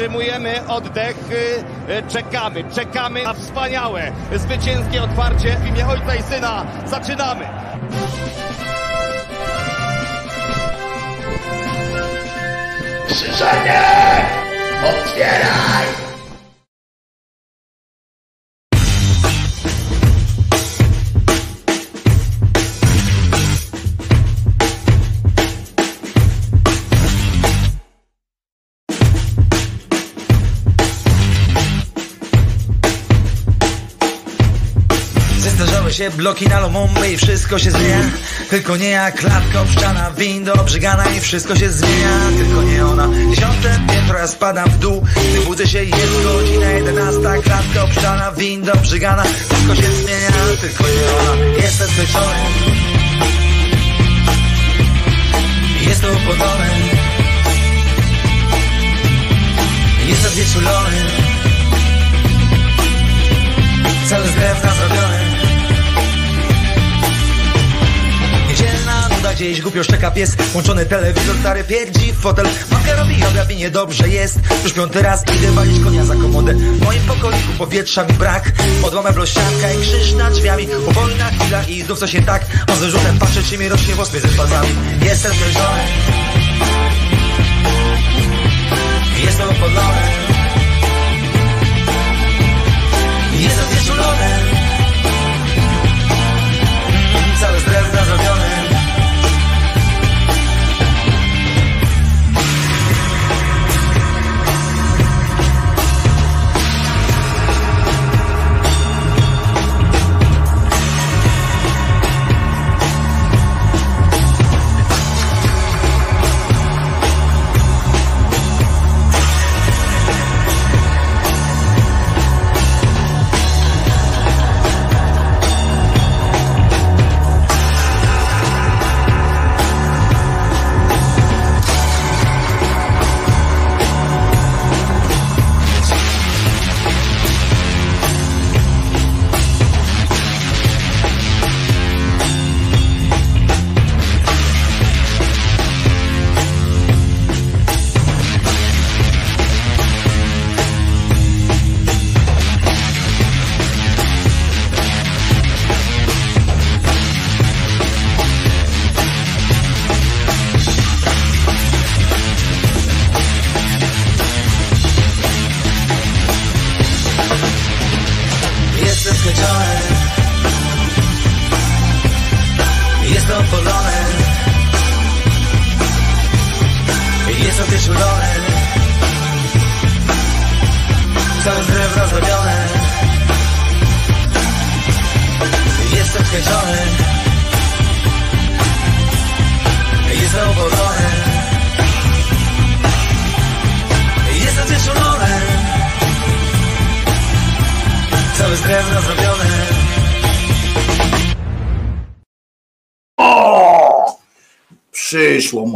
Zatrzymujemy oddech, y, czekamy, czekamy na wspaniałe, zwycięskie otwarcie w imię Ojca i Syna. Zaczynamy! Krzyżanie! Otwieraj! Się bloki na Lumumby i wszystko się zmienia. Tylko nie jak klatka obszczana, windo obrzygana i wszystko się zmienia. Tylko nie ona. Dziesiąte piętro, ja spadam w dół. Gdy budzę się jest godzina jedenasta Klatka obszczana, windo obrzygana Wszystko się zmienia, tylko nie ona. Jestem wieczorem Jest to Jestem wieczulony Cały z drewna zrobiony Nuda gdzieś głupio szczeka pies. Włączony telewizor, stary pierdzi fotel. Matka robi yoga, nie dobrze jest. Już piąty raz idę walić konia za komodę W moim pokoiku powietrza mi brak. Podła meblościanka i krzyż nad drzwiami. Powolna chwila i znów coś nie tak On z wyrzutem patrzy, czy mi rośnie włos między palcami. Jestem zmęczony Jestem opodlony. Jestem wieczulony mm, Cały drewna zrobiony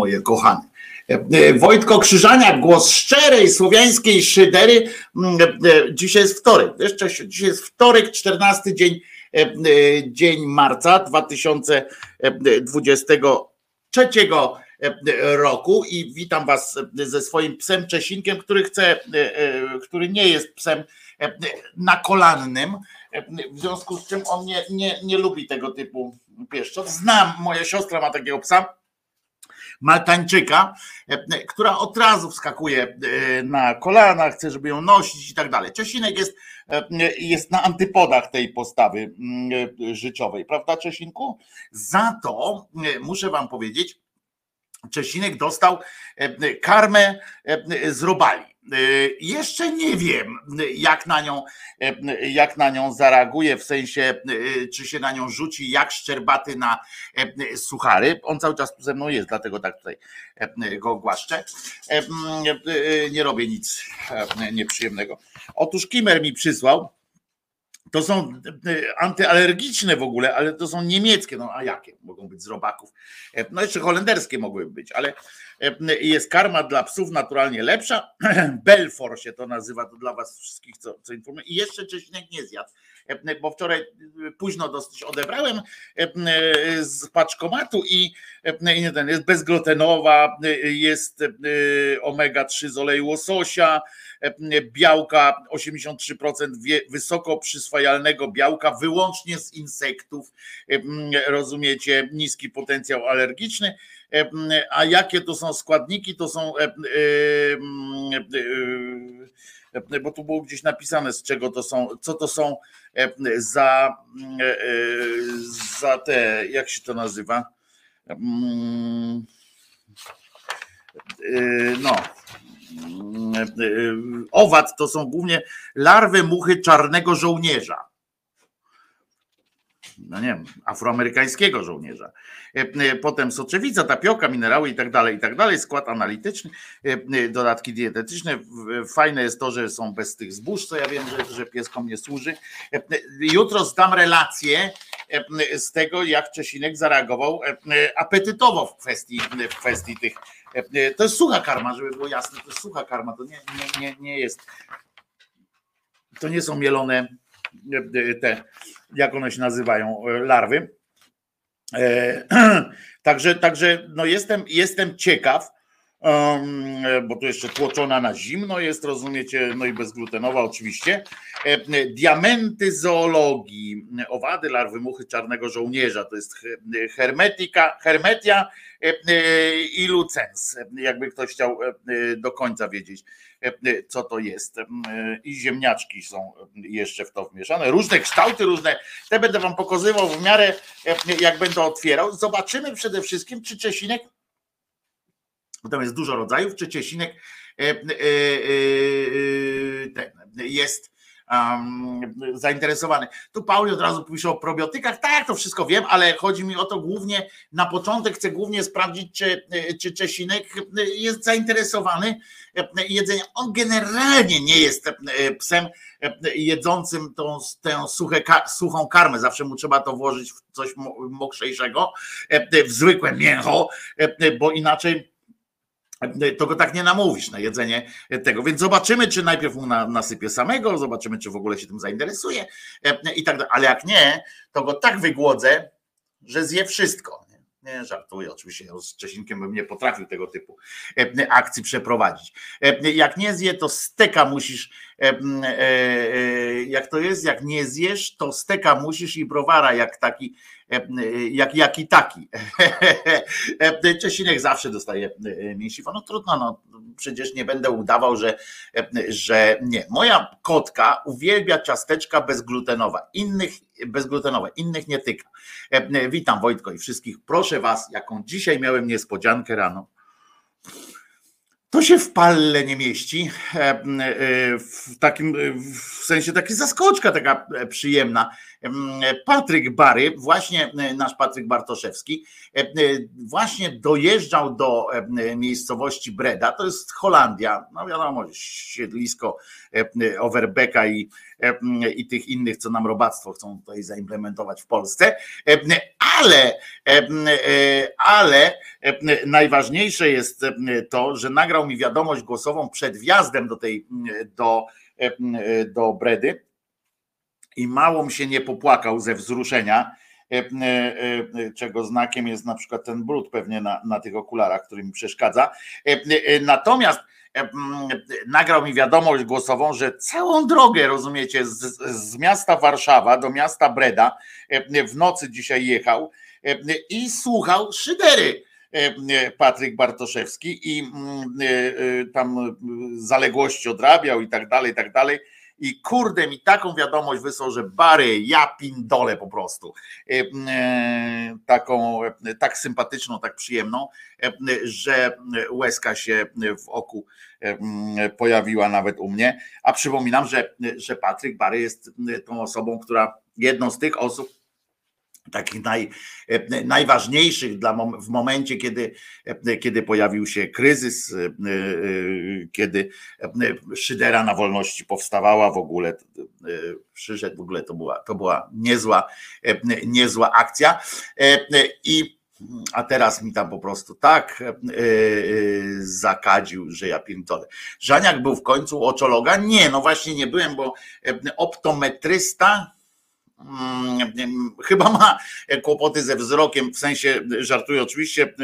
moje kochane. E, e, Wojtko Krzyżaniak, głos szczerej słowiańskiej szydery. Mm, e, Dzisiaj jest wtorek. Dzisiaj jest wtorek, 14 dzień, dzień marca 2023 e, roku i witam was ze swoim psem Czesinkiem, który chce, który nie jest psem nakolannym, w związku z czym on nie, nie, nie lubi tego typu pieszczot. Znam, moja siostra ma takiego psa, Maltańczyka, e, która od razu wskakuje e, na kolana, chce, żeby ją nosić i tak dalej. Czesinek jest, e, jest na antypodach tej postawy mm, e, życiowej, prawda, Czesinku? Za to e, muszę wam powiedzieć, Czesinek dostał e, karmę e, z robali. E, Jeszcze nie wiem, jak na nią, e, jak na nią zareaguje, w sensie, e, czy się na nią rzuci, jak szczerbaty na suchary. On cały czas tu ze mną jest, dlatego tak tutaj go głaszczę. M, e, Nie robię nic nieprzyjemnego. Otóż Kimer mi przysłał. To są antyalergiczne w ogóle, ale to są niemieckie. No a jakie mogą być z robaków? No jeszcze holenderskie mogłyby być, ale jest karma dla psów naturalnie lepsza. Belfor się to nazywa, to dla was wszystkich, co, co informuję. I jeszcze Czesinek nie zjadł. bo wczoraj późno dosyć odebrałem z paczkomatu i nie ten, jest bezglutenowa, jest omega-3 z oleju łososia, białka 83% wysoko przyswajalnego białka wyłącznie z insektów, rozumiecie, niski potencjał alergiczny. A jakie to są składniki? To są bo tu było gdzieś napisane, z czego to są, co to są za, za te, jak się to nazywa? No, owad to są głównie larwy muchy czarnego żołnierza no nie wiem, afroamerykańskiego żołnierza. E, e, potem soczewica, tapioka, minerały i tak dalej, i tak dalej. Skład analityczny, e, dodatki dietetyczne. Fajne jest to, że są bez tych zbóż, co ja wiem, że, że pieskom nie służy. Jutro zdam relację z tego, jak Czesinek zareagował apetytowo w kwestii, w kwestii tych. To jest sucha karma, żeby było jasne, to jest sucha karma, to nie, nie, nie, nie jest. To nie są mielone te jak one się nazywają, e, larwy. E, także, także no jestem, jestem ciekaw, bo to jeszcze tłoczona na zimno jest, rozumiecie, no i bezglutenowa oczywiście. E, diamenty zoologii, owady, larwy, muchy czarnego żołnierza, to jest hermetika, hermetia i lucens, jakby ktoś chciał do końca wiedzieć. E, co to jest. E, I ziemniaczki są jeszcze w to wmieszane. Różne kształty, różne. Te będę wam pokazywał w miarę, e, jak będę otwierał. Zobaczymy przede wszystkim, czy Czesinek, bo tam jest dużo rodzajów, czy Czesinek jest um, zainteresowany. Tu Pauli od razu pisze o probiotykach. Tak, to wszystko wiem, ale chodzi mi o to głównie, na początek chcę głównie sprawdzić, czy, czy Czesinek jest zainteresowany jedzeniem. On generalnie nie jest psem jedzącym tą, tę suche, suchą karmę. Zawsze mu trzeba to włożyć w coś mokrzejszego, w zwykłe mięcho, bo inaczej to go tak nie namówisz na jedzenie tego. Więc zobaczymy, czy najpierw mu nasypie samego, zobaczymy, czy w ogóle się tym zainteresuje i tak dalej. Ale jak nie, to go tak wygłodzę, że zje wszystko. Nie, żartuję, oczywiście z Czesinkiem bym nie potrafił tego typu akcji przeprowadzić. Jak nie zje, to steka musisz, e, e, jak to jest, jak nie zjesz, to steka musisz i browara jak taki E, e, jak, jaki taki. E, Czesinek zawsze dostaje mięsiwa. No trudno, no przecież nie będę udawał, że, że nie. Moja kotka uwielbia ciasteczka bezglutenowe, innych bezglutenowe, innych nie tyka. Witam Wojtko i wszystkich. Proszę was, jaką dzisiaj miałem niespodziankę rano. To się w palle nie mieści, w takim w sensie taka zaskoczka taka przyjemna. Patryk Bary, właśnie e, nasz Patryk Bartoszewski, e, e, właśnie dojeżdżał do miejscowości Breda, to jest Holandia, no wiadomo, siedlisko Overbecka i, i tych innych, co nam robactwo chcą tutaj zaimplementować w Polsce, ale, ale najważniejsze jest to, że nagrał mi wiadomość głosową przed wjazdem do tej, do, do Bredy, i małą się nie popłakał ze wzruszenia, e, e, e, czego znakiem jest na przykład ten brud pewnie na, na tych okularach, który mi przeszkadza. Natomiast nagrał mi wiadomość głosową, że całą drogę, rozumiecie, z, z miasta Warszawa do miasta Breda w nocy dzisiaj jechał i słuchał szydery. Patryk Bartoszewski i tam zaległości odrabiał i tak dalej, i tak dalej i kurde mi taką wiadomość wysłał, że Bary, ja pindole po prostu. E, e, taką, e, tak sympatyczną, tak przyjemną, że łezka się w oku pojawiła nawet u mnie. A przypominam, że, że Patryk Bary jest tą osobą, która jedną z tych osób, takich naj, e, najważniejszych dla, w momencie, kiedy, e, kiedy pojawił się kryzys, e, kiedy Szydera na wolności powstawała w ogóle, przyszedł w ogóle, to była, to była niezła, niezła akcja i a teraz mi tam po prostu tak zakadził, że ja pierdolę. Żaniak był w końcu oczologa? Nie, no właśnie nie byłem, bo optometrysta chyba ma kłopoty ze wzrokiem, w sensie żartuję oczywiście,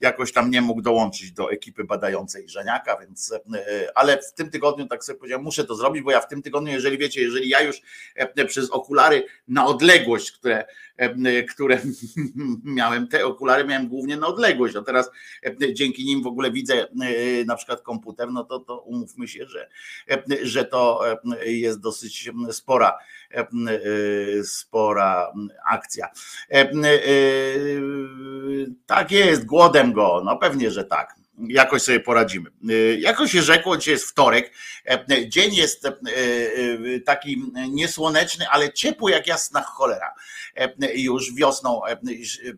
jakoś tam nie mógł dołączyć do ekipy badającej Żeniaka, więc ale w tym tygodniu tak sobie powiedziałem, muszę to zrobić, bo ja w tym tygodniu, jeżeli wiecie, jeżeli ja już przez okulary na odległość, które, które miałem, te okulary miałem głównie na odległość, a teraz dzięki nim w ogóle widzę na przykład komputer, no to, to umówmy się, że, że to jest dosyć spora, spora akcja. Tak jest, głodem go, no pewnie, że tak jakoś sobie poradzimy. Jakoś się rzekło, dzisiaj jest wtorek. Dzień jest taki niesłoneczny, ale ciepły jak jasna cholera. Już wiosną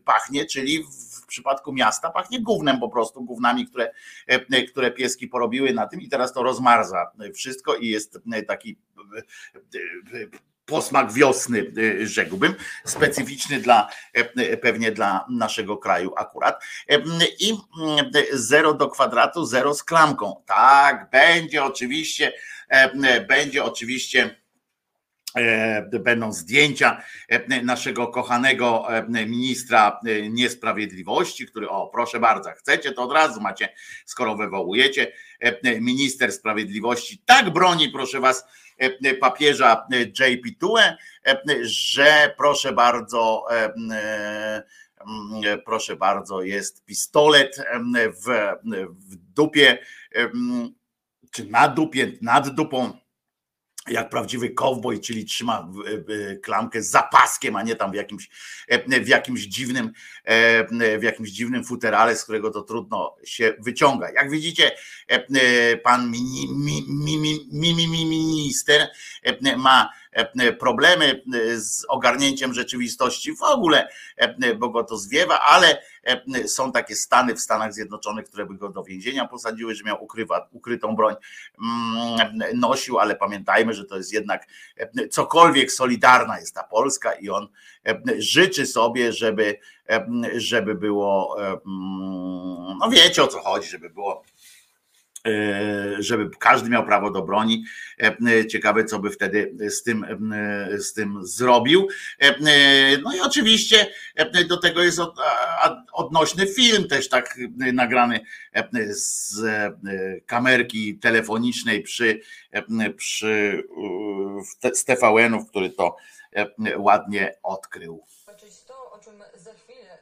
pachnie, czyli w przypadku miasta pachnie gównem po prostu, gównami, które, które pieski porobiły na tym i teraz to rozmarza wszystko i jest taki posmak wiosny, rzekłbym, specyficzny dla pewnie dla naszego kraju akurat. I zero do kwadratu, zero z klamką. Tak, będzie oczywiście, będzie oczywiście będą zdjęcia naszego kochanego ministra niesprawiedliwości, który, o proszę bardzo, chcecie, to od razu macie, skoro wywołujecie, minister sprawiedliwości. Tak broni, proszę was, papieża JP Tue, że proszę bardzo, proszę bardzo, jest pistolet w, w dupie, czy na dupie, nad dupą jak prawdziwy cowboy, czyli trzyma klamkę z zapaskiem, a nie tam w jakimś, w jakimś dziwnym, w jakimś dziwnym futerale, z którego to trudno się wyciąga. Jak widzicie, pan mini, mini, mini, mini minister ma E, problemy e, z ogarnięciem rzeczywistości. W ogóle, e, bo go to zwiewa, ale są takie stany w Stanach Zjednoczonych, które by go do więzienia posadziły, że miał ukrywa, ukrytą broń mm, nosił, ale pamiętajmy, że to jest jednak cokolwiek solidarna jest ta Polska i on życzy sobie, żeby, żeby było, no wiecie o co chodzi, żeby było E, żeby każdy miał prawo do broni. E, ciekawe, co by wtedy z tym, e, z tym zrobił. No i oczywiście do tego jest odnośny film, też tak nagrany z kamerki telefonicznej przy, przy z TVN-ów, który to ładnie odkrył. To, o czym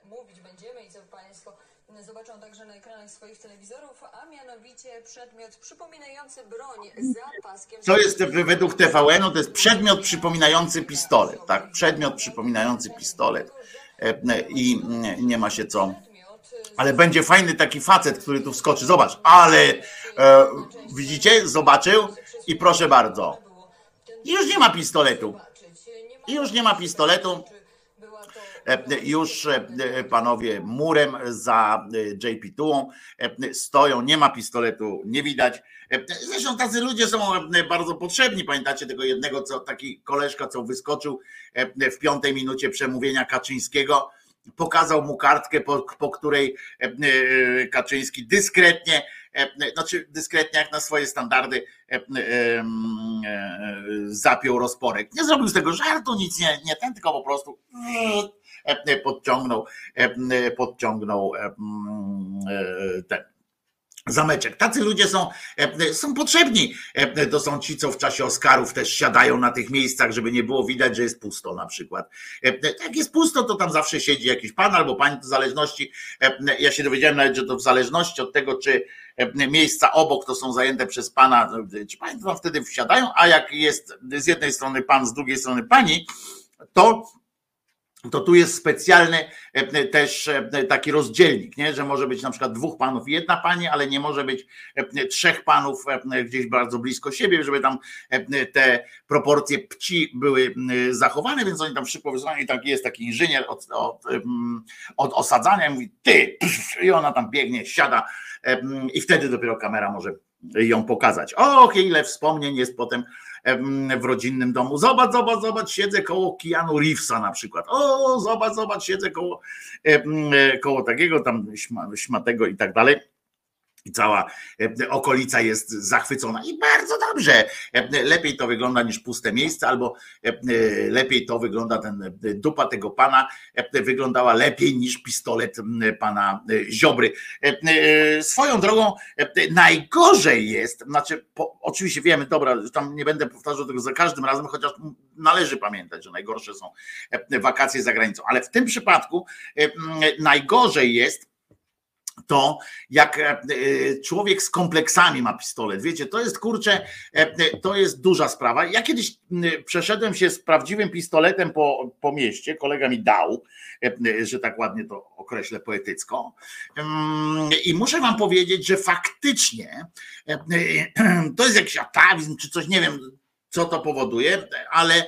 mówić będziemy i co Państwo zobaczą także na ekranach swoich telewizorów, a mianowicie przedmiot przypominający broń za paskiem. Jest według TVN-u? To jest przedmiot przypominający pistolet, tak? Przedmiot przypominający pistolet. E, I nie ma się co. Ale będzie fajny taki facet, który tu wskoczy. Zobacz, ale e, widzicie? Zobaczył i proszę bardzo. I już nie ma pistoletu. I już nie ma pistoletu. E, już e, panowie murem za e, JP Tułą stoją, nie ma pistoletu, nie widać. Zresztą tacy ludzie są bardzo potrzebni. Pamiętacie tego jednego, co taki koleżka, co wyskoczył w piątej minucie przemówienia Kaczyńskiego, pokazał mu kartkę, po, po której Kaczyński dyskretnie znaczy dyskretnie jak na swoje standardy zapiął rozporek. Nie zrobił z tego żartu, nic nie, nie ten, tylko po prostu podciągnął, podciągnął ten zameczek. Tacy ludzie są, są potrzebni. To są ci, co w czasie Oscarów też siadają na tych miejscach, żeby nie było widać, że jest pusto na przykład. Jak jest pusto, to tam zawsze siedzi jakiś pan albo pani, w zależności. Ja się dowiedziałem nawet, że to w zależności od tego, czy miejsca obok to są zajęte przez pana, czy pani tam wtedy wsiadają, a jak jest z jednej strony pan, z drugiej strony pani, to to tu jest specjalny e, e, też e, taki rozdzielnik, nie? że może być na przykład dwóch panów i jedna pani, ale nie może być trzech panów gdzieś bardzo blisko siebie, żeby tam te proporcje pci były zachowane, więc oni tam szybko wysłają i jest taki inżynier od, od, od osadzania mówi ty i ona tam biegnie, siada i wtedy dopiero kamera może ją pokazać. Och, ile wspomnień jest potem w rodzinnym domu. Zobacz, zobacz, zobacz, siedzę koło Keanu Reevesa na przykład. O, zobacz, zobacz, siedzę koło, koło takiego tam śmatego i tak dalej. I cała e, okolica jest zachwycona. I bardzo dobrze. E, lepiej to wygląda niż puste miejsce, albo e, lepiej to wygląda ten dupa tego pana, wyglądała lepiej niż pistolet pana Ziobry. Swoją drogą najgorzej jest, znaczy po, oczywiście wiemy, dobra, tam nie będę powtarzał tego za każdym razem, chociaż należy pamiętać, że najgorsze są wakacje za granicą, ale w tym przypadku najgorzej jest, to jak e, e, człowiek z kompleksami ma pistolet. Wiecie, to jest kurczę, e, to jest duża sprawa. Ja kiedyś przeszedłem się z prawdziwym pistoletem po, po mieście, kolega mi dał, że tak ładnie to określę poetycko. I muszę wam powiedzieć, że faktycznie to jest jakiś atawizm czy coś, nie wiem co to powoduje, ale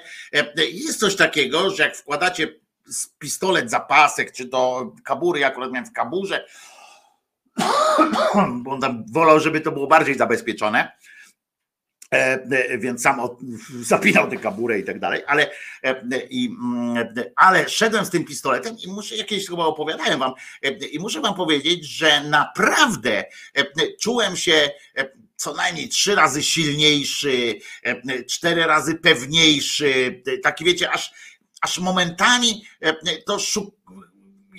jest coś takiego, że jak wkładacie pistolet za pasek, czy do kabury, ja akurat miałem w kaburze, bo on wolał, żeby to było bardziej zabezpieczone. E, e, więc sam zapinał tę kaburę i tak dalej, ale, e, i, mm, ale szedłem z tym pistoletem i muszę, jakieś chyba opowiadałem wam, i muszę wam powiedzieć, że naprawdę czułem się co najmniej trzy razy silniejszy, cztery razy pewniejszy, taki wiecie, aż, aż momentami to szuk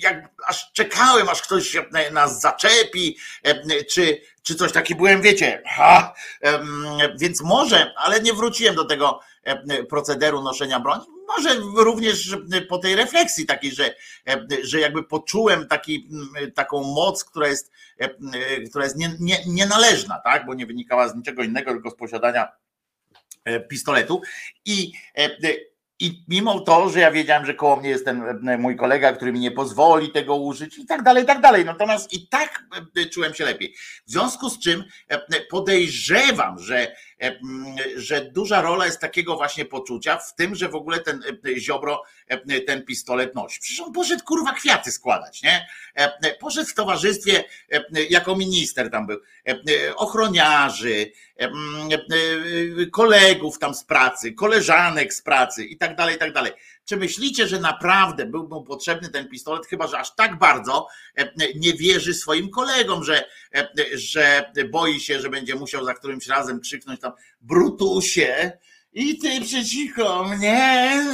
jak aż czekałem, aż ktoś nas zaczepi, czy, czy coś takiego byłem, wiecie, ha, więc może, ale nie wróciłem do tego procederu noszenia broni. Może również po tej refleksji takiej, że, że jakby poczułem taki, taką moc, która jest, która jest nie, nie, nienależna, tak? bo nie wynikała z niczego innego, tylko z posiadania pistoletu. I, i mimo to, że ja wiedziałem, że koło mnie jest ten e, mój kolega, który mi nie pozwoli tego użyć i tak dalej, i tak dalej. Natomiast i tak e, czułem się lepiej. W związku z czym e, podejrzewam, że że duża rola jest takiego właśnie poczucia w tym, że w ogóle ten e, Ziobro e, ten pistolet nosi. Przecież on poszedł kurwa kwiaty składać, nie? Poszedł w towarzystwie, jako minister tam był, ochroniarzy, kolegów tam z pracy, koleżanek z pracy i tak dalej, i tak dalej. Czy myślicie, że naprawdę był mu potrzebny ten pistolet, chyba że aż tak bardzo e, nie wierzy swoim kolegom, że, e, że boi się, że będzie musiał za którymś razem krzyknąć tam Brutusie, i ty przeciwko mnie.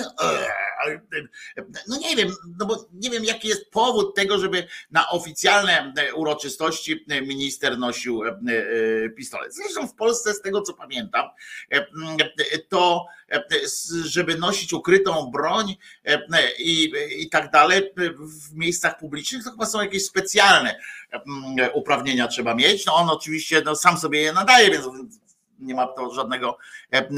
No nie wiem, no bo nie wiem, jaki jest powód tego, żeby na oficjalne uroczystości minister nosił e, e, pistolet. Zresztą w Polsce, z tego co pamiętam, e, to żeby nosić ukrytą broń i, i tak dalej w miejscach publicznych, to chyba są jakieś specjalne uprawnienia trzeba mieć. No on oczywiście no, sam sobie je nadaje, więc nie ma to żadnego, e, e,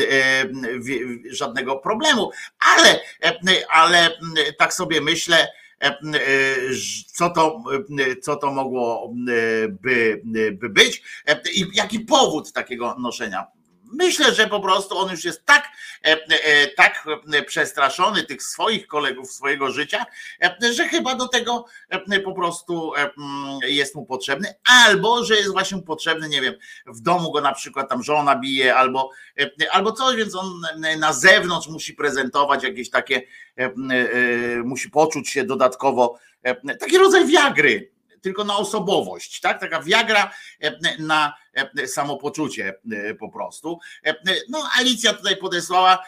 żadnego problemu, ale, e, ale tak sobie myślę, co to, co to mogło by, by być i jaki powód takiego noszenia Myślę, że po prostu on już jest tak, e, e, tak przestraszony tych swoich kolegów swojego życia, e, że chyba do tego po prostu mm, jest mu potrzebny, albo że jest właśnie potrzebny, nie wiem, w domu go na przykład tam żona bije, albo, albo coś, więc on na zewnątrz musi prezentować jakieś takie, musi poczuć się dodatkowo, taki rodzaj wiagry, tylko na osobowość, tak? Taka wiagra na samopoczucie po prostu. No, Alicja tutaj podesłała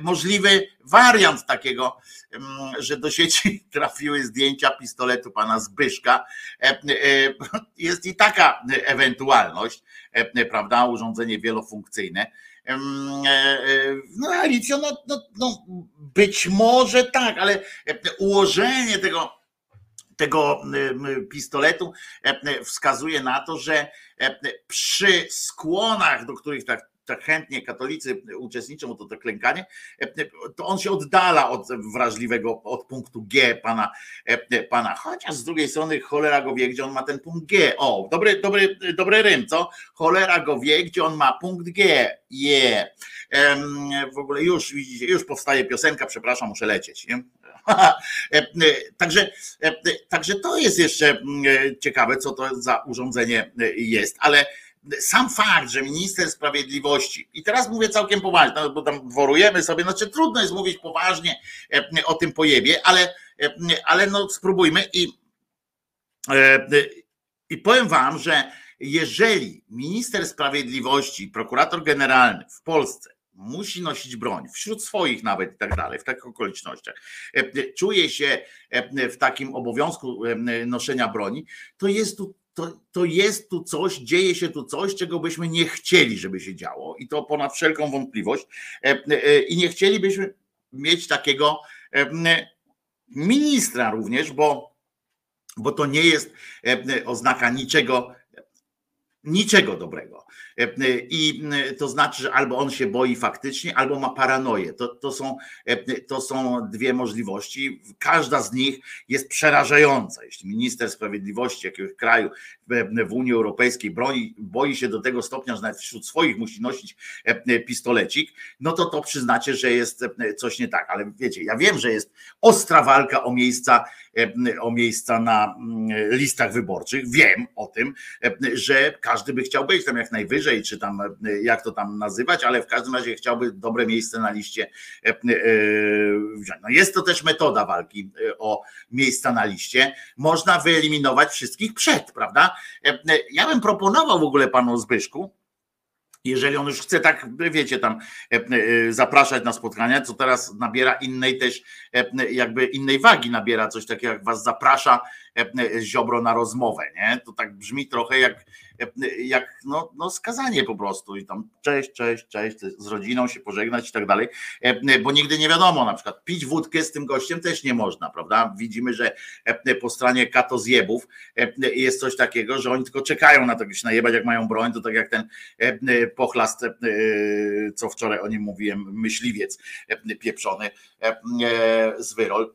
możliwy wariant takiego, że do sieci trafiły zdjęcia pistoletu pana Zbyszka. Jest i taka ewentualność, prawda? Urządzenie wielofunkcyjne. No, Alicjo, no, no, no być może tak, ale ułożenie tego tego pistoletu wskazuje na to, że przy skłonach, do których tak tak chętnie katolicy uczestniczą, to to klękanie, to on się oddala od wrażliwego, od punktu G pana, pana. Chociaż z drugiej strony cholera go wie, gdzie on ma ten punkt G. O, dobry, dobry, dobry rym, co? Cholera go wie, gdzie on ma punkt G. Je. Yeah. W ogóle już widzicie, już powstaje piosenka, przepraszam, muszę lecieć. Nie? Także, także to jest jeszcze ciekawe, co to za urządzenie jest, ale sam fakt, że minister sprawiedliwości, i teraz mówię całkiem poważnie, bo tam worujemy sobie, znaczy trudno jest mówić poważnie o tym pojebie, ale, ale no spróbujmy i, i powiem wam, że jeżeli minister sprawiedliwości, prokurator generalny w Polsce musi nosić broń, wśród swoich nawet i tak dalej, w takich okolicznościach, czuje się w takim obowiązku noszenia broni, to jest tu to, to jest tu coś, dzieje się tu coś, czego byśmy nie chcieli, żeby się działo, i to ponad wszelką wątpliwość. I nie chcielibyśmy mieć takiego ministra również, bo, bo to nie jest oznaka niczego, niczego dobrego. I to znaczy, że albo on się boi faktycznie, albo ma paranoję. To, to, są, to są dwie możliwości. Każda z nich jest przerażająca. Jeśli minister sprawiedliwości jakiegoś kraju w Unii Europejskiej broni, boi się do tego stopnia, że nawet wśród swoich musi nosić pistolecik, no to to przyznacie, że jest coś nie tak. Ale wiecie, ja wiem, że jest ostra walka o miejsca, o miejsca na listach wyborczych. Wiem o tym, że każdy by chciał być tam jak najwyżej wyżej, czy tam jak to tam nazywać, ale w każdym razie chciałby dobre miejsce na liście e, e, wziąć. No jest to też metoda walki e, o miejsca na liście. Można wyeliminować wszystkich przed, prawda? Ja bym proponował w ogóle panu Zbyszku, jeżeli on już chce tak, wiecie, tam zapraszać na spotkania, co teraz nabiera innej też, jakby innej wagi nabiera coś takiego, jak was zaprasza Ziobro na rozmowę, nie? To tak brzmi trochę jak, jak no, no skazanie po prostu i tam cześć, cześć, cześć, z rodziną się pożegnać i tak dalej, bo nigdy nie wiadomo, na przykład pić wódkę z tym gościem też nie można, prawda? Widzimy, że po stronie katozjebów jest coś takiego, że oni tylko czekają na to, się najebać, jak mają broń, to tak jak ten pochlast, co wczoraj o nim mówiłem, myśliwiec pieprzony z Wyrol,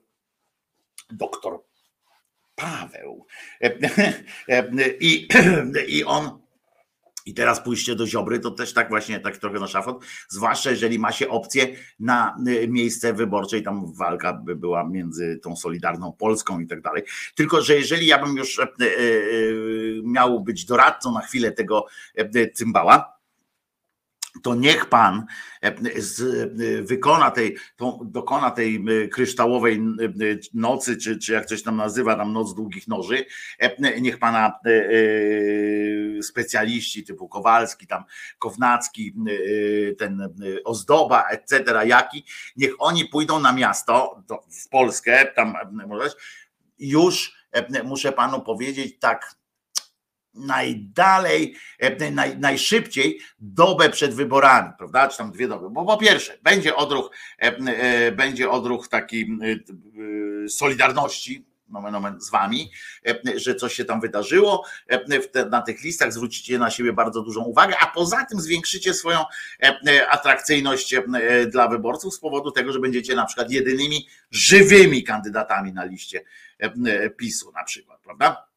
doktor Paweł. I, i on i teraz pójście do Ziobry to też tak właśnie, tak trochę na szafot, zwłaszcza jeżeli ma się opcję na y, miejsce wyborcze i tam walka by była między tą Solidarną Polską i tak dalej. Tylko, że jeżeli ja bym już e, e, e, miał być doradcą na chwilę tego cymbała, to niech pan e, e, wykona tej, dokona tej e, kryształowej nocy, czy, czy jak coś tam nazywa, tam noc długich noży, niech pana specjaliści typu Kowalski, tam Kownacki, ten Ozdoba, etc., jaki, niech oni pójdą na miasto, w Polskę, tam już muszę panu powiedzieć tak, najdalej, e, naj, najszybciej dobę przed wyborami, prawda? Czy tam dwie doby. Bo po pierwsze, będzie odruch, e, e, będzie odruch taki solidarności, nomen, nomen z wami, że coś się tam wydarzyło. Na tych listach zwrócicie na siebie bardzo dużą uwagę, a poza tym zwiększycie swoją atrakcyjność dla wyborców z powodu tego, że będziecie na przykład jedynymi żywymi kandydatami na liście PiSu na przykład, prawda?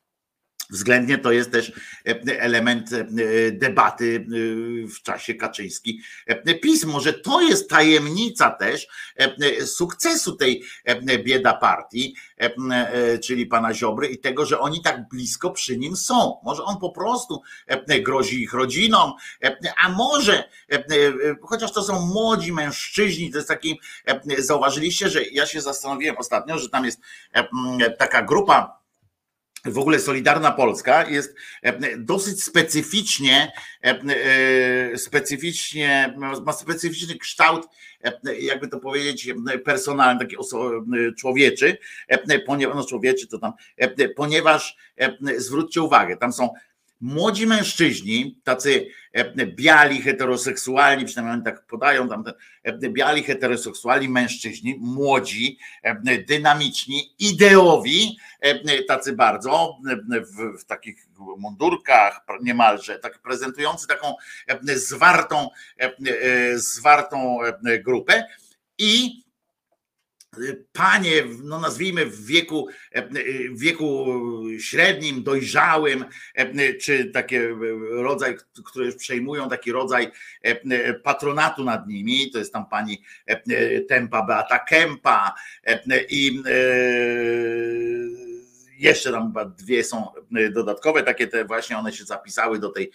Względnie to jest też e, element e, debaty e, w czasie Kaczyński PiS. Może to jest tajemnica też sukcesu tej bieda partii, czyli pana Ziobry i tego, że oni tak blisko przy nim są. Może on po prostu grozi ich rodzinom, a może, chociaż to są młodzi mężczyźni, to jest taki, zauważyliście, że ja się zastanowiłem ostatnio, że tam jest taka grupa w ogóle Solidarna Polska jest e, dosyć specyficznie, e, e, specyficznie, ma specyficzny kształt, jakby to powiedzieć, personalny, taki człowieczy, ponieważ, no człowieczy to tam, ponieważ zwróćcie uwagę, tam są młodzi mężczyźni, tacy e, biali, heteroseksualni, przynajmniej tak podają tam, e, biali, heteroseksualni mężczyźni, młodzi, e, dynamiczni, ideowi, tacy bardzo, w, w takich mundurkach niemalże, tak prezentujący taką zwartą, zwartą grupę i panie, no nazwijmy w wieku, w wieku średnim, dojrzałym, czy takie rodzaj, które już przejmują taki rodzaj patronatu nad nimi, to jest tam pani Tempa Beata Kempa i jeszcze tam chyba dwie są dodatkowe, takie te właśnie one się zapisały do tej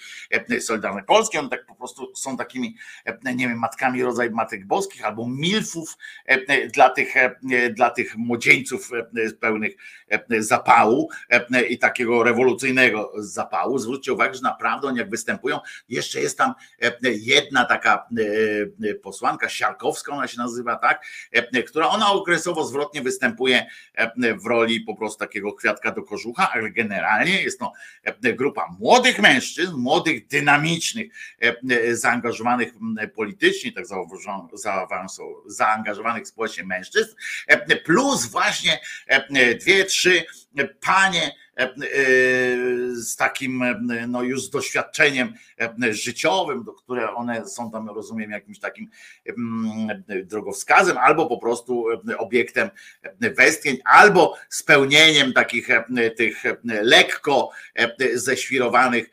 Solidarnej Polski, one tak po prostu są takimi, nie wiem, matkami rodzaj matek boskich albo milfów dla tych, dla tych młodzieńców pełnych zapału i takiego rewolucyjnego zapału. Zwróćcie uwagę, że naprawdę oni jak występują, jeszcze jest tam jedna taka posłanka Siarkowska, ona się nazywa tak, która ona okresowo zwrotnie występuje w roli po prostu takiego kwiatka do kożucha, ale generalnie jest to grupa młodych mężczyzn, młodych, dynamicznych, zaangażowanych politycznie, tak zaangażowanych społecznie mężczyzn, plus właśnie dwie, trzy panie E, e, z takim e, no już z doświadczeniem życiowym, do które one są tam, rozumiem, jakimś takim drogowskazem, albo po prostu obiektem westchnień, albo spełnieniem takich tych lekko ześwirowanych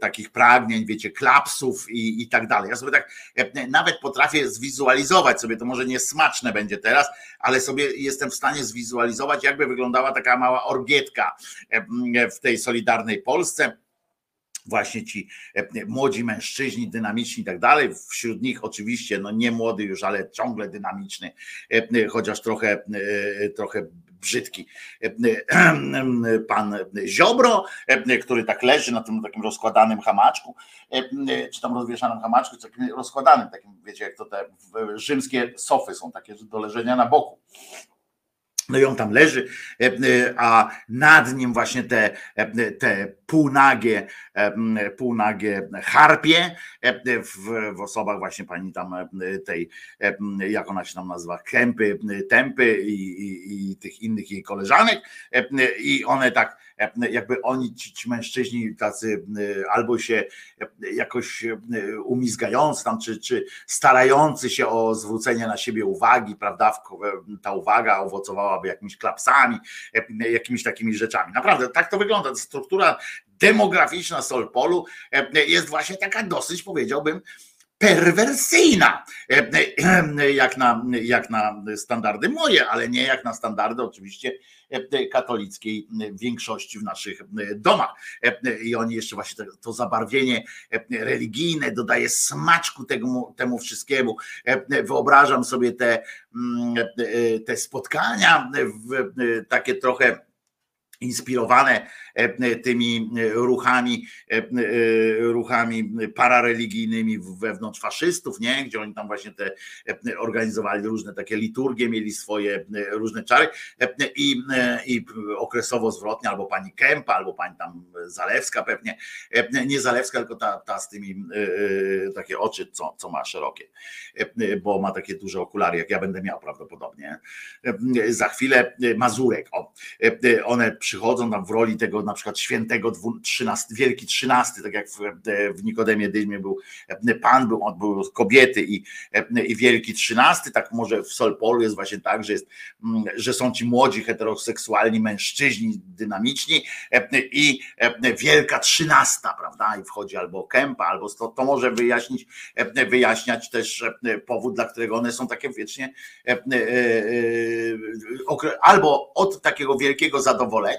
takich pragnień, wiecie, klapsów i, i tak dalej. Ja sobie tak nawet potrafię zwizualizować sobie, to może nie smaczne będzie teraz, ale sobie jestem w stanie zwizualizować, jakby wyglądała taka mała orgietka w tej solidarnej Polsce właśnie ci młodzi mężczyźni, dynamiczni i tak dalej. Wśród nich oczywiście, no nie młody już, ale ciągle dynamiczny, chociaż trochę, trochę brzydki pan Ziobro, który tak leży na tym takim rozkładanym hamaczku, czy tam rozwieszanym hamaczku, czy takim rozkładanym, takim, wiecie, jak to te rzymskie sofy są takie do leżenia na boku. No i on tam leży, a nad nim właśnie te, te półnagie, półnagie harpie w, w osobach właśnie pani tam tej, jak ona się tam nazywa, Kępy, Tempy i, i, i tych innych jej koleżanek i one tak jakby oni, ci, ci mężczyźni tacy albo się jakoś umizgający tam, czy, czy starający się o zwrócenie na siebie uwagi, prawda, ta uwaga owocowałaby jakimiś klapsami, jakimiś takimi rzeczami. Naprawdę, tak to wygląda. Struktura demograficzna Solpolu jest właśnie taka dosyć, powiedziałbym, perwersyjna, jak na, jak na standardy moje, ale nie jak na standardy oczywiście katolickiej większości w naszych domach. I oni jeszcze właśnie to zabarwienie religijne dodaje smaczku temu, temu wszystkiemu. Wyobrażam sobie te, te spotkania, takie trochę inspirowane e, tymi ruchami, e, e, ruchami parareligijnymi wewnątrz faszystów, nie? gdzie oni tam właśnie te organizowali różne takie liturgie, mieli swoje różne czary i, i okresowo zwrotnie, albo pani Kępa, albo pani tam Zalewska pewnie, nie Zalewska, tylko ta, ta z tymi takie oczy, co, co ma szerokie, bo ma takie duże okulary, jak ja będę miał prawdopodobnie. Za chwilę Mazurek, o, one przychodzą tam w roli tego na przykład świętego 13, wielki trzynasty, tak jak w, w Nikodemie Dyzmie był pan, był, on był kobiety i, i wielki trzynasty, tak może w Solpolu jest właśnie tak, że, jest, mm, że są ci młodzi heteroseksualni mężczyźni dynamiczni i wielka trzynasta, prawda, i wchodzi albo Kępa, albo to, to może wyjaśnić, wyjaśniać też powód, dla którego one są takie wiecznie albo od takiego wielkiego zadowolenia,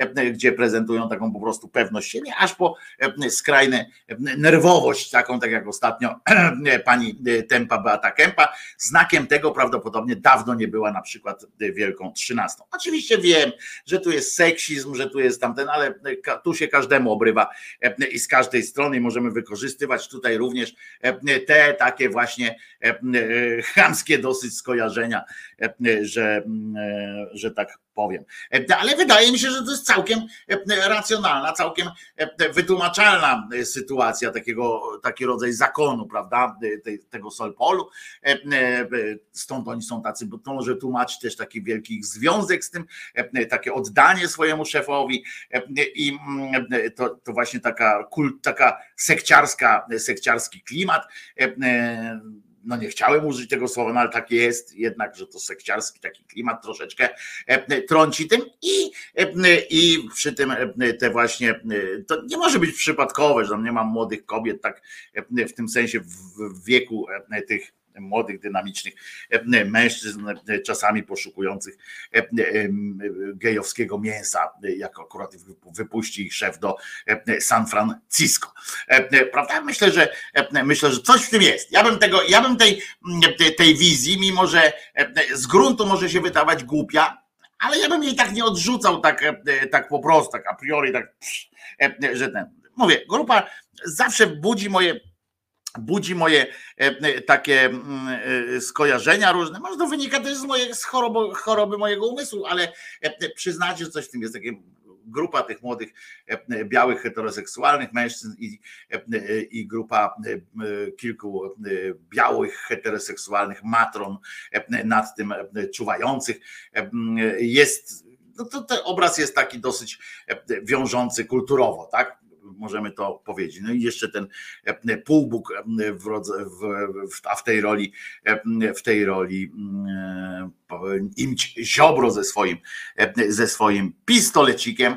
E, gdzie prezentują taką po prostu pewność siebie, aż po e, skrajne e, nerwowość, taką tak jak ostatnio pani Tempa Beata Kępa. Znakiem tego prawdopodobnie dawno nie była na przykład Wielką Trzynastą. Oczywiście wiem, że tu jest seksizm, że tu jest tamten, ale tu się każdemu obrywa i z każdej strony możemy wykorzystywać tutaj również te takie właśnie chamskie dosyć skojarzenia, że, że tak powiem. E, ale wydaje mi się, że to jest całkiem e, racjonalna, całkiem e, wytłumaczalna sytuacja takiego, taki rodzaj zakonu, prawda, tego Solpolu. Stąd oni są tacy, bo to może tłumaczyć też taki wielki związek z tym, takie oddanie swojemu szefowi i mm, to, to właśnie taka kult, taka sekciarska, sekciarski klimat no nie chciałem użyć tego słowa, no ale tak jest jednak, że to sekciarski taki klimat troszeczkę e, trąci tym i, e, i przy tym e, te właśnie, to nie może być przypadkowe, że tam nie mam młodych kobiet tak w tym sensie w wieku tych młodych, dynamicznych mężczyzn, czasami poszukujących gejowskiego mięsa, jak akurat wypuści ich szef do San Francisco. Prawda? Myślę, że myślę, że coś w tym jest. Ja bym tego, ja bym tej, tej wizji, mimo że z gruntu może się wydawać głupia, ale ja bym jej tak nie odrzucał tak, tak po prostu, tak a priori, tak, że ten. Mówię, grupa zawsze budzi moje budzi moje takie skojarzenia różne. Może to wynika też z, mojej, z choroby, choroby mojego umysłu, ale przyznacie, że coś w tym jest takie grupa tych młodych e, białych heteroseksualnych mężczyzn i, e, i grupa e, kilku białych heteroseksualnych matron nad tym czuwających jest no to ten obraz jest taki dosyć wiążący kulturowo, tak? Możemy to powiedzieć. No i jeszcze ten e, półbóg e, w, w, a w tej roli, e, w tej roli imć Ziobro ze swoim, ze swoim pistolecikiem,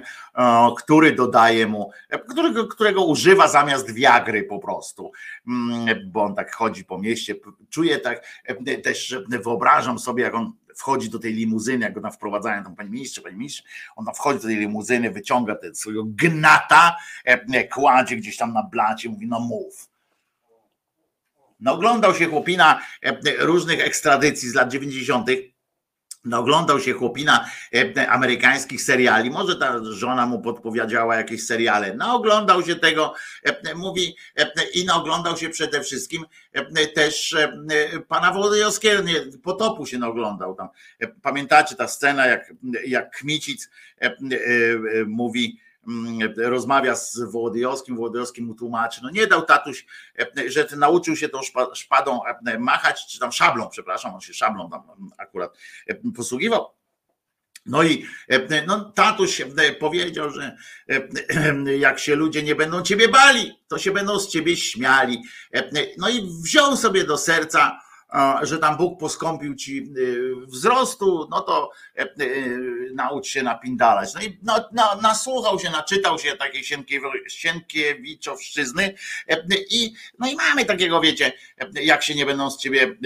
który dodaje mu, którego, którego używa zamiast wiagry po prostu, mm, bo on tak chodzi po mieście, czuje tak, też wyobrażam sobie, jak on wchodzi do tej limuzyny, jak go tam wprowadzają, tam panie ministrze, panie ministrze, ona wchodzi do tej limuzyny, wyciąga ten swojego gnata, e, kładzie gdzieś tam na blacie, mówi no mów. No oglądał się chłopina e, różnych ekstradycji z lat 90 no, oglądał się chłopina e, amerykańskich seriali, może ta żona mu podpowiedziała jakieś seriale, no oglądał się tego, e, mówi e, i no, oglądał się przede wszystkim też pana Wołodyjowskiego, potopu się oglądał tam. Pamiętacie ta scena, jak, jak Kmicic mówi, rozmawia z Wołodyjowskim, Wołodyjowski mu tłumaczy, no nie dał tatuś, e, że nauczył się tą szpadą e, machać, czy tam szablą, przepraszam, on się szablą tam akurat e, posługiwał. No i no, tatuś powiedział, że jak się ludzie nie będą ciebie bali, to się będą z ciebie śmiali. No i wziął sobie do serca że tam Bóg poskąpił ci y, wzrostu, no to e, y, naucz się napindalać. No i no, no, nasłuchał się, naczytał się takiej Sienkiewiczowszczyzny e, i no i mamy takiego, wiecie, e, jak się nie będą z ciebie,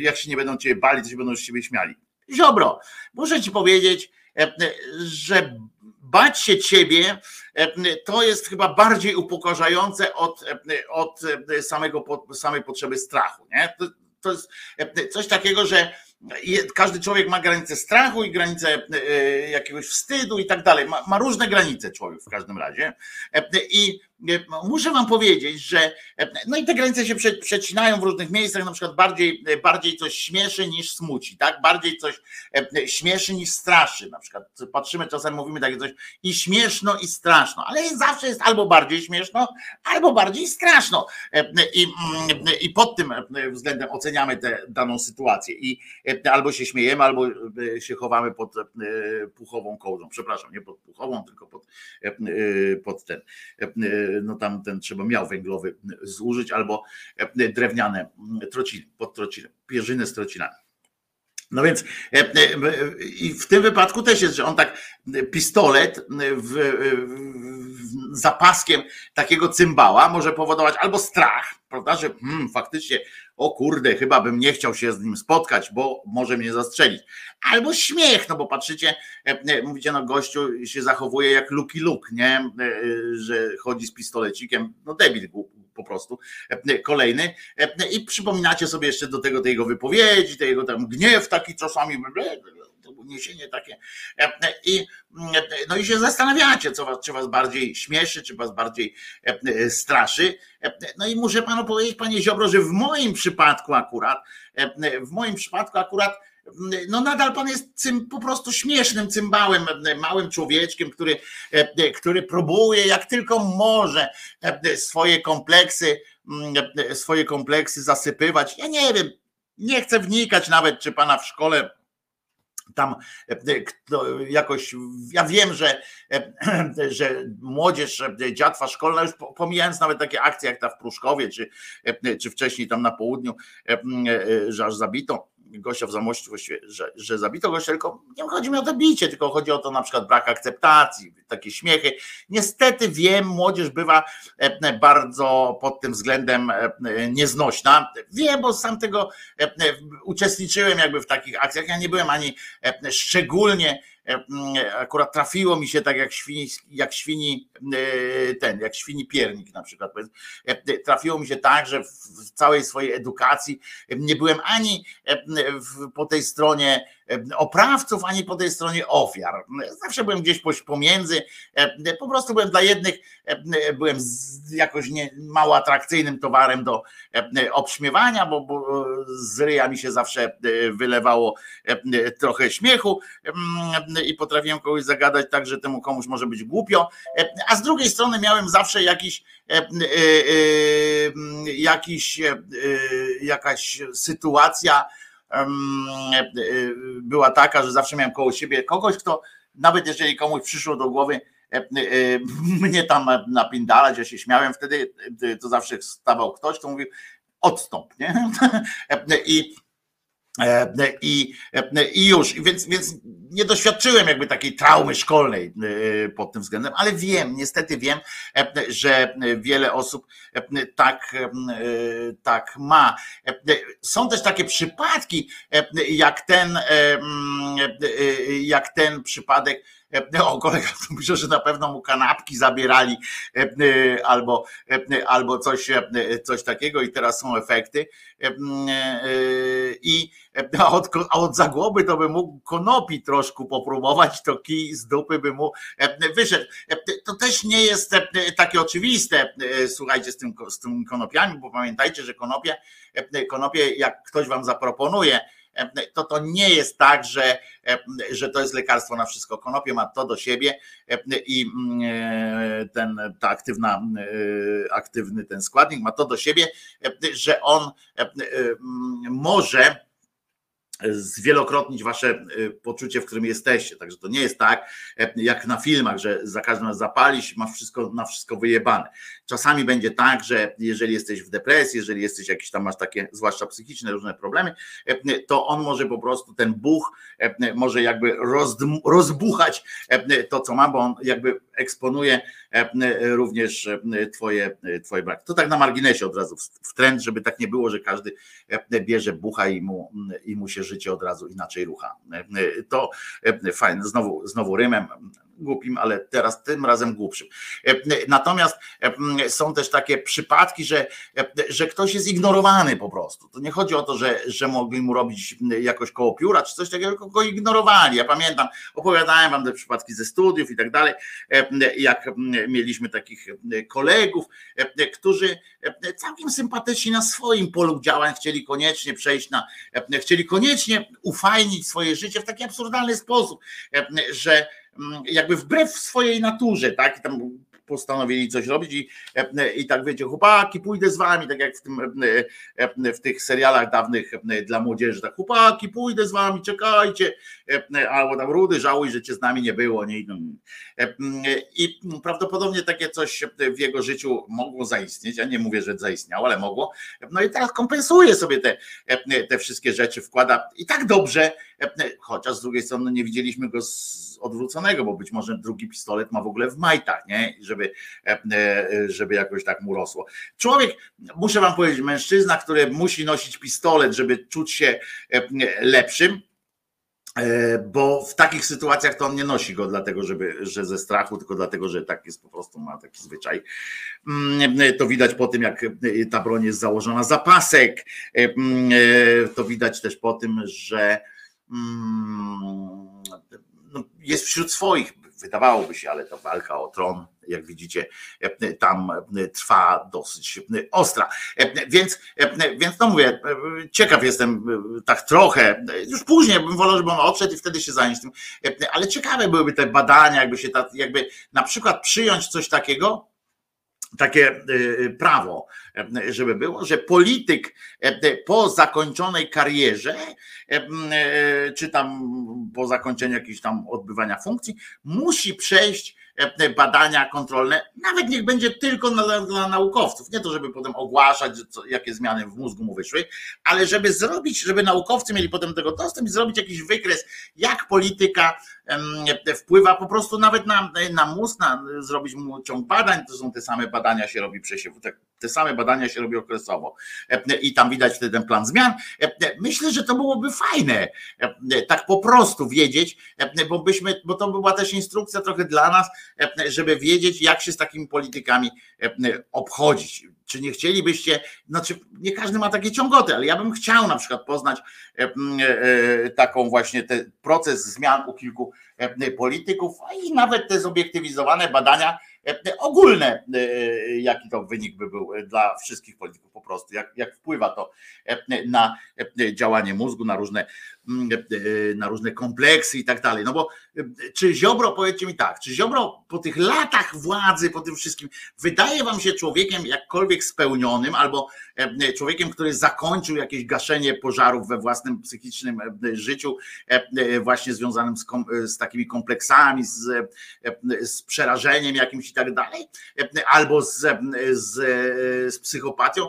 jak się nie będą ciebie bali, to się będą z ciebie śmiali. Ziobro, muszę ci powiedzieć, że bać się ciebie to jest chyba bardziej upokarzające od, od samego, samej potrzeby strachu. Nie? To jest e, coś takiego, że każdy człowiek ma granicę strachu i granicę e, jakiegoś wstydu i tak dalej. Ma, ma różne granice człowiek w każdym razie. E, I muszę wam powiedzieć, że no i te granice się przecinają w różnych miejscach, na przykład bardziej, bardziej coś śmieszy niż smuci, tak? Bardziej coś śmieszy niż straszy. Na przykład patrzymy, czasem mówimy takie coś i śmieszno i straszno, ale zawsze jest albo bardziej śmieszno, albo bardziej straszno. I, i pod tym względem oceniamy tę daną sytuację i albo się śmiejemy, albo się chowamy pod puchową kołdrą. Przepraszam, nie pod puchową, tylko pod, pod ten no tam ten trzeba miał węglowy zużyć, albo e, drewniane trociny, pod trociny, pierzyny z trocinami. No więc e, e, i w tym wypadku też jest, że on tak pistolet w zapaskiem takiego cymbała może powodować albo strach, prawda, że hmm, faktycznie o kurde, chyba bym nie chciał się z nim spotkać, bo może mnie zastrzelić. Albo śmiech, no bo patrzycie, mówicie, no gościu się zachowuje jak Lucky Luke, nie, że chodzi z pistolecikiem, no debil po prostu, kolejny. I przypominacie sobie jeszcze do tego tej jego wypowiedzi, tej jego tam gniew taki czasami, uniesienie takie i no i się zastanawiacie, co was, czy was bardziej śmieszy, czy was bardziej straszy. No i muszę panu powiedzieć, panie Ziobro, że w moim przypadku akurat, w moim przypadku akurat no nadal pan jest cym, po prostu śmiesznym cymbałem, małym człowieczkiem, który, który próbuje jak tylko może swoje kompleksy, swoje kompleksy zasypywać. Ja nie wiem, nie chcę wnikać nawet, czy pana w szkole tam jakoś, ja wiem, że, że młodzież, dziatwa szkolna, już pomijając nawet takie akcje jak ta w Pruszkowie, czy, czy wcześniej tam na południu, że aż zabito gościa w właściwie, że, że zabito gościa, tylko nie chodzi mi o to bicie, tylko chodzi o to na przykład brak akceptacji, takie śmiechy. Niestety wiem, młodzież bywa bardzo pod tym względem nieznośna. Wiem, bo sam tego uczestniczyłem jakby w takich akcjach. Ja nie byłem ani szczególnie akurat trafiło mi się tak jak świni, jak świni ten, jak świni piernik na przykład. Trafiło mi się tak, że w całej swojej edukacji nie byłem ani po tej stronie oprawców, ani po tej stronie ofiar. Zawsze byłem gdzieś pomiędzy, po prostu byłem dla jednych, byłem jakoś nie, mało atrakcyjnym towarem do obśmiewania, bo, bo z ryja mi się zawsze wylewało trochę śmiechu i potrafiłem kogoś zagadać tak, że temu komuś może być głupio, a z drugiej strony miałem zawsze jakiś jakiś jakaś sytuacja, była taka, że zawsze miałem koło siebie kogoś, kto nawet jeżeli komuś przyszło do głowy e, e, mnie tam napindalać, ja się śmiałem wtedy, to zawsze stawał ktoś, kto mówił odstąp, nie? I E, I, e, I już, więc, więc nie doświadczyłem jakby takiej traumy szkolnej e, pod tym względem, ale wiem, niestety wiem, że wiele osób tak, tak ma. Są też takie przypadki, jak ten, jak ten przypadek o, kolega myślę, że na pewno mu kanapki zabierali albo, albo coś, coś takiego i teraz są efekty. I a od, od zagłoby to by mógł konopi troszkę popróbować, to kij z dupy by mu wyszedł. To też nie jest takie oczywiste, słuchajcie, z tym, z tym konopiami, bo pamiętajcie, że konopie, konopie jak ktoś wam zaproponuje, to to nie jest tak, że, że to jest lekarstwo na wszystko. Konopie ma to do siebie i ten ta aktywna, aktywny ten składnik ma to do siebie, że on może zwielokrotnić wasze y, poczucie, w którym jesteście. Także to nie jest tak, e, jak na filmach, że za każdym razem zapalisz, masz wszystko na wszystko wyjebane. Czasami będzie tak, że jeżeli jesteś w depresji, jeżeli jesteś jakiś tam masz takie, zwłaszcza psychiczne różne problemy, e, to on może po prostu ten buch e, może jakby rozbuchać to, co ma, bo on jakby eksponuje również twoje, twoje braki. To tak na marginesie od razu w trend, żeby tak nie było, że każdy bierze bucha i mu, i mu się życie od razu inaczej rucha. To fajne, znowu, znowu rymem, głupim, ale teraz tym razem głupszym. Natomiast są też takie przypadki, że, że ktoś jest ignorowany po prostu. To nie chodzi o to, że, że mogli mu robić jakoś koło pióra czy coś takiego, tylko go ignorowali. Ja pamiętam, opowiadałem wam te przypadki ze studiów i tak dalej, jak mieliśmy takich kolegów, którzy całkiem sympatyczni na swoim polu działań chcieli koniecznie przejść na, chcieli koniecznie ufajnić swoje życie w taki absurdalny sposób, że jakby wbrew swojej naturze, tak? I tam postanowili coś robić i, i tak wiecie, chłopaki, pójdę z wami, tak jak w, tym, w tych serialach dawnych dla młodzieży, tak chłopaki, pójdę z wami, czekajcie, albo tam rudy, żałuj, że cię z nami nie było, nie? I prawdopodobnie takie coś w jego życiu mogło zaistnieć, ja nie mówię, że zaistniało, ale mogło, no i teraz kompensuje sobie te, te wszystkie rzeczy, wkłada i tak dobrze, chociaż z drugiej strony nie widzieliśmy go odwróconego, bo być może drugi pistolet ma w ogóle w majtach, nie? Żeby, e, e, żeby jakoś tak mu rosło. Człowiek, muszę wam powiedzieć, mężczyzna, który musi nosić pistolet, żeby czuć się e, lepszym, bo w takich sytuacjach to on nie nosi go dlatego, żeby, że ze strachu, tylko dlatego, że tak jest po prostu, ma taki zwyczaj. Mm, to widać po tym, jak ta broń jest założona za pasek. Mm, to widać też po tym, że jest wśród swoich, wydawałoby się, ale to walka o tron, jak widzicie, tam trwa dosyć ostra. Więc, więc no mówię, ciekaw jestem tak trochę, już później bym wolał, żeby on odszedł i wtedy się zająć tym, ale ciekawe byłyby te badania, jakby się ta, jakby na przykład przyjąć coś takiego, takie y, prawo, żeby było, że polityk po zakończonej karierze, czy tam po zakończeniu jakiegoś tam odbywania funkcji, musi przejść badania kontrolne, nawet niech będzie tylko dla, dla naukowców. Nie to, żeby potem ogłaszać, jakie zmiany w mózgu mu wyszły, ale żeby zrobić, żeby naukowcy mieli potem tego dostęp i zrobić jakiś wykres, jak polityka wpływa po prostu nawet na, na mózg, na, zrobić mu ciąg badań, to są te same badania się robi przesiewu, te, te same badania się robi okresowo i tam widać wtedy ten plan zmian. Myślę, że to byłoby fajne, tak po prostu wiedzieć, bo byśmy, bo to była też instrukcja trochę dla nas, żeby wiedzieć, jak się z takimi politykami obchodzić. Czy nie chcielibyście, znaczy nie każdy ma takie ciągoty, ale ja bym chciał na przykład poznać taką właśnie ten proces zmian u kilku polityków, i nawet te zobiektywizowane badania ogólne, jaki to wynik by był dla wszystkich polityków po prostu, jak, jak wpływa to na działanie mózgu, na różne, na różne kompleksy i tak dalej. No bo czy Ziobro, powiedzcie mi tak, czy Ziobro po tych latach władzy, po tym wszystkim, wydaje wam się człowiekiem jakkolwiek spełnionym, albo człowiekiem, który zakończył jakieś gaszenie pożarów we własnym psychicznym życiu, właśnie związanym z, z takimi kompleksami, z, z przerażeniem jakimś i tak dalej, albo z, z, z psychopatią,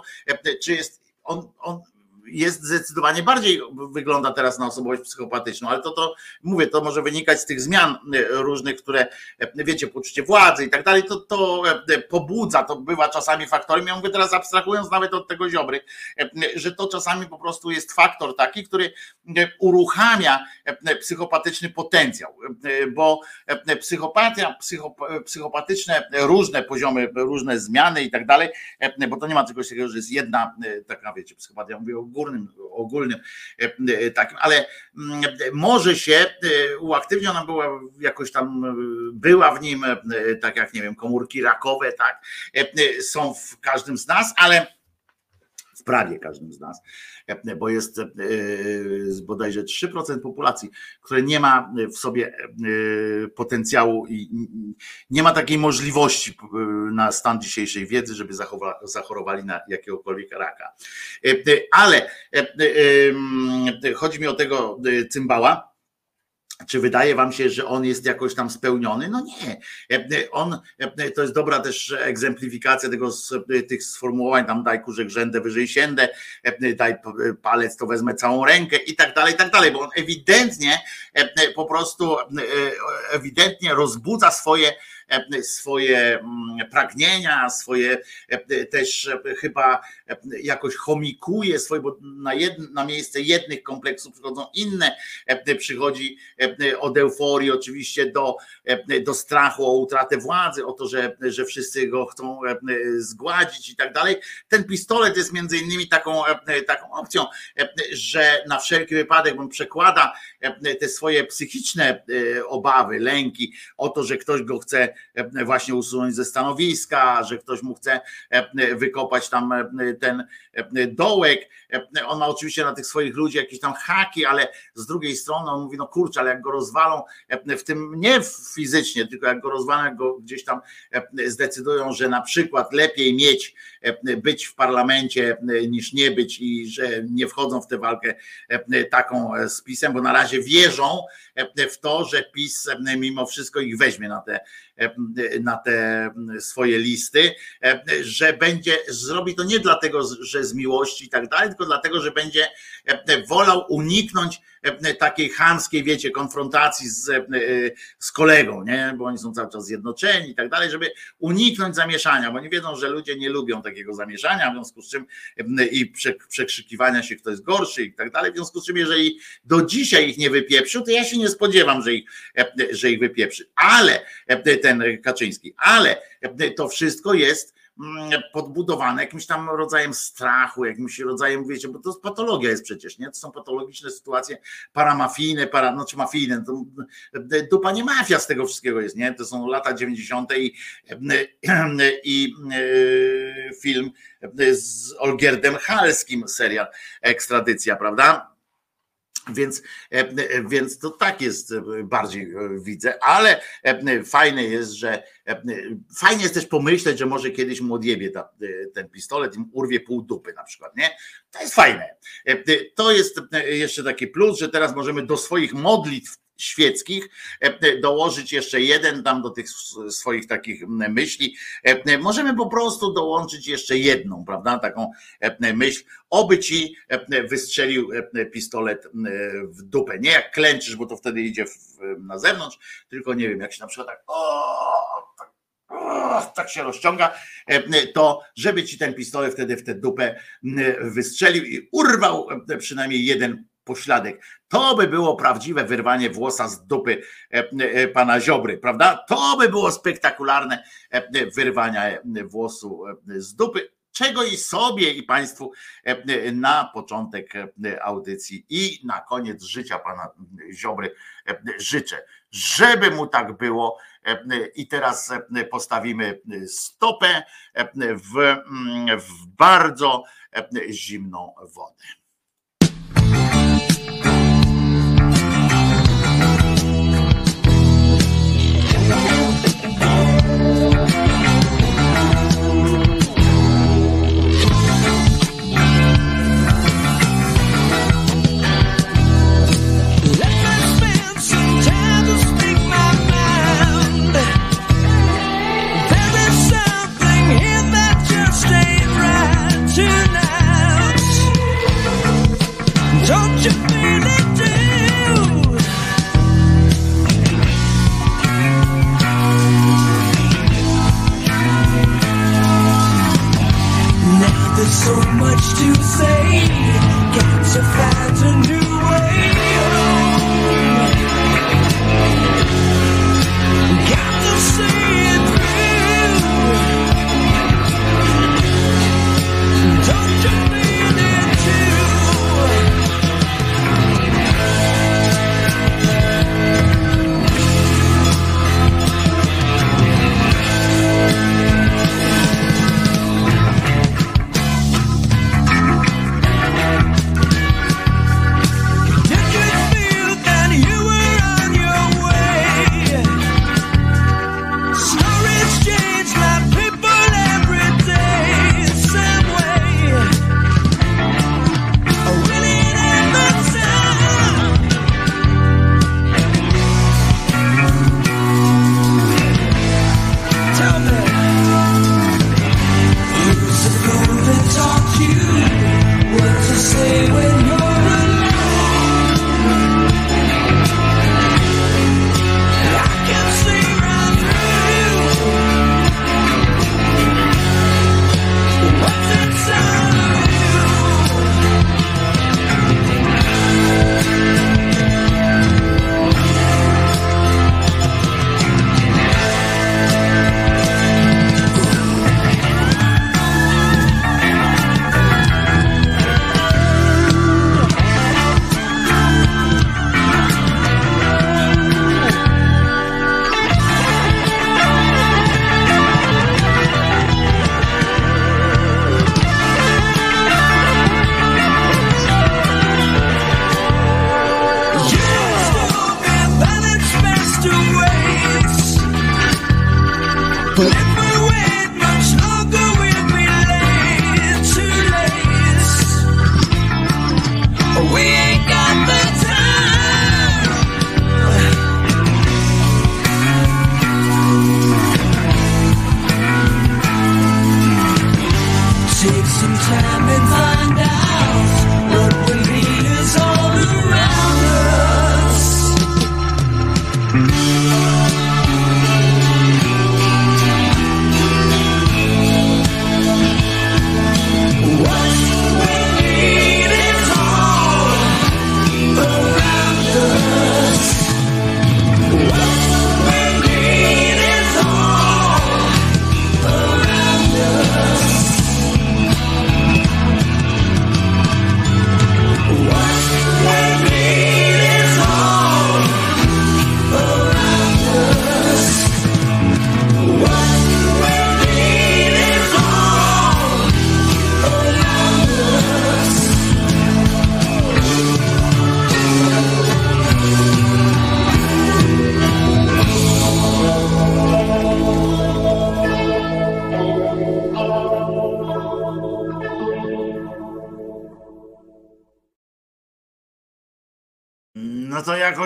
czy jest on, on jest zdecydowanie bardziej wygląda teraz na osobowość psychopatyczną, ale to, to mówię, to może wynikać z tych zmian różnych, które wiecie, poczucie władzy i tak dalej, to, to pobudza, to bywa czasami faktorem, ja mówię teraz abstrahując nawet od tego ziobry, że to czasami po prostu jest faktor taki, który uruchamia psychopatyczny potencjał, bo psychopatia, psychop, psychopatyczne różne poziomy, różne zmiany i tak dalej, bo to nie ma czegoś takiego, że jest jedna taka, wiecie, psychopatia, mówię o górnym, ogólnym e, e, takim, ale mm, może się e, uaktywni, ona była jakoś tam, była w nim, tak jak nie wiem, komórki rakowe, tak, są w każdym z nas, ale prawie każdym z nas bo jest e, bodajże 3% populacji, które nie ma w sobie e, potencjału i nie ma takiej możliwości e, na stan dzisiejszej wiedzy, żeby zachorowali na jakiegokolwiek raka. Ale chodzi mi o tego cymbała czy wydaje wam się, że on jest jakoś tam spełniony? No nie. On, to jest dobra też egzemplifikacja tego, tych sformułowań, tam daj kurze grzędę wyżej siędę, daj palec, to wezmę całą rękę i tak dalej, i tak dalej, bo on ewidentnie po prostu ewidentnie rozbudza swoje swoje mm, pragnienia, swoje też chyba jakoś chomikuje swoje, bo na, na miejsce jednych kompleksów przychodzą inne, przychodzi od euforii oczywiście do, do strachu o utratę władzy, o to, że, że wszyscy go chcą zgładzić i tak dalej. Ten pistolet jest między innymi taką, taką opcją, że na wszelki wypadek on przekłada te swoje psychiczne obawy, lęki o to, że ktoś go chce właśnie usunąć ze stanowiska, że ktoś mu chce wykopać tam ten dołek. On ma oczywiście na tych swoich ludzi jakieś tam haki, ale z drugiej strony on mówi, no kurczę, ale jak go rozwalą w tym nie fizycznie, tylko jak go rozwalą, jak go gdzieś tam zdecydują, że na przykład lepiej mieć, być w parlamencie niż nie być i że nie wchodzą w tę walkę taką z PiSem, bo na razie wierzą w to, że PiS mimo wszystko ich weźmie na te na te swoje listy, że będzie, zrobi to nie dlatego, że z miłości i tak dalej, tylko dlatego, że będzie wolał uniknąć takiej chamskiej, wiecie, konfrontacji z, z kolegą, nie? bo oni są cały czas zjednoczeni i tak dalej, żeby uniknąć zamieszania, bo nie wiedzą, że ludzie nie lubią takiego zamieszania, w związku z czym i przekrzykiwania się, kto jest gorszy i tak dalej, w związku z czym, jeżeli do dzisiaj ich nie wypieprzył, to ja się nie spodziewam, że ich, że ich wypieprzy, ale ten Kaczyński, ale to wszystko jest podbudowane jakimś tam rodzajem strachu, jakimś rodzajem, wiecie, bo to patologia jest przecież, nie? To są patologiczne sytuacje paramafijne, para, znaczy mafijne, to dupa nie mafia z tego wszystkiego jest, nie? To są lata 90. i, i e, film z Olgierdem Halskim, serial Ekstradycja, prawda? Więc, e, więc to tak jest e, bardziej e, widzę, ale fajne jest, że fajnie jest też pomyśleć, że może kiedyś mu odjebie ta, ten pistolet i urwie pół dupy na przykład, nie? To jest fajne. To jest jeszcze taki plus, że teraz możemy do swoich modlitw świeckich, dołożyć jeszcze jeden tam do tych swoich takich myśli. Możemy po prostu dołączyć jeszcze jedną, prawda? Taką myśl, oby ci wystrzelił pistolet w dupę. Nie jak klęczysz, bo to wtedy idzie na zewnątrz, tylko nie wiem, jak się na przykład tak, tak tak się rozciąga, to żeby ci ten pistolet wtedy w tę dupę wystrzelił i urwał przynajmniej jeden pośladek. To by było prawdziwe wyrwanie włosa z dupy pana Ziobry, prawda? To by było spektakularne wyrwania włosu z dupy czego i sobie i Państwu na początek audycji i na koniec życia pana Ziobry życzę, żeby mu tak było. I teraz postawimy stopę w, w bardzo zimną wodę.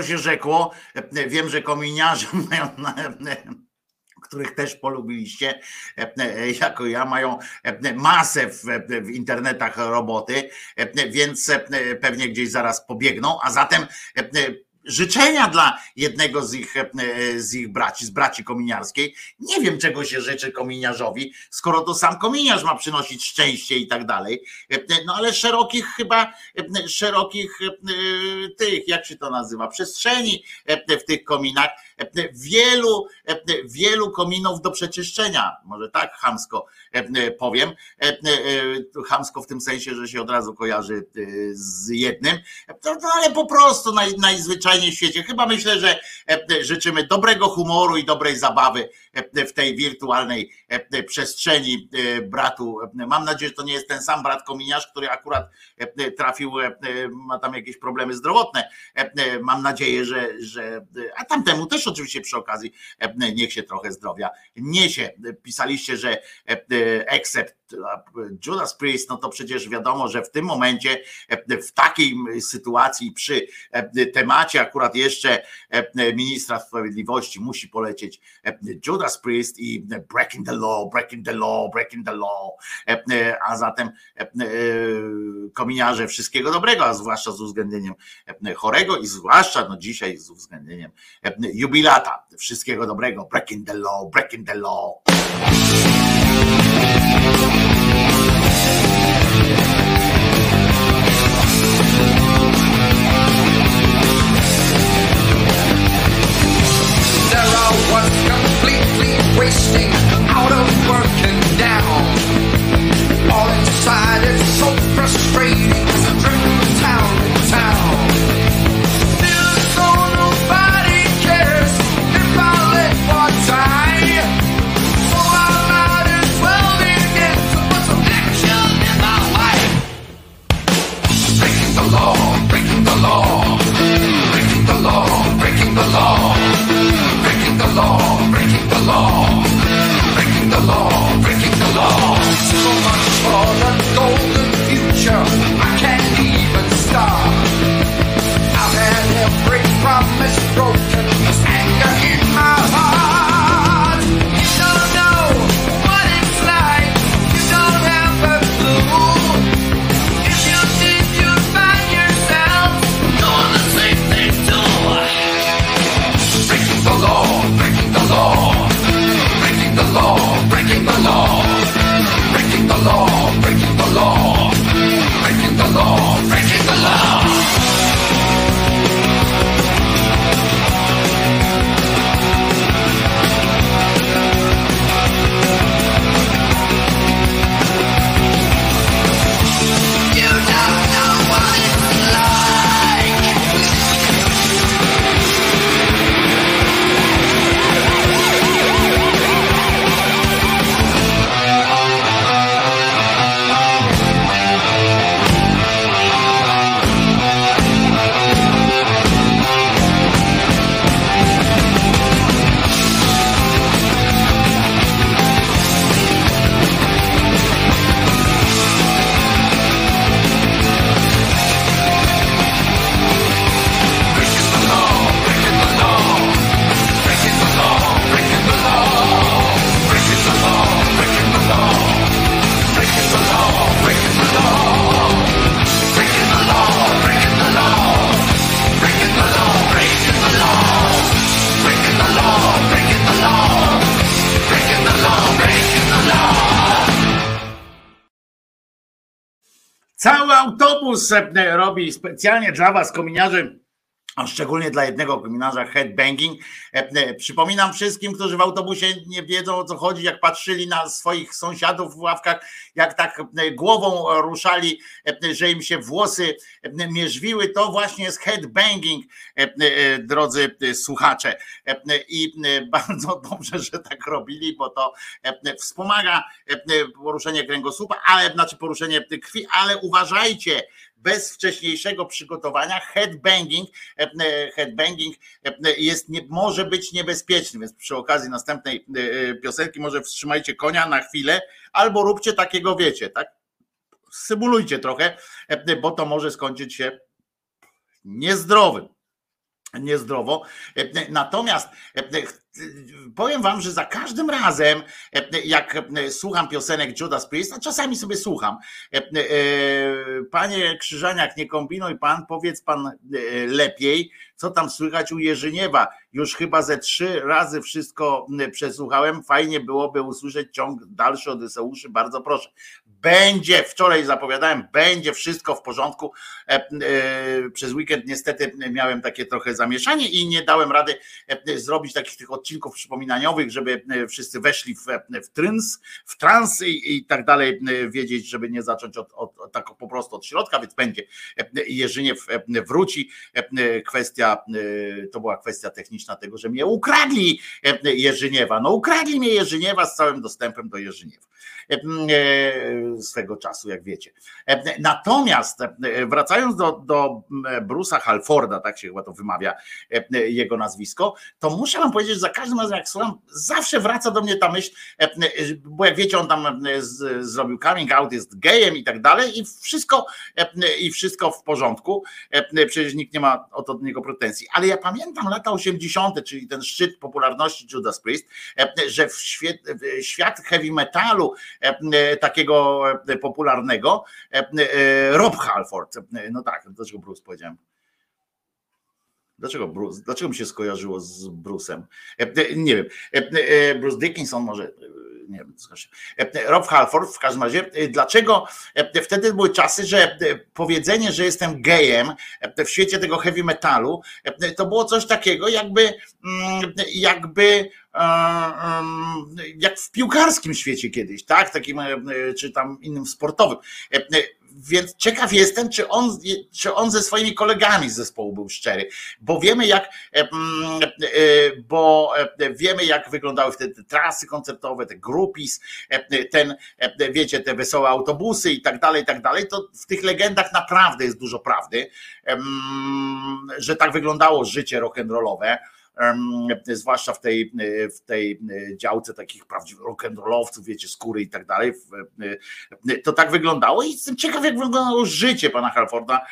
Się rzekło, wiem, że kominiarze mają, których też polubiliście, jako ja, mają masę w, w internetach roboty, więc pewnie gdzieś zaraz pobiegną, a zatem życzenia dla jednego z ich, z ich braci, z braci kominiarskiej. Nie wiem, czego się życzy kominiarzowi, skoro to sam kominiarz ma przynosić szczęście i tak dalej. No ale szerokich chyba, szerokich tych, jak się to nazywa, przestrzeni w tych kominach, wielu, wielu kominów do przeczyszczenia. Może tak chamsko powiem. Chamsko w tym sensie, że się od razu kojarzy z jednym, no, ale po prostu naj, najzwyczajniej w świecie. Chyba myślę, że życzymy dobrego humoru i dobrej zabawy w tej wirtualnej przestrzeni bratu. Mam nadzieję, że to nie jest ten sam brat kominiarz, który akurat trafił, ma tam jakieś problemy zdrowotne. Mam nadzieję, że, że a tamtemu też oczywiście przy okazji niech się trochę zdrowia niesie. Pisaliście, że except Judas Priest, no to przecież wiadomo, że w tym momencie, w takiej sytuacji, przy temacie akurat jeszcze ministra sprawiedliwości musi polecieć Judas Priest i breaking the law, breaking the law, breaking the law, a zatem kominiarze wszystkiego dobrego, a zwłaszcza z uwzględnieniem chorego i zwłaszcza no dzisiaj z uwzględnieniem jubilata. Wszystkiego dobrego, breaking the law, breaking the law. Out of work and down. All inside it's so promise robi specjalnie dla was kominiarzy, a szczególnie dla jednego kominarza headbanging. E, e, Przypominam wszystkim, którzy w autobusie nie wiedzą o co chodzi, jak patrzyli na swoich sąsiadów w ławkach, jak tak e, głową ruszali, że im się włosy mierzwiły, to właśnie jest headbanging, drodzy słuchacze. I bardzo dobrze, że tak robili, bo to wspomaga poruszenie kręgosłupa, ale znaczy poruszenie krwi, ale uważajcie, bez wcześniejszego przygotowania headbanging, e, e, headbanging e, jest, nie, może być niebezpieczny, więc przy okazji następnej piosenki może wstrzymajcie konia na chwilę, albo róbcie takiego, wiecie, tak? Symulujcie trochę, bo to może skończyć się niezdrowym. niezdrowo. Natomiast powiem wam, że za każdym razem, jak słucham piosenek Judas Priest, a czasami sobie słucham, panie Krzyżaniak, nie kombinuj pan, powiedz pan lepiej, co tam słychać u Jerzyniewa. Już chyba ze trzy razy wszystko przesłuchałem. Fajnie byłoby usłyszeć ciąg dalszy Odyseuszy, bardzo proszę. Będzie, wczoraj zapowiadałem, będzie wszystko w porządku. Przez weekend niestety miałem takie trochę zamieszanie i nie dałem rady zrobić takich tych odcinków przypominaniowych, żeby wszyscy weszli w, w trans, w trans i, i tak dalej, wiedzieć, żeby nie zacząć od, od tak po prostu od środka, więc będzie Jerzyniew wróci. Kwestia, to była kwestia techniczna tego, że mnie ukradli Jerzyniewa. No ukradli mnie Jerzyniewa z całym dostępem do Jerzyniewa swego czasu, jak wiecie. Natomiast wracając do, do Bruce'a Halforda, tak się chyba to wymawia jego nazwisko, to muszę wam powiedzieć, że za każdym razem jak słucham, zawsze wraca do mnie ta myśl, bo jak wiecie, on tam zrobił coming out, jest gejem i tak dalej i wszystko, i wszystko w porządku, przecież nikt nie ma o to do niego pretensji, ale ja pamiętam lata 80., czyli ten szczyt popularności Judas Priest, że w świat, świat heavy metalu takiego popularnego, Rob Halford, no tak, dlaczego Bruce powiedziałem? Dlaczego, Bruce, dlaczego mi się skojarzyło z Bruce'em? Nie wiem. Bruce Dickinson może. Nie wiem, Rob Halford w każdym razie. Dlaczego wtedy były czasy, że powiedzenie, że jestem gejem w świecie tego heavy metalu, to było coś takiego, jakby jakby jak w piłkarskim świecie kiedyś, tak? Takim, czy tam innym sportowym więc ciekaw jestem, czy on, czy on ze swoimi kolegami z zespołu był szczery, bo wiemy jak, e, e, bo e, wiemy jak wyglądały wtedy te trasy koncertowe, te grupis, ten, wiecie, te wesołe autobusy i tak dalej, i tak dalej, to w tych legendach naprawdę jest dużo prawdy, że tak wyglądało życie rock'n'rollowe zwłaszcza w tej, w tej działce takich prawdziwych rock'n'rollowców, wiecie, skóry i tak dalej. To tak wyglądało i jestem ciekaw, jak wyglądało życie pana Halforda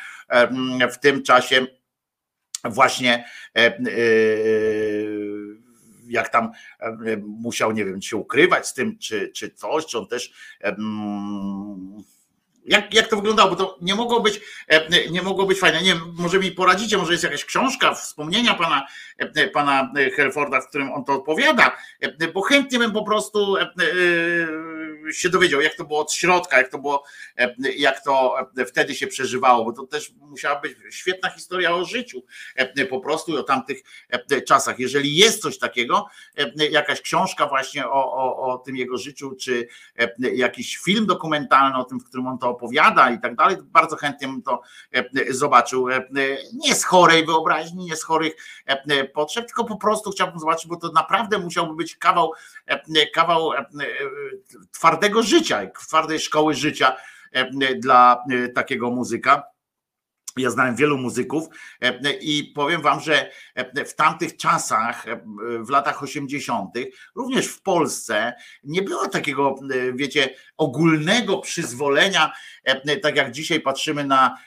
w tym czasie właśnie jak tam musiał, nie wiem, się ukrywać z tym, czy, czy coś, czy on też jak, jak to wyglądało? Bo to nie mogło być, e, nie mogło być fajne. Nie może mi poradzicie, może jest jakaś książka, wspomnienia pana, e, pana Helforda, w którym on to opowiada, e, bo chętnie bym po prostu się dowiedział, jak to było od środka, jak to było, jak to wtedy się przeżywało, bo to też musiała być świetna historia o życiu po prostu i o tamtych czasach. Jeżeli jest coś takiego, jakaś książka właśnie o, o, o tym jego życiu, czy jakiś film dokumentalny o tym, w którym on to opowiada i tak dalej, bardzo chętnie bym to zobaczył. Nie z chorej wyobraźni, nie z chorych potrzeb, tylko po prostu chciałbym zobaczyć, bo to naprawdę musiałby być kawał, kawał twardego życia, twardej szkoły życia dla takiego muzyka. Ja znałem wielu muzyków i powiem wam, że w tamtych czasach, w latach 80., również w Polsce, nie było takiego, wiecie, ogólnego przyzwolenia, tak jak dzisiaj patrzymy na,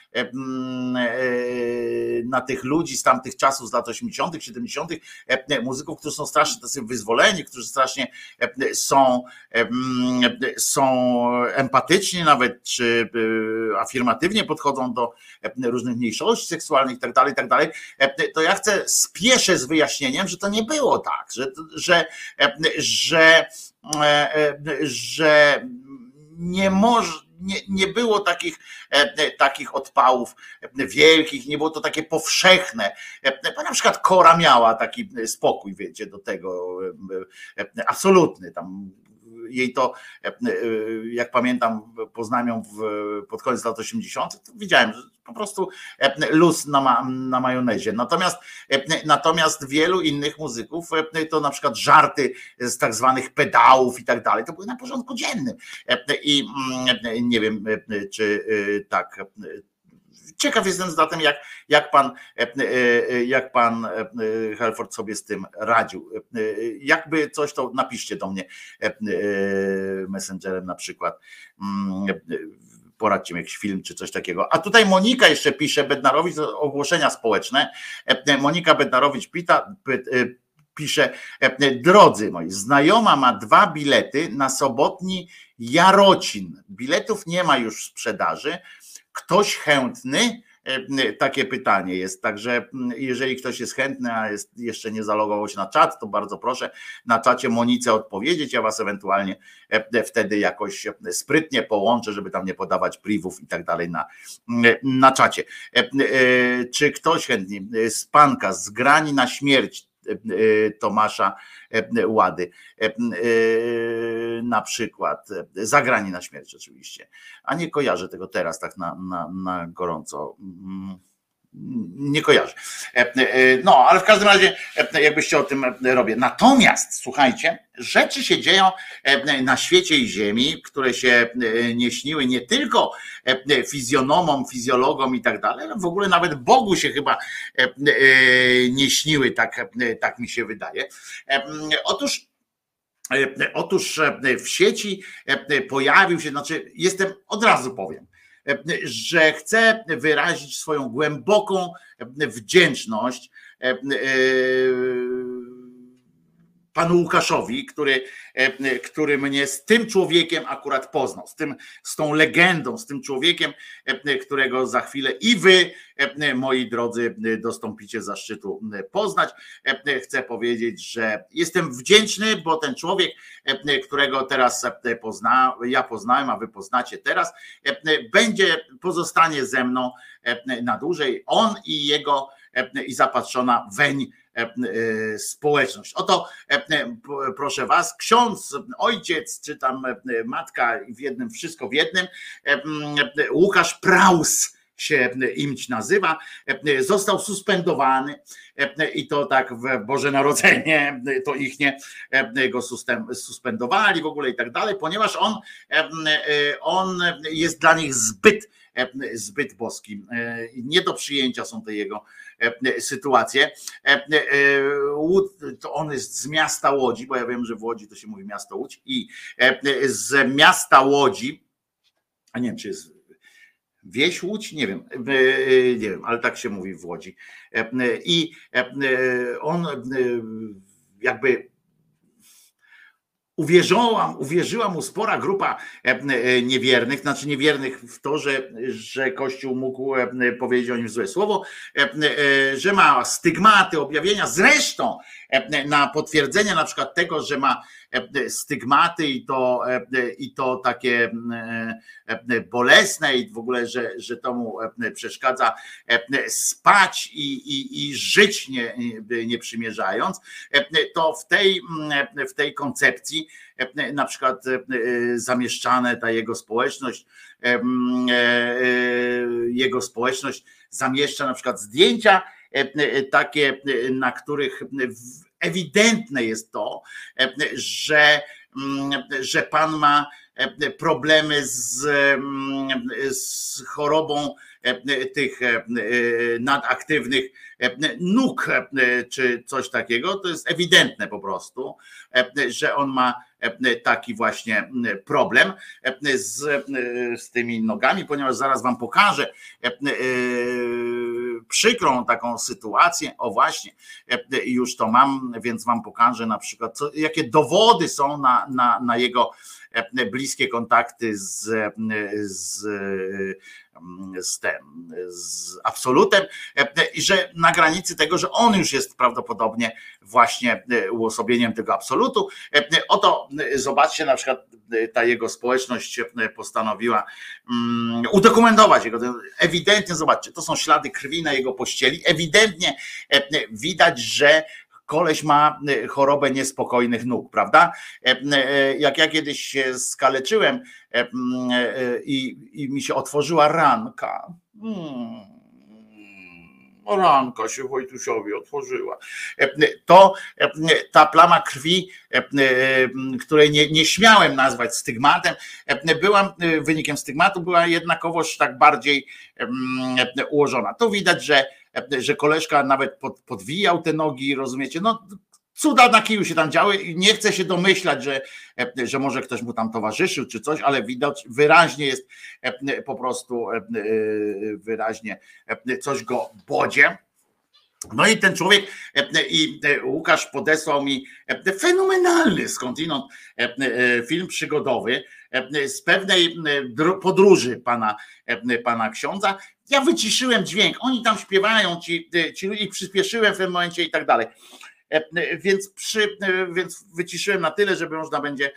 na tych ludzi z tamtych czasów, z lat 80., 70., muzyków, którzy są strasznie tacy wyzwoleni, którzy strasznie są, są empatyczni nawet, czy afirmatywnie podchodzą do różnych mniejszości seksualnych i tak dalej, i tak to ja chcę spieszę z wyjaśnieniem, że to nie było tak, że, że, że, że nie może, nie, nie było takich, takich odpałów wielkich, nie było to takie powszechne. Bo na przykład Kora miała taki spokój, wiecie, do tego absolutny. Tam jej to, jak pamiętam, poznałem ją w, pod koniec lat 80., to widziałem, że po prostu luz na, na majonezie. Natomiast, natomiast wielu innych muzyków to na przykład żarty z tak zwanych pedałów i tak dalej, to były na porządku dziennym. I nie wiem, czy tak ciekaw jestem zatem, jak, jak pan, jak pan Helford sobie z tym radził. Jakby coś, to napiszcie do mnie messengerem na przykład poradźcie mi jakiś film czy coś takiego. A tutaj Monika jeszcze pisze, Bednarowicz, ogłoszenia społeczne. Monika Bednarowicz pita, pisze, drodzy moi, znajoma ma dwa bilety na sobotni Jarocin. Biletów nie ma już w sprzedaży. Ktoś chętny? E, takie pytanie jest. Także jeżeli ktoś jest chętny, a jest, jeszcze nie zalogował się na czat, to bardzo proszę na czacie Monice odpowiedzieć. Ja was ewentualnie e, wtedy jakoś sprytnie połączę, żeby tam nie podawać privów i tak dalej na, na czacie. E, czy ktoś chętnie, spanka z grani na śmierć Tomasza Łady, na przykład, zagrani na śmierć oczywiście, a nie kojarzę tego teraz tak na, na, na gorąco nie kojarzę. No, ale w każdym razie, jakbyście o tym robię. Natomiast słuchajcie, rzeczy się dzieją na świecie i ziemi, które się nie śniły nie tylko fizjonomom, fizjologom i tak dalej, ale w ogóle nawet Bogu się chyba nie śniły, tak, tak mi się wydaje. Otóż Otóż w sieci pojawił się, znaczy jestem, od razu powiem, że chcę wyrazić swoją głęboką wdzięczność e, panu Łukaszowi, który, który mnie z tym człowiekiem akurat poznał, z, tym, z tą legendą, z tym człowiekiem, którego za chwilę i wy, moi drodzy, dostąpicie zaszczytu poznać. Chcę powiedzieć, że jestem wdzięczny, bo ten człowiek, którego teraz pozna, ja poznałem, a wy poznacie teraz, będzie, pozostanie ze mną na dłużej. On i jego i zapatrzona weń E, e, społeczność. Oto e, proszę was, ksiądz, ojciec, czy tam matka w jednym, wszystko w jednym, Łukasz Praus się imć nazywa, został suspendowany i to tak w Boże Narodzenie, to ich nie go suspendowali w ogóle i tak dalej, ponieważ on, on jest dla nich zbyt, zbyt boskim. Nie do przyjęcia są te jego E, sytuację. E, e, to on jest z miasta Łodzi, bo ja wiem, że w Łodzi to się mówi miasto Łódź i z miasta Łodzi, a nie wiem, czy jest Wieś Łódź? Nie wiem, nie wiem, ale tak się mówi w Łodzi. I on jakby uwierzyłam, uwierzyła mu spora grupa e, e, niewiernych, znaczy niewiernych w to, że, że Kościół mógł e, powiedzieć o nim złe słowo, że ma stygmaty, objawienia. Zresztą na potwierdzenie na przykład tego, że ma stygmaty i to, i to takie bolesne i w ogóle, że, że to mu przeszkadza spać i, i, i żyć nie, nie przymierzając, to w tej, w tej koncepcji na przykład zamieszczane ta jego społeczność, jego społeczność zamieszcza na przykład zdjęcia takie, na których ewidentne jest to, że, że pan ma problemy z, z chorobą tych nadaktywnych nóg czy coś takiego. To jest ewidentne po prostu, że on ma taki właśnie problem z, z tymi nogami, ponieważ zaraz wam pokażę przykrą taką sytuację. O właśnie, już to mam, więc wam pokażę na przykład, co, jakie dowody są na, na, na jego bliskie kontakty z, z z tym, z absolutem i że na granicy tego, że on już jest prawdopodobnie właśnie uosobieniem tego absolutu. Oto zobaczcie na przykład ta jego społeczność postanowiła mm, udokumentować jego. Ewidentnie zobaczcie, to są ślady krwi na jego pościeli. Ewidentnie widać, że koleś ma e, chorobę niespokojnych nóg, prawda? E, e, jak ja kiedyś się skaleczyłem i, i mi się otworzyła ranka. Hmm ranka się Wojtusiowi otworzyła. To ta plama krwi, której nie, nie śmiałem nazwać stygmatem, była wynikiem stygmatu, była jednakowoż tak bardziej ułożona. Tu widać, że że koleżka nawet pod, podwijał te nogi, rozumiecie? No cuda na kiju się tam działy i nie chcę się domyślać, że, że może ktoś mu tam towarzyszył czy coś, ale widać wyraźnie jest po prostu wyraźnie coś go bodzie. No i ten człowiek i Łukasz podesłał mi fenomenalny skądinąd film przygodowy z pewnej podróży pana, pana księdza. Ja wyciszyłem dźwięk, oni tam śpiewają, ci, ci ludzie, przyspieszyłem w tym momencie i tak dalej. Więc, przy, więc wyciszyłem na tyle, żeby można będzie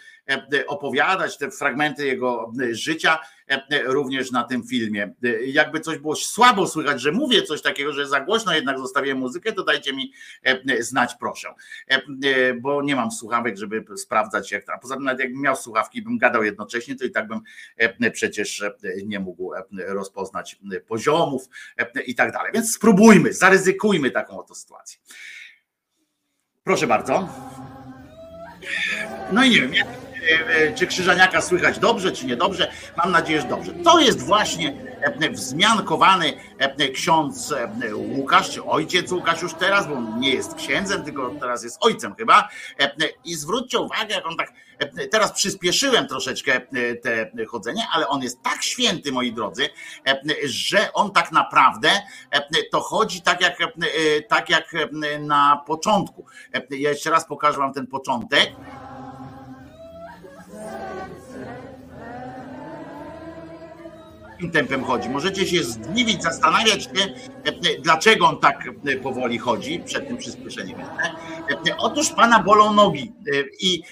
opowiadać te fragmenty jego życia również na tym filmie. Jakby coś było słabo słychać, że mówię coś takiego, że za głośno jednak zostawię muzykę, to dajcie mi znać, proszę. Bo nie mam słuchawek, żeby sprawdzać jak tam. Poza tym, nawet jakbym miał słuchawki, bym gadał jednocześnie, to i tak bym przecież nie mógł rozpoznać poziomów i tak dalej. Więc spróbujmy, zaryzykujmy taką oto sytuację. Proszę bardzo. No i nie wiem, czy Krzyżaniaka słychać dobrze, czy niedobrze. Mam nadzieję, że dobrze. To jest właśnie wzmiankowany ksiądz Łukasz, czy ojciec Łukasz już teraz, bo nie jest księdzem, tylko teraz jest ojcem chyba. I zwróćcie uwagę, jak on tak, teraz przyspieszyłem troszeczkę te chodzenie, ale on jest tak święty, moi drodzy, że on tak naprawdę to chodzi tak jak, tak jak na początku. Ja jeszcze raz pokażę wam ten początek. Tempem chodzi. Możecie się zdziwić, zastanawiać się, dlaczego on tak powoli chodzi przed tym przyspieszeniem. Otóż pana bolą nogi i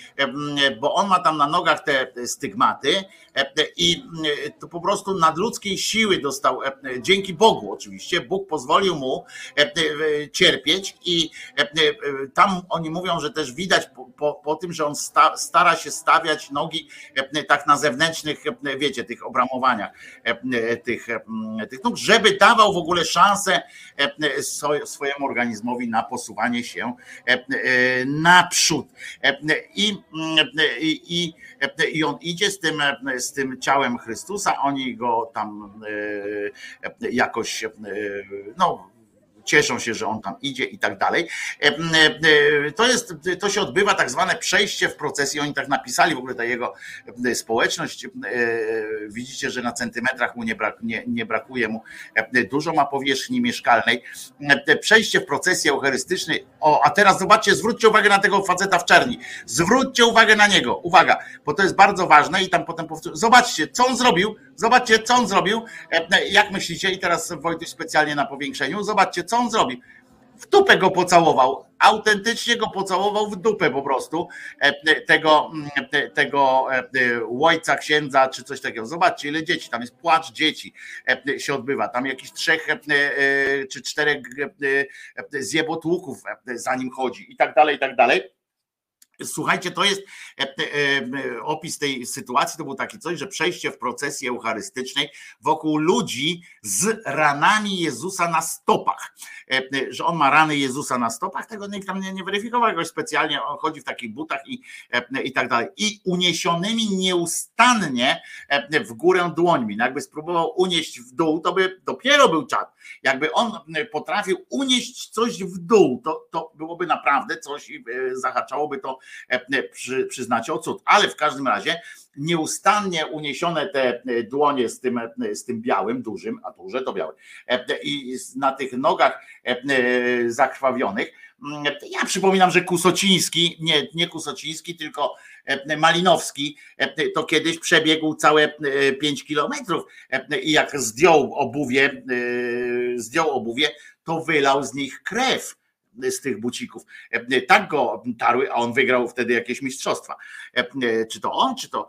bo on ma tam na nogach te stygmaty i to po prostu nadludzkiej siły dostał dzięki Bogu oczywiście. Bóg pozwolił mu cierpieć i tam oni mówią, że też widać po, po, po tym, że on sta, stara się stawiać nogi tak na zewnętrznych, wiecie, tych obramowaniach tych, tych nóg, żeby dawał w ogóle szansę swojemu organizmowi na posuwanie się naprzód. I, i, i on idzie z tym, z tym ciałem Chrystusa, oni go tam jakoś no cieszą się, że on tam idzie i tak dalej. To jest, to się odbywa tak zwane przejście w procesji, oni tak napisali w ogóle ta jego społeczność. Widzicie, że na centymetrach mu nie, brak, nie, nie brakuje mu dużo ma powierzchni mieszkalnej. Przejście w procesji eucharystycznej. O, a teraz zobaczcie, zwróćcie uwagę na tego faceta w czerni. Zwróćcie uwagę na niego. Uwaga, bo to jest bardzo ważne i tam potem powtórzę. Zobaczcie, co on zrobił. Zobaczcie, co on zrobił. Jak myślicie? I teraz Wojtek specjalnie na powiększeniu. Zobaczcie, co on zrobił? W dupę go pocałował, autentycznie go pocałował w dupę po prostu tego, tego łojca, księdza czy coś takiego. Zobaczcie, ile dzieci, tam jest płacz dzieci się odbywa, tam jakiś trzech czy czterech zjebotłuków za nim chodzi i tak dalej, i tak dalej. Słuchajcie, to jest opis tej sytuacji. To był taki coś, że przejście w procesji eucharystycznej wokół ludzi z ranami Jezusa na stopach. Że on ma rany Jezusa na stopach, tego nikt tam nie, nie weryfikował jakoś specjalnie. On chodzi w takich butach i, i tak dalej. I uniesionymi nieustannie w górę dłońmi. No jakby spróbował unieść w dół, to by dopiero był czad. Jakby on potrafił unieść coś w dół, to, to byłoby naprawdę coś i zahaczałoby to przy, przyznacie o cud. Ale w każdym razie nieustannie uniesione te dłonie z tym, z tym białym, dużym, a duże to białe, i na tych nogach zakrwawionych. Ja przypominam, że Kusociński, nie, nie Kusociński, tylko Malinowski, to kiedyś przebiegł całe 5 kilometrów i jak zdjął obuwie, zdjął obuwie, to wylał z nich krew z tych bucików. Tak go tarły, a on wygrał wtedy jakieś mistrzostwa. Czy to on, czy to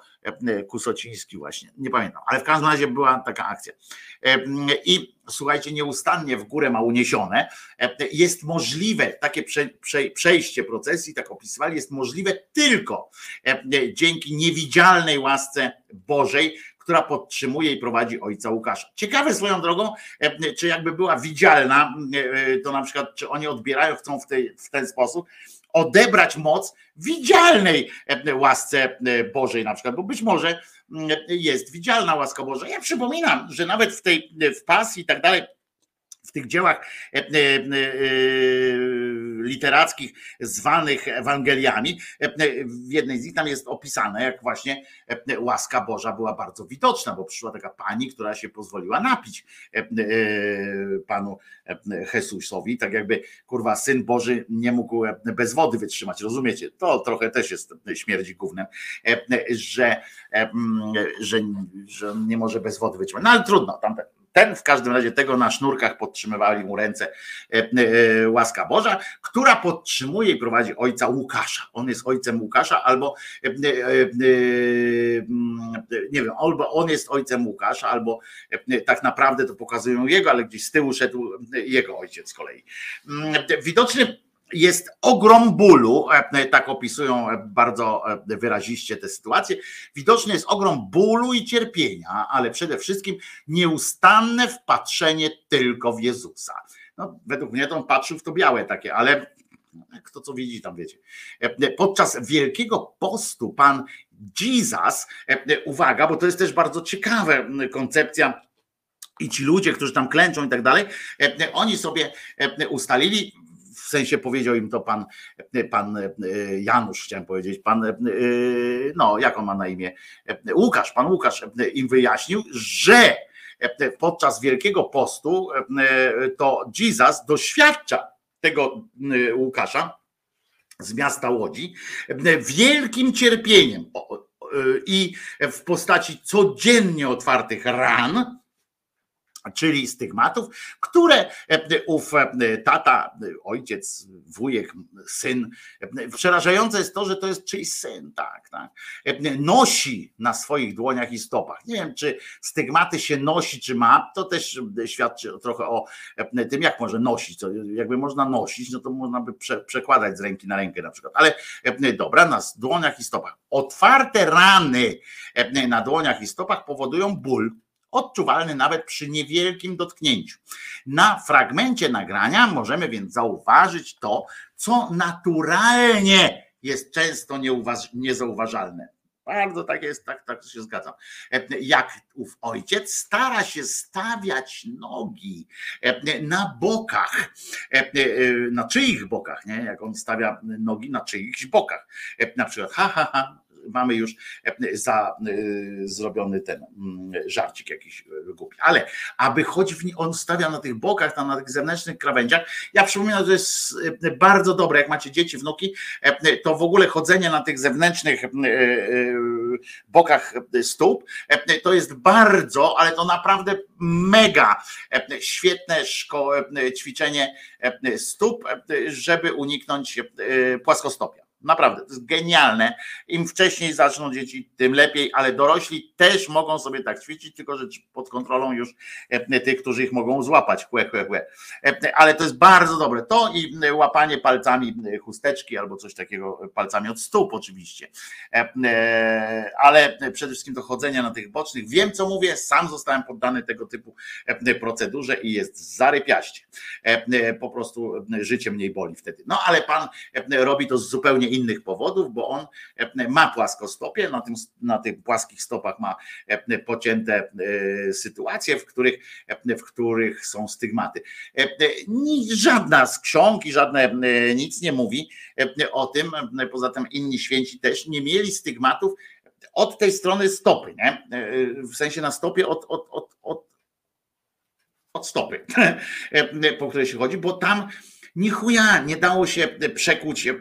Kusociński właśnie, nie pamiętam, ale w każdym razie była taka akcja. I słuchajcie, nieustannie w górę ma uniesione. Jest możliwe takie przejście procesji, tak opisywali, jest możliwe tylko dzięki niewidzialnej łasce Bożej, która podtrzymuje i prowadzi ojca Łukasza. Ciekawe swoją drogą, czy jakby była widzialna, to na przykład, czy oni odbierają, chcą w, tej, w ten sposób odebrać moc widzialnej łasce Bożej na przykład, bo być może jest widzialna łaska Boża. Ja przypominam, że nawet w tej w pasji i tak dalej, w tych dziełach literackich zwanych Ewangeliami. W jednej z nich tam jest opisane, jak właśnie łaska Boża była bardzo widoczna, bo przyszła taka pani, która się pozwoliła napić panu Jezusowi, tak jakby kurwa syn Boży nie mógł bez wody wytrzymać, rozumiecie? To trochę też jest śmierdzi gównem, że, że, że nie może bez wody wytrzymać. No ale trudno, tam ten w każdym razie tego na sznurkach podtrzymywali mu ręce e, e, łaska Boża, która podtrzymuje i prowadzi ojca Łukasza. On jest ojcem Łukasza, albo e, nie wiem, albo on jest ojcem Łukasza, albo tak naprawdę to pokazują jego, ale gdzieś z tyłu szedł jego ojciec z kolei. Widoczny jest ogrom bólu, e, tak opisują e, bardzo e, wyraziście tę sytuację. Widoczny jest ogrom bólu i cierpienia, ale przede wszystkim nieustanne wpatrzenie tylko w Jezusa. No, według mnie to on patrzył w to białe takie, ale kto co widzi, tam wiecie. Podczas Wielkiego Postu pan Jesus, uwaga, bo to jest też bardzo ciekawa koncepcja i ci ludzie, którzy tam klęczą i tak dalej, oni sobie ustalili, sensie powiedział im to pan, pan e, Janusz, chciałem powiedzieć, pan, e, no jak on ma na imię, Łukasz, pan Łukasz im wyjaśnił, że podczas Wielkiego Postu to Jesus doświadcza tego Łukasza z miasta Łodzi wielkim cierpieniem i w postaci codziennie otwartych ran, czyli stygmatów, które e, ów e, tata, ojciec, wujek, syn, e, przerażające jest to, że to jest czyjś syn, tak, tak, nosi na swoich dłoniach i stopach. Nie wiem, czy stygmaty się nosi, czy ma, to też świadczy trochę o tym, jak może nosić, jakby można nosić, no to można by prze, przekładać z ręki na rękę na przykład, ale dobra, na dłoniach i stopach. Otwarte rany na dłoniach i stopach powodują ból, odczuwalny nawet przy niewielkim dotknięciu. Na fragmencie nagrania możemy więc zauważyć to, co naturalnie jest często niezauważalne. Bardzo tak jest, tak, tak się zgadzam. Jak ów ojciec stara się stawiać nogi na bokach, na czyich bokach, nie? Jak on stawia nogi na czyichś bokach. Na przykład, ha, ha, ha, mamy już e, za e, zrobiony ten mm, żarcik jakiś e, głupi. Ale aby choć on stawia na tych bokach, tam na tych zewnętrznych krawędziach, ja przypominam, że jest bardzo dobre, jak macie dzieci, wnuki, to w ogóle chodzenie na tych zewnętrznych bokach stóp, to jest bardzo, ale to naprawdę mega świetne szko- ćwiczenie stóp, żeby uniknąć płaskostopia. Naprawdę, to jest genialne. Im wcześniej zaczną dzieci, tym lepiej, ale dorośli też mogą sobie tak ćwiczyć, tylko że pod kontrolą już e, tych, którzy ich mogą złapać. Chłe, chłe, chłe. E, ale to jest bardzo dobre. To i e, łapanie palcami chusteczki albo coś takiego, palcami od stóp oczywiście. Ale przede wszystkim dochodzenia na tych bocznych. Wiem, co mówię, sam zostałem poddany tego typu procedurze i jest zarypiaście. Po prostu życie mniej boli wtedy. No ale pan robi to zupełnie innych powodów, bo on e, ma płaskostopie, na, tym, na tych płaskich stopach ma e, pocięte e, sytuacje, w których, w których są stygmaty. Żadna z ksiąg i żadne nic nie mówi o tym, poza tym inni święci też nie mieli stygmatów od tej strony stopy, nie? w sensie na stopie od, od, od, od, od stopy, po której się chodzi, bo tam ni chuja nie dało się przekuć e,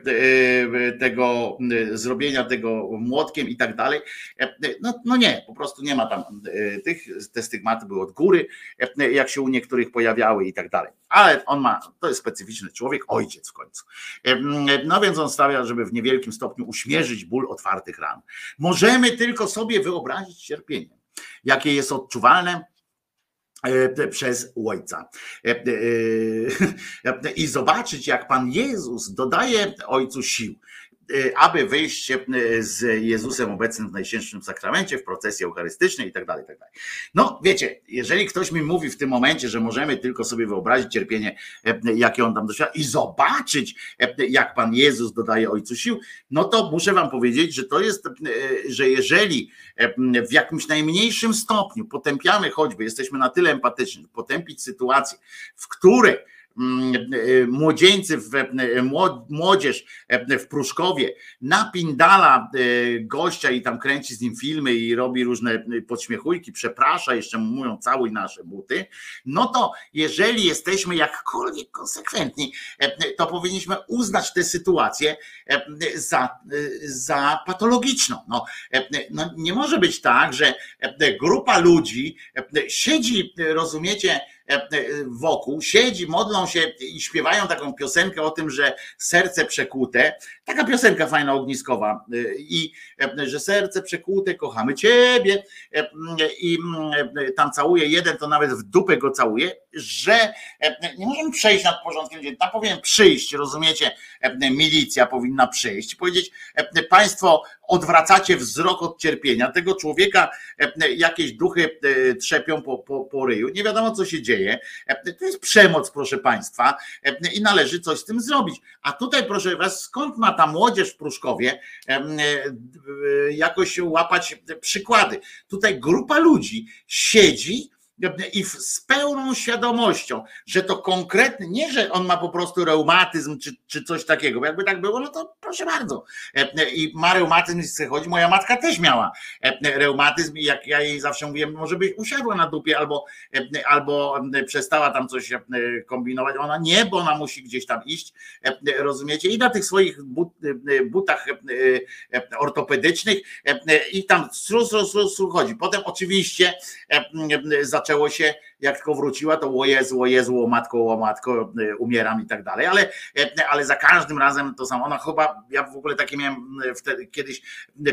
tego e, zrobienia tego młotkiem i tak dalej. E, no, no nie, po prostu nie ma tam tych, te stygmaty były od góry, jak się u niektórych pojawiały i tak dalej. Ale on ma, to jest specyficzny człowiek, ojciec w końcu. No więc on stawia, żeby w niewielkim stopniu uśmierzyć ból otwartych ran. Możemy tylko sobie wyobrazić cierpienie, jakie jest odczuwalne E, przez Ojca. E, e, I zobaczyć, jak Pan Jezus dodaje Ojcu sił. Y, aby wyjść y, z Jezusem obecnym w Najświętszym Sakramencie, w procesji eucharystycznej i tak dalej, tak dalej. No wiecie, jeżeli ktoś mi mówi w tym momencie, że możemy tylko sobie wyobrazić cierpienie, y, jakie on tam doświadcza i zobaczyć, jak Pan Jezus dodaje Ojcu sił, no to muszę wam powiedzieć, że to jest, że jeżeli w jakimś najmniejszym stopniu potępiamy choćby, jesteśmy na tyle empatyczni, potępić sytuację, w której e, młodzieńcy, w, mło- młodzież e, w Pruszkowie napindala gościa i tam kręci z nim filmy i robi różne podśmiechujki, przeprasza, jeszcze mówią całuj nasze buty, no to jeżeli jesteśmy jakkolwiek konsekwentni, to powinniśmy uznać tę sytuację za, za patologiczną. No, no, nie może być tak, że grupa ludzi siedzi, rozumiecie, wokół, siedzi, modlą się i śpiewają taką piosenkę o tym, że serce przekłute, taka piosenka fajna, ogniskowa e, i e, że serce przekłute, kochamy Ciebie e, i e, tam całuje jeden, to nawet w dupę go całuje, że e, nie możemy przejść nad porządkiem dziennym, tam powinien przyjść, rozumiecie, e, milicja powinna przyjść, powiedzieć, e, państwo odwracacie wzrok od cierpienia, tego człowieka e, jakieś duchy e, trzepią po, po, po ryju, nie wiadomo co się dzieje, E, to jest przemoc proszę państwa e, i należy coś z tym zrobić, a tutaj proszę was, skąd ma ta młodzież w Pruszkowie e, e, jakoś łapać przykłady, tutaj grupa ludzi siedzi i z pełną świadomością, że to konkretny, nie, że on ma po prostu reumatyzm czy, czy coś takiego, bo jakby tak było, no to proszę bardzo. E, I ma reumatyzm i chce. Moja matka też miała e, reumatyzm i jak ja jej zawsze mówiłem, może byś usiadła na dupie albo, e, albo przestała tam coś kombinować. Ona nie, bo ona musi gdzieś tam iść, rozumiecie? I na tych swoich but, butach ortopedycznych i tam stru, stru, stru chodzi. Potem oczywiście e, zaczęło się, jak tylko wróciła, to o Jezu, o Jezu, o matko, o matko, e, umieram i tak dalej, ale, e, ale za każdym razem to samo. Ona chyba, ja w ogóle takie miałem e, wtedy kiedyś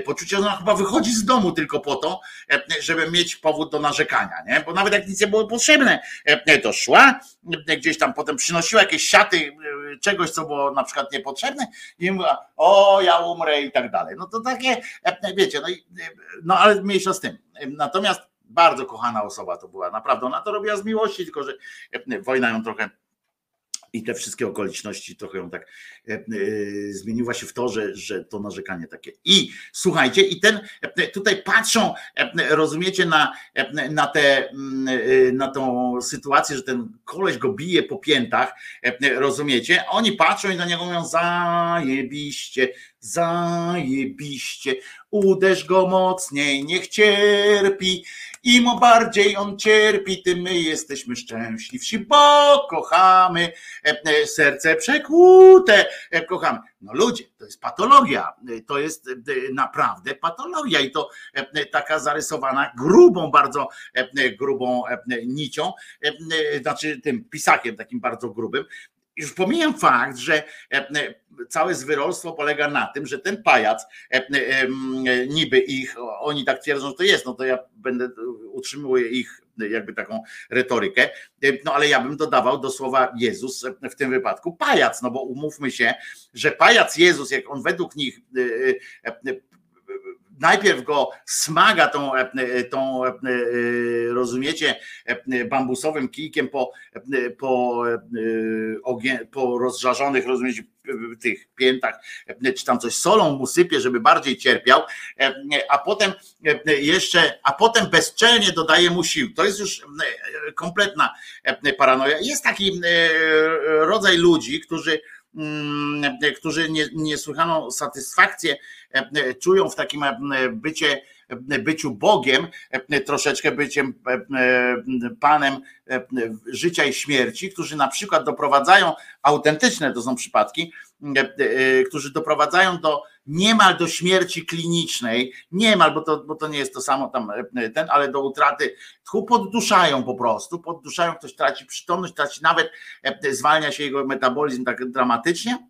poczucie, że ona chyba wychodzi z domu tylko po to, żeby mieć powód do narzekania, nie? Bo nawet jak nic nie było potrzebne, to szła, gdzieś tam potem przynosiła jakieś siaty czegoś, co było na przykład niepotrzebne i mówiła, o ja umrę i tak dalej. No to takie, wiecie, no, no ale mniejsza z tym. Natomiast bardzo kochana osoba to była, naprawdę. Ona to robiła z miłości, tylko że e, wojna ją trochę i te wszystkie okoliczności trochę ją tak e, e, zmieniła się w to, że, że to narzekanie takie. I słuchajcie, i ten e, tutaj patrzą, e, rozumiecie, na, e, na, te, mm, e, na tą sytuację, że ten koleś go bije po piętach, e, rozumiecie? Oni patrzą i na niego mówią zajebiście, zajebiście, uderz go mocniej, niech cierpi. Im bardziej on cierpi, tym my jesteśmy szczęśliwsi, bo kochamy, e, e, serce przekłute, e, kochamy. No ludzie, to jest patologia, to jest naprawdę patologia i to taka zarysowana grubą, bardzo grubą nicią, znaczy tym pisakiem takim bardzo grubym. Już pomijam fakt, że e, e, całe zwyrolstwo polega na tym, że ten pajac, e, niby ich, oni tak twierdzą, że to jest, no to ja będę utrzymuję ich jakby taką retorykę, no ale ja bym dodawał do słowa Jezus w tym wypadku pajac, no bo umówmy się, że pajac Jezus, jak on według nich najpierw go smaga tą, e, e, tą e, rozumiecie, bambusowym kijkiem po, po, po rozżarzonych, rozumiecie, tych piętach, czy tam coś solą mu sypie, żeby bardziej cierpiał, a potem jeszcze, a potem bezczelnie dodaje mu sił. To jest już kompletna paranoja. Jest taki rodzaj ludzi, którzy którzy nie- niesłychaną satysfakcję e, e, czują w takim e, bycie, byciu Bogiem, e, troszeczkę byciem e, e, Panem e, życia i śmierci, którzy na przykład doprowadzają, autentyczne to są przypadki, e, e, którzy doprowadzają do niemal do śmierci klinicznej, niemal, bo to, bo to nie jest to samo tam e, ten, ale do utraty tchu podduszają po prostu, podduszają, ktoś traci przytomność, traci nawet, e, zwalnia się jego metabolizm tak dramatycznie,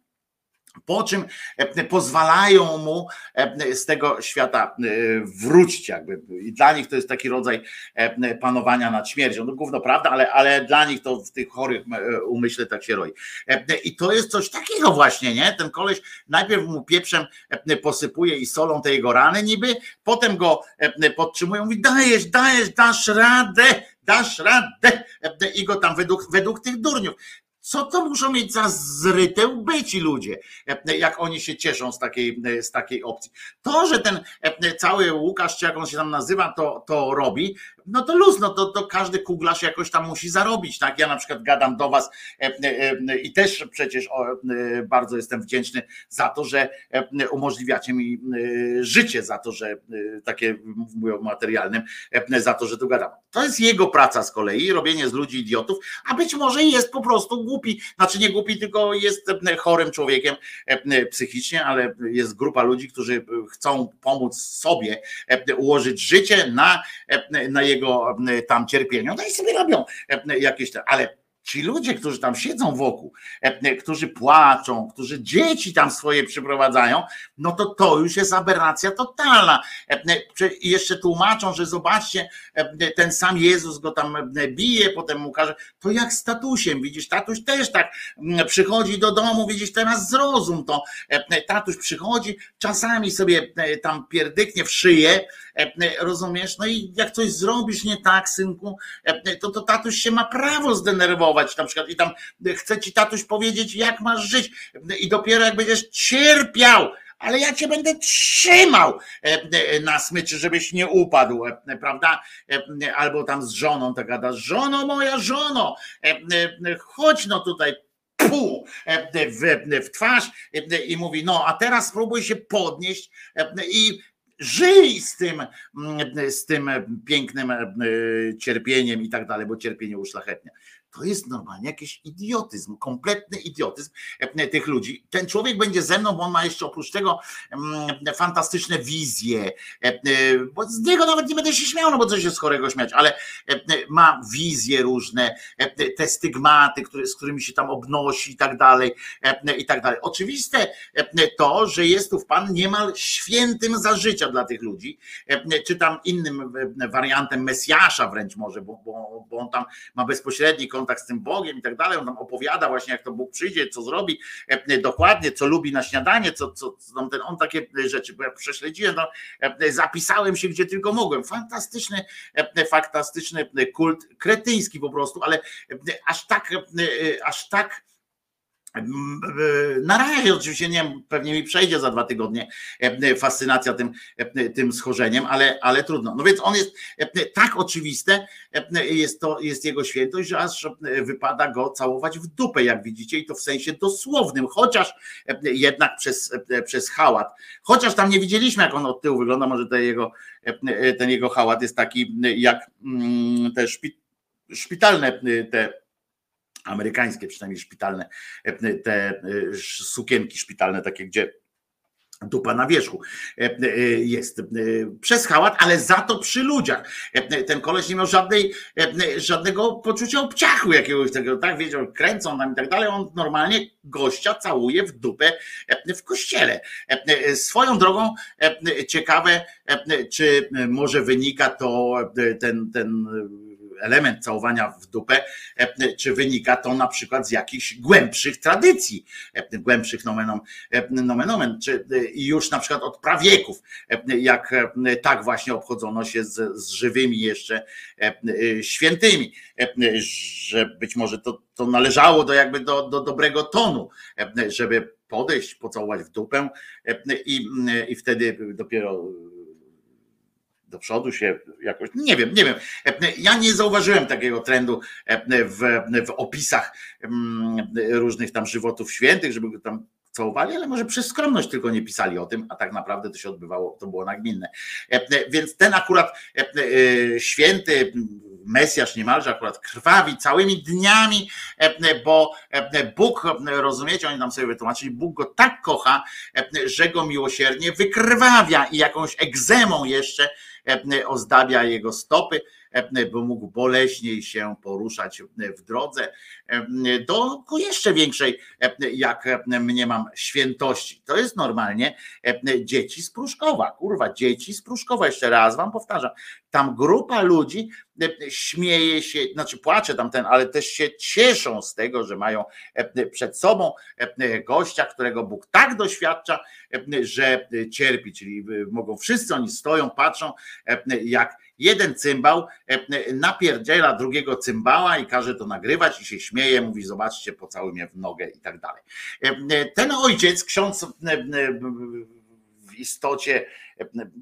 po czym e, pozwalają mu e, z tego świata e, wrócić jakby i dla nich to jest taki rodzaj panowania nad śmiercią, no gówno prawda, ale, ale dla nich to w tych chorych umyśle tak się roi. I to jest coś takiego właśnie, nie? Ten koleś najpierw mu pieprzem posypuje i solą te jego rany niby, potem go podtrzymują, mówi dajesz, dajesz, dasz radę, dasz radę i go tam według, według tych durniów Co to muszą mieć za zryte łby ci ludzie, jak oni się cieszą z takiej, z takiej opcji. To, że ten cały Łukasz, czy jak on się tam nazywa, to, to robi, no to luz, no to, to każdy kuglarz jakoś tam musi zarobić, tak? Ja na przykład gadam do was i też przecież bardzo jestem wdzięczny za to, że umożliwiacie mi życie, za to, że takie mówię o materialnym, za to, że tu gadam. To jest jego praca z kolei, robienie z ludzi idiotów, a być może jest po prostu głupi, znaczy nie głupi, tylko jest chorym człowiekiem psychicznie, ale jest grupa ludzi, którzy chcą pomóc sobie ułożyć życie na, na jego tam cierpieniu. No i sobie robią jakieś, ale ci ludzie, którzy tam siedzą wokół, którzy płaczą, którzy dzieci tam swoje przyprowadzają, no to to już jest aberracja totalna. I jeszcze tłumaczą, że zobaczcie, ten sam Jezus go tam bije, potem mu każe, to jak z tatusiem, widzisz, tatuś też tak przychodzi do domu, widzisz, teraz zrozum to, tatuś przychodzi, czasami sobie tam pierdyknie w szyję, rozumiesz, no i jak coś zrobisz nie tak, synku, to, to tatuś się ma prawo zdenerwować na przykład i tam chce ci tatuś powiedzieć, jak masz żyć i dopiero jak będziesz cierpiał, ale ja cię będę trzymał na smyczy, żebyś nie upadł, prawda? Albo tam z żoną tak gada, żono moja, żono, chodź no tutaj, pu, w, twarz i mówi, no a teraz spróbuj się podnieść i żyj z tym, z tym pięknym cierpieniem i tak dalej, bo cierpienie uszlachetnia. To jest normalnie jakiś idiotyzm, kompletny idiotyzm e, tych ludzi. Ten człowiek będzie ze mną, bo on ma jeszcze oprócz tego mm, fantastyczne wizje, e, e, bo z niego nawet nie będę się śmiał, no bo coś jest chorego śmiać, ale ma wizje różne, te stygmaty, z którymi się tam obnosi i tak dalej, i tak dalej. Oczywiste to, że jest tu w Pan niemal świętym za życia dla tych ludzi, czy tam innym wariantem Mesjasza wręcz może, bo, bo, bo on tam ma bezpośredni kontakt kontakt z tym Bogiem i tak dalej. On tam opowiada właśnie, jak to Bóg przyjdzie, co zrobi e, dokładnie, co lubi na śniadanie, co, co, co ten, on takie rzeczy, bo ja prześledziłem, no, zapisałem się gdzie tylko mogłem. Fantastyczny, e, fantastyczny kult, kretyński po prostu, ale aż tak, aż tak na razie oczywiście nie wiem, pewnie mi przejdzie za dwa tygodnie e, fascynacja tym, e, tym schorzeniem, ale, ale trudno. No więc on jest e, tak oczywiste, jest to jest jego świętość, że aż wypada go całować w dupę, jak widzicie, i to w sensie dosłownym, chociaż jednak przez, przez hałat. Chociaż tam nie widzieliśmy, jak on od tyłu wygląda, może ten jego, ten jego hałat jest taki jak mm, te szpitalne te amerykańskie, przynajmniej szpitalne, e, te e, sukienki szpitalne, takie gdzie dupa na wierzchu e, jest przez hałat, ale za to przy ludziach. Ten koleś nie miał żadnej, żadnego poczucia obciachu jakiegoś tego, tak, wiedział, kręcą nam i tak dalej, on normalnie gościa całuje w dupę w kościele. Swoją drogą ciekawe, czy może wynika to ten, ten element całowania w dupę, e, czy wynika to na przykład z jakichś głębszych tradycji, e, głębszych nomenom, e, nomen, czy już na przykład od prawieków, jak tak właśnie obchodzono się z, z żywymi jeszcze świętymi, że być może to, to należało do jakby do, do dobrego tonu, żeby podejść, pocałować w dupę i, i wtedy dopiero do przodu się jakoś, nie wiem, nie wiem. Ja nie zauważyłem takiego trendu w, w opisach mm, różnych tam żywotów świętych, żeby tam całowali, ale może przez skromność tylko nie pisali o tym, a tak naprawdę to się odbywało, to było nagminne. Więc ten akurat e, święty Mesjasz niemalże akurat krwawi całymi dniami, bo Bóg, rozumiecie, oni nam sobie wytłumaczyli, Bóg go tak kocha, że go miłosiernie wykrwawia i jakąś egzemą jeszcze E, ozdabia jego stopy, e, by mógł boleśniej się poruszać w drodze. Do jeszcze większej, jak mnie mam świętości. To jest normalnie dzieci z Pruszkowa, kurwa, dzieci z Pruszkowa, jeszcze raz wam powtarzam, tam grupa ludzi śmieje się, znaczy płacze tam ten, ale też się cieszą z tego, że mają przed sobą gościa, którego Bóg tak doświadcza, że cierpi, czyli mogą wszyscy oni stoją, patrzą, jak jeden cymbał napierdziela drugiego cymbała i każe to nagrywać i się śmieje, mówi zobaczcie, pocałuj mnie w nogę i tak dalej. Ten ojciec, ksiądz w istocie,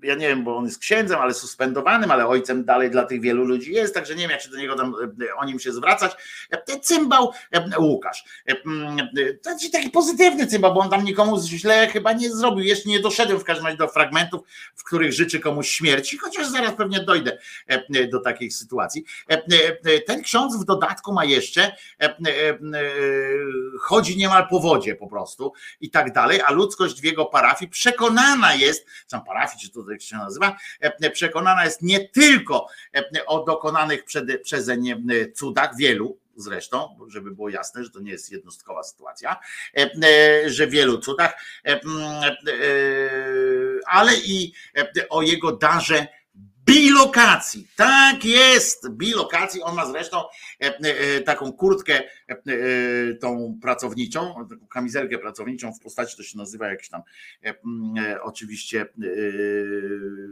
ja nie wiem, bo on jest księdzem, ale suspendowanym, ale ojcem dalej dla tych wielu ludzi jest, także nie wiem, jak się do niego tam o nim się zwracać. Cymbał Łukasz. To jest taki pozytywny cymbał, bo on tam nikomu źle chyba nie zrobił. Jeszcze nie doszedłem w każdym razie do fragmentów, w których życzy komuś śmierci, chociaż zaraz pewnie dojdę do takiej sytuacji. Ten ksiądz w dodatku ma jeszcze, chodzi niemal po wodzie po prostu i tak dalej, a ludzkość w jego parafii przekonana jest, sam parafii, czy to tak się nazywa, przekonana jest nie tylko o dokonanych przed, przeze mnie cudach, wielu, zresztą, żeby było jasne, że to nie jest jednostkowa sytuacja, że wielu cudach, ale i o jego darze bilokacji. Tak jest, bilokacji. On ma zresztą taką kurtkę tą pracowniczą, taką kamizelkę pracowniczą w postaci, to się nazywa jakiś tam oczywiście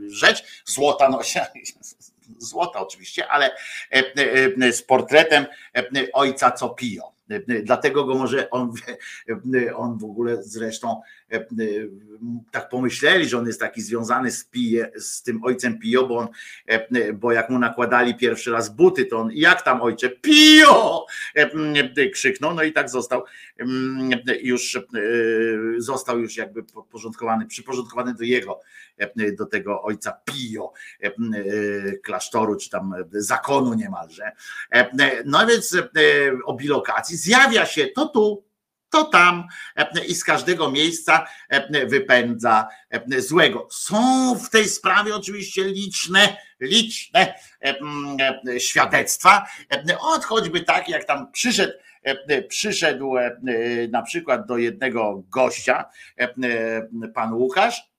rzecz, złota nosia, złota oczywiście, ale z portretem ojca co piją. Dlatego go może on, on w ogóle zresztą tak pomyśleli, że on jest taki związany z, Pije, z tym ojcem Pio, bo, on, bo jak mu nakładali pierwszy raz buty, to on jak tam ojcze Pio krzyknął, no i tak został już został już jakby podporządkowany, przyporządkowany do jego, do tego ojca Pio klasztoru, czy tam zakonu niemalże. No więc o bilokacji zjawia się to tu, to tam i z każdego miejsca wypędza złego. Są w tej sprawie oczywiście liczne, liczne świadectwa, od choćby tak, jak tam przyszedł przyszedł na przykład do jednego gościa, pan Łukasz,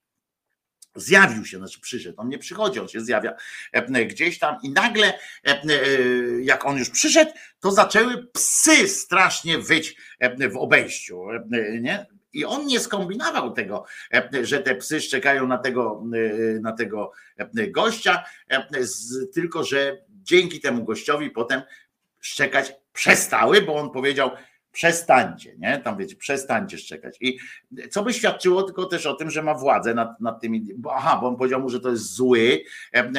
zjawił się, znaczy przyszedł, on nie przychodzi, on się zjawia gdzieś tam i nagle jak on już przyszedł, to zaczęły psy strasznie wyć w obejściu, nie? I on nie skombinował tego, że te psy szczekają na tego, na tego gościa, tylko że dzięki temu gościowi potem szczekać przestały, bo on powiedział, przestańcie, nie? Tam wiecie, przestańcie szczekać. I co by świadczyło tylko też o tym, że ma władzę nad, nad tymi, bo, aha, bo on powiedział mu, że to jest zły,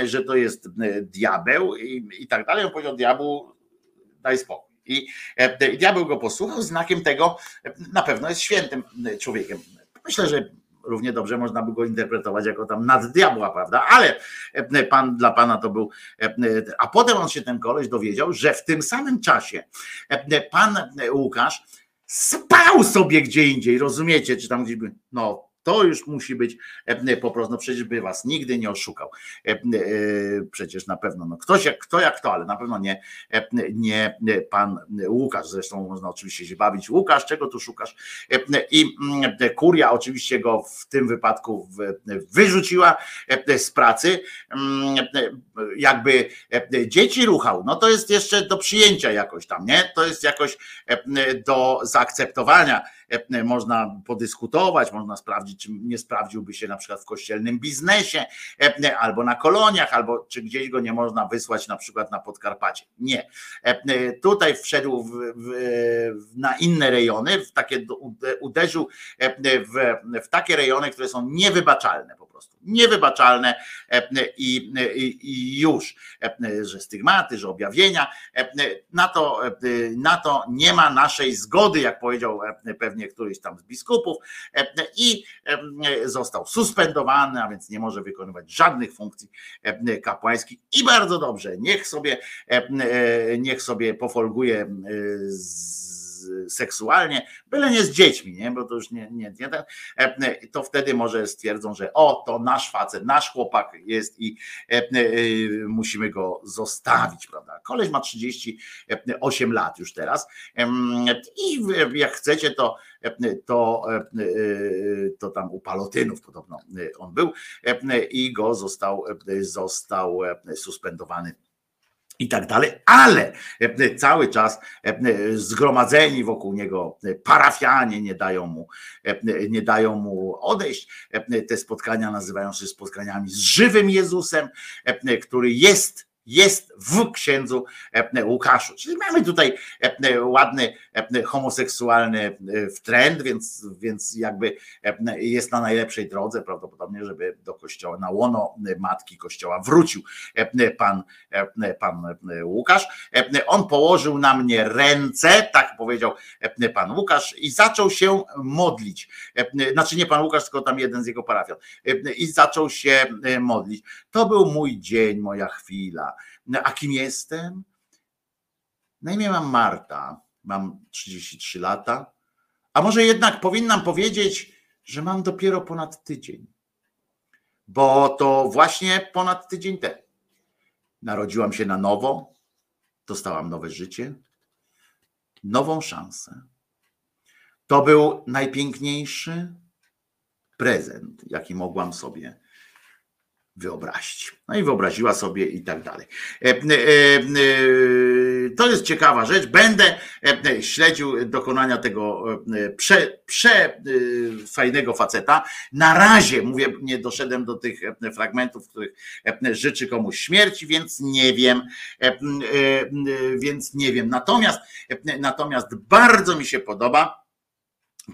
że to jest diabeł i, i tak dalej. On powiedział diabłu, daj spokój. I, I diabeł go posłuchał, znakiem tego na pewno jest świętym człowiekiem. Myślę, że równie dobrze można by go interpretować jako tam nad diabła, prawda? Ale pan dla pana to był. A potem on się ten koleś dowiedział, że w tym samym czasie pan Łukasz spał sobie gdzie indziej, rozumiecie? Czy tam gdzieś by. No, to już musi być po prostu, no przecież by was nigdy nie oszukał. Przecież na pewno, no ktoś jak kto jak to, ale na pewno nie, nie pan Łukasz. Zresztą można oczywiście się bawić. Łukasz, czego tu szukasz? I kuria oczywiście go w tym wypadku wyrzuciła z pracy. Jakby dzieci ruchał, no to jest jeszcze do przyjęcia jakoś tam, nie? To jest jakoś do zaakceptowania można podyskutować, można sprawdzić, czy nie sprawdziłby się na przykład w kościelnym biznesie, albo na koloniach, albo czy gdzieś go nie można wysłać na przykład na Podkarpacie. Nie. Tutaj wszedł w, w, na inne rejony, w takie, uderzył w, w takie rejony, które są niewybaczalne prostu. Niewybaczalne i, i, i już, że stygmaty, że objawienia. Na to, na to nie ma naszej zgody, jak powiedział pewnie pewnie któryś tam z biskupów i został suspendowany, a więc nie może wykonywać żadnych funkcji kapłańskich i bardzo dobrze, niech sobie niech sobie pofolguje z seksualnie, byle nie z dziećmi, nie? bo to już nie, nie, nie ten, to wtedy może stwierdzą, że o, to nasz facet, nasz chłopak jest i musimy go zostawić, prawda? Koleś ma 38 lat już teraz i jak chcecie, to to, to tam u Palotynów podobno on był i go został, został suspendowany i tak dalej, ale e, cały czas e, zgromadzeni wokół niego e, parafianie nie dają mu, nie dają mu odejść. Te spotkania nazywają się spotkaniami z żywym Jezusem, który jest jest w księdzu Łukaszu. Czyli mamy tutaj ładny homoseksualny trend, więc, więc jakby jest na najlepszej drodze prawdopodobnie, żeby do kościoła, na łono matki kościoła wrócił pan, pan Łukasz. On położył na mnie ręce, tak powiedział pan Łukasz i zaczął się modlić. Znaczy nie pan Łukasz, tylko tam jeden z jego parafian. I zaczął się modlić. To był mój dzień, moja chwila. A kim jestem? Na imię mam Marta, mam 33 lata, a może jednak powinnam powiedzieć, że mam dopiero ponad tydzień, bo to właśnie ponad tydzień temu. Narodziłam się na nowo, dostałam nowe życie, nową szansę. To był najpiękniejszy prezent, jaki mogłam sobie wyobrazić. No i wyobraziła sobie i tak dalej. E, e, e, to jest ciekawa rzecz. Będę śledził dokonania tego prze, prze fajnego faceta. Na razie, mówię, nie doszedłem do tych fragmentów, w których życzy komuś śmierci, więc nie wiem, więc nie wiem. Natomiast, natomiast bardzo mi się podoba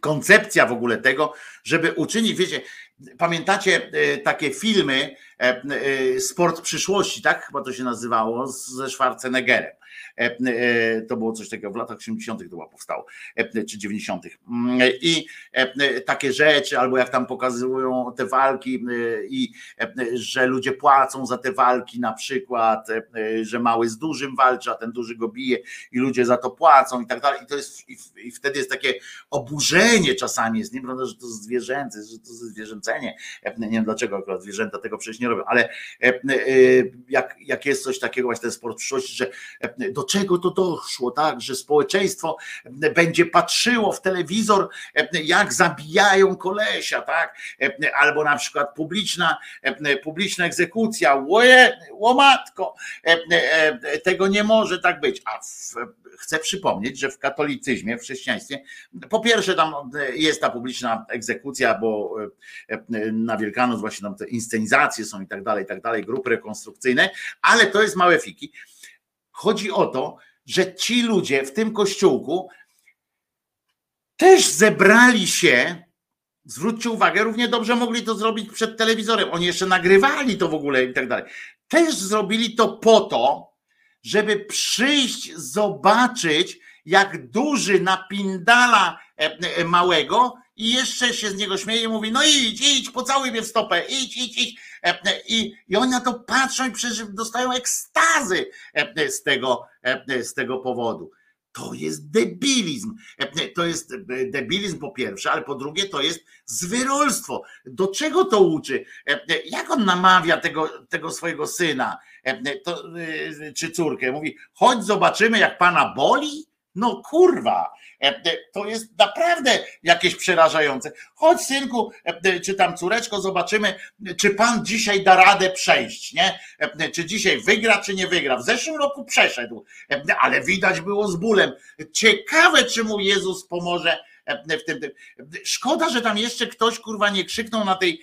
koncepcja w ogóle tego, żeby uczynić, wiecie, pamiętacie takie filmy, E, e, sport przyszłości, tak? Chyba to się nazywało, ze Schwarzeneggerem. E, to było coś takiego w latach 80. to chyba powstało, czy 90. Mm, I takie rzeczy, albo jak tam pokazują te walki i że ludzie płacą za te walki, na przykład, że mały z dużym walczy, a ten duży go bije i ludzie za to płacą i tak dalej. I to jest i wtedy jest takie oburzenie czasami nie prawda, że to zwierzęce, że to zwierzęcenie. Nie wiem dlaczego akurat zwierzęta tego przecież nie robią, ale jak, jak jest coś takiego, właśnie ten sport przyszłości, że do czego to doszło, tak, że społeczeństwo będzie patrzyło w telewizor, jak zabijają kolesia, tak, albo na przykład publiczna, publiczna egzekucja, łoje, łomatko, tego nie może tak być, a w, chcę przypomnieć, że w katolicyzmie, w chrześcijaństwie, po pierwsze tam jest ta publiczna egzekucja, bo na Wielkanoc właśnie tam te inscenizacje są i tak dalej, i tak dalej, grupy rekonstrukcyjne, ale to jest małe fiki. Chodzi o to, że ci ludzie w tym kościółku też zebrali się, zwróćcie uwagę, równie dobrze mogli to zrobić przed telewizorem. Oni jeszcze nagrywali to w ogóle i tak dalej. Też zrobili to po to, żeby przyjść, zobaczyć, jak duży napindala e, e, małego i jeszcze się z niego śmieje i mówi, no idź, idź, pocałuj mnie w stopę, idź, idź, idź. E, I, i oni na to patrzą i dostają ekstazy z tego, z tego powodu. To jest debilizm. To jest debilizm po pierwsze, ale po drugie to jest zwyrolstwo. Do czego to uczy? Jak on namawia tego, tego swojego syna to, czy córkę? Mówi, chodź zobaczymy jak pana boli? No kurwa, to jest naprawdę jakieś przerażające. Chodź synku, czy tam córeczko, zobaczymy, czy pan dzisiaj da radę przejść, nie? Czy dzisiaj wygra, czy nie wygra. W zeszłym roku przeszedł, ale widać było z bólem. Ciekawe, czy mu Jezus pomoże w tym, Szkoda, że tam jeszcze ktoś kurwa nie krzyknął na tej,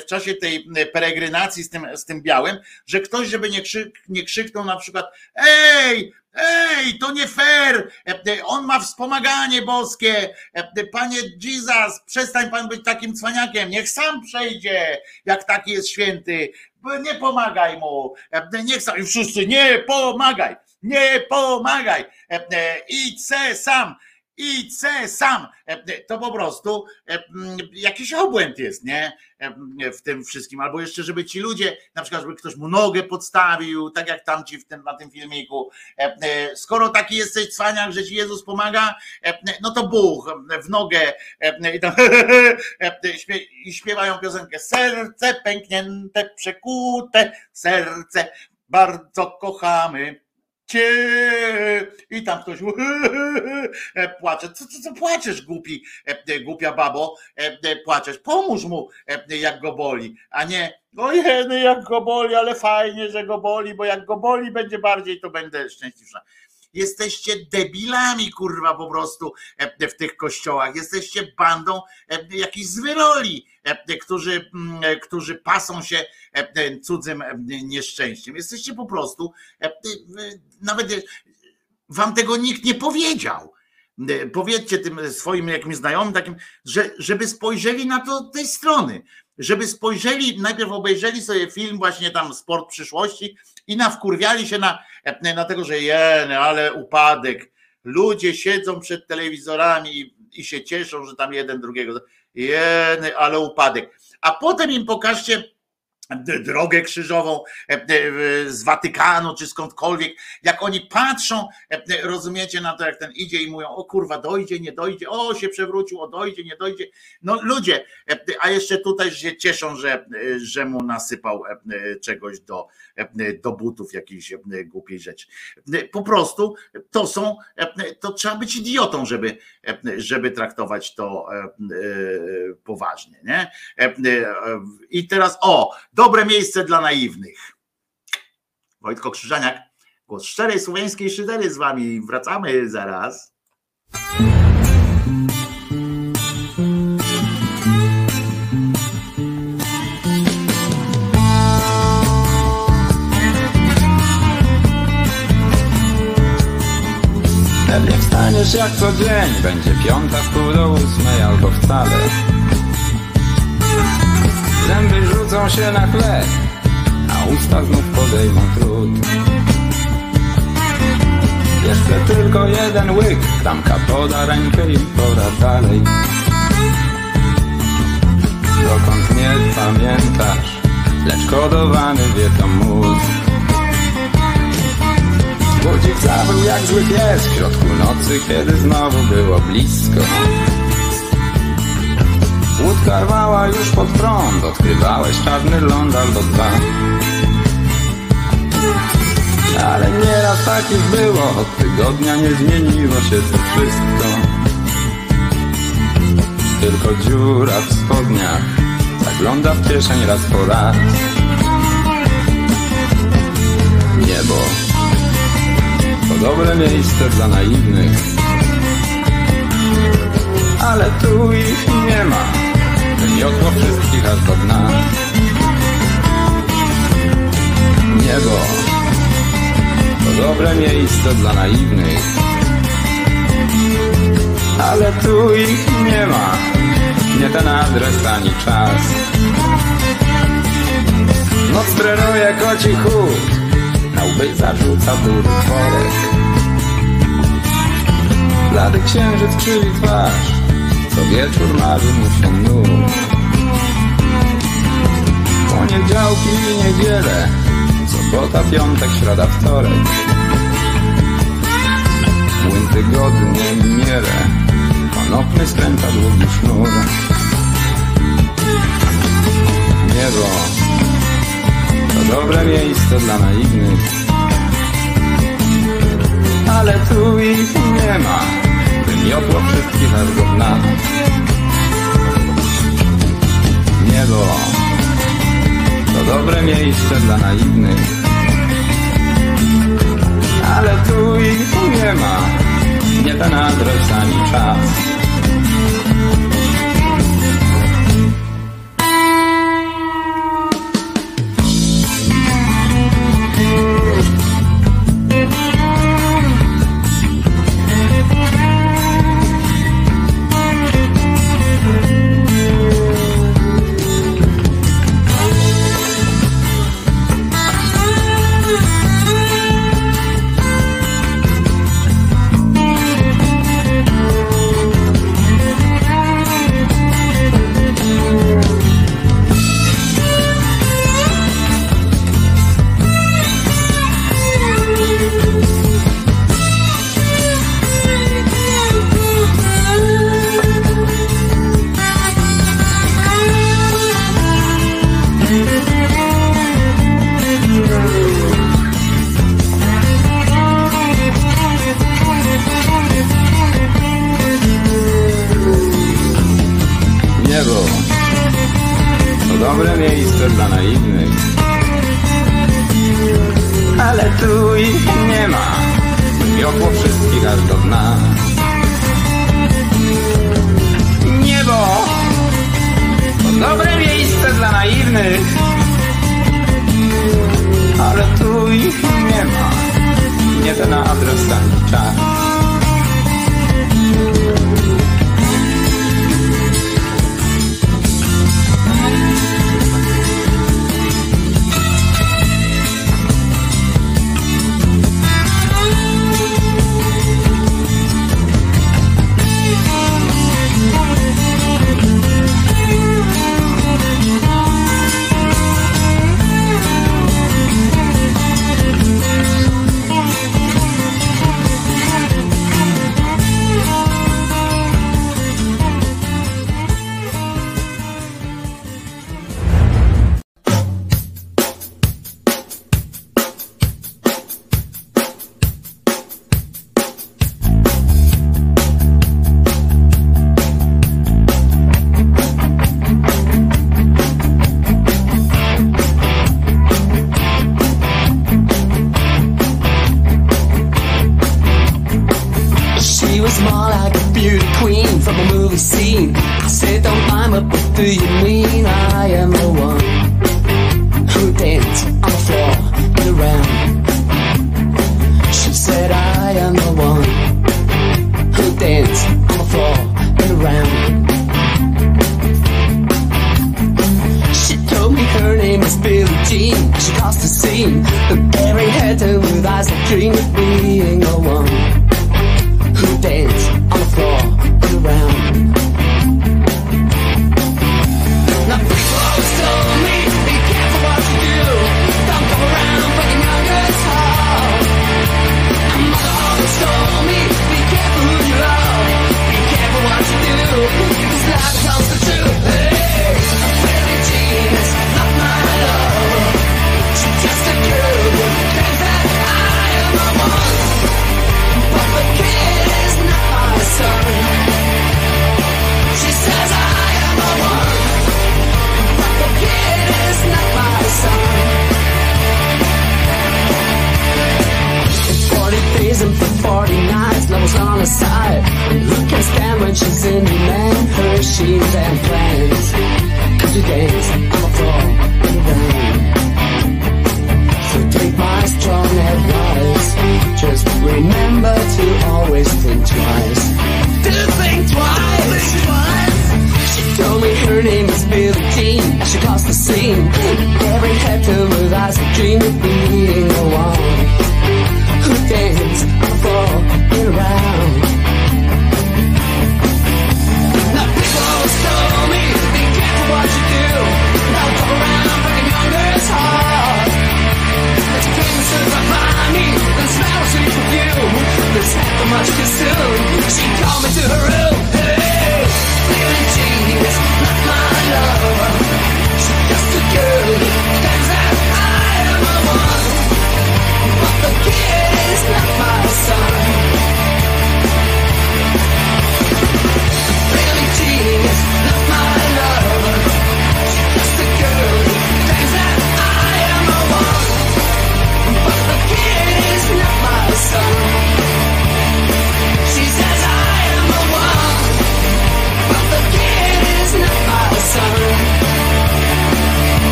w czasie tej peregrynacji z tym, z tym białym, że ktoś, żeby nie, krzyk, nie krzyknął na przykład, ej, Ej, to nie fair! On ma wspomaganie boskie. Panie Jesus, przestań pan być takim cwaniakiem. Niech sam przejdzie, jak taki jest święty. Nie pomagaj mu. Niech sam. Wszyscy nie pomagaj. Nie pomagaj. Idź se sam i C sam. E, to po prostu e, jakiś obłęd jest, nie? E, w tym wszystkim. Albo jeszcze, żeby ci ludzie, na przykład, żeby ktoś mu nogę podstawił, tak jak tamci w tym, na tym filmiku. Skoro taki jesteś cwaniak, że ci Jezus pomaga, no to Bóg w nogę i, tam, i śpiewają piosenkę Serce pęknięte, przekute, serce bardzo kochamy Cie... I tam ktoś e, płacze. Co, co, co płaczesz, głupi, e, e, głupia babo? Płaczesz. Pomóż mu, jak go boli, a nie ojej, jak go boli, ale fajnie, że go boli, bo jak go boli będzie bardziej, to będę szczęśliwsza. Jesteście debilami, kurwa, po prostu e, w tych kościołach. Jesteście bandą e, jakichś zwyroli, e, którzy, mm, e, którzy pasą się e, cudzym e, nieszczęściem. Jesteście po prostu, e, e, nawet e, wam tego nikt nie powiedział. E, Powiedzcie tym swoim jakimś znajomym takim, że, żeby spojrzeli na to tej strony, żeby spojrzeli, najpierw obejrzeli sobie film właśnie tam Sport przyszłości i nawkurwiali się na, na tego, że jeny, ale upadek. Ludzie siedzą przed telewizorami i, i się cieszą, że tam jeden drugiego. Jeny, ale upadek. A potem im pokażcie drogę krzyżową e, e, z Watykanu czy skądkolwiek, jak oni patrzą, e, rozumiecie na to, jak ten idzie i mówią, o kurwa, dojdzie, nie dojdzie, o się przewrócił, o dojdzie, nie dojdzie. No ludzie, e, a jeszcze tutaj się cieszą, że, e, że mu nasypał e, czegoś do, e, do butów, jakiejś e, głupiej rzeczy. E, Po prostu to są, e, to trzeba być idiotą, żeby, e, żeby traktować to e, e, poważnie, nie? E, e, I teraz, o, dobre miejsce dla naiwnych. Wojtko Krzyżaniak, głos szczerej słowiańskiej szydery z wami. Wracamy zaraz. Pewnie wstaniesz jak co dzień Będzie piąta w pół do ósmej albo wcale Zęby się na chleb A usta znów podejmą trud. Jeszcze tylko jeden łyk Klamka poda rękę i pora dalej. Dokąd nie pamiętasz Lecz kodowany wie to mózg Budzik zawył jak zły pies w środku nocy, kiedy znowu było blisko. Łódka rwała już pod prąd, odkrywałeś czarny ląd albo dwa. Ale nieraz tak już było, od tygodnia nie zmieniło się to wszystko. Tylko dziura w spodniach zagląda w kieszeń raz po raz. Niebo to dobre miejsce dla naiwnych. Ale tu ich nie ma, wymiotło wszystkich aż do dna. Niebo to dobre miejsce dla naiwnych. Ale tu ich nie ma, nie ten adres ani czas. Noc trenuje koci chód, na łby zarzuca duży worek. Blady księżyc krzywi twarz, co wieczór marzy mu się nóg. Poniedziałki i niedzielę, sobota, piątek, środa, wtorek. Młyn tygodnie miele, konopny skręca długi sznur. Niebo to dobre miejsce dla naiwnych. Ale tu ich nie ma, wymiotło wszystkich aż do dna. Niebo to dobre miejsce dla naiwnych. Ale tu ich nie ma, nie ten adres ani czas.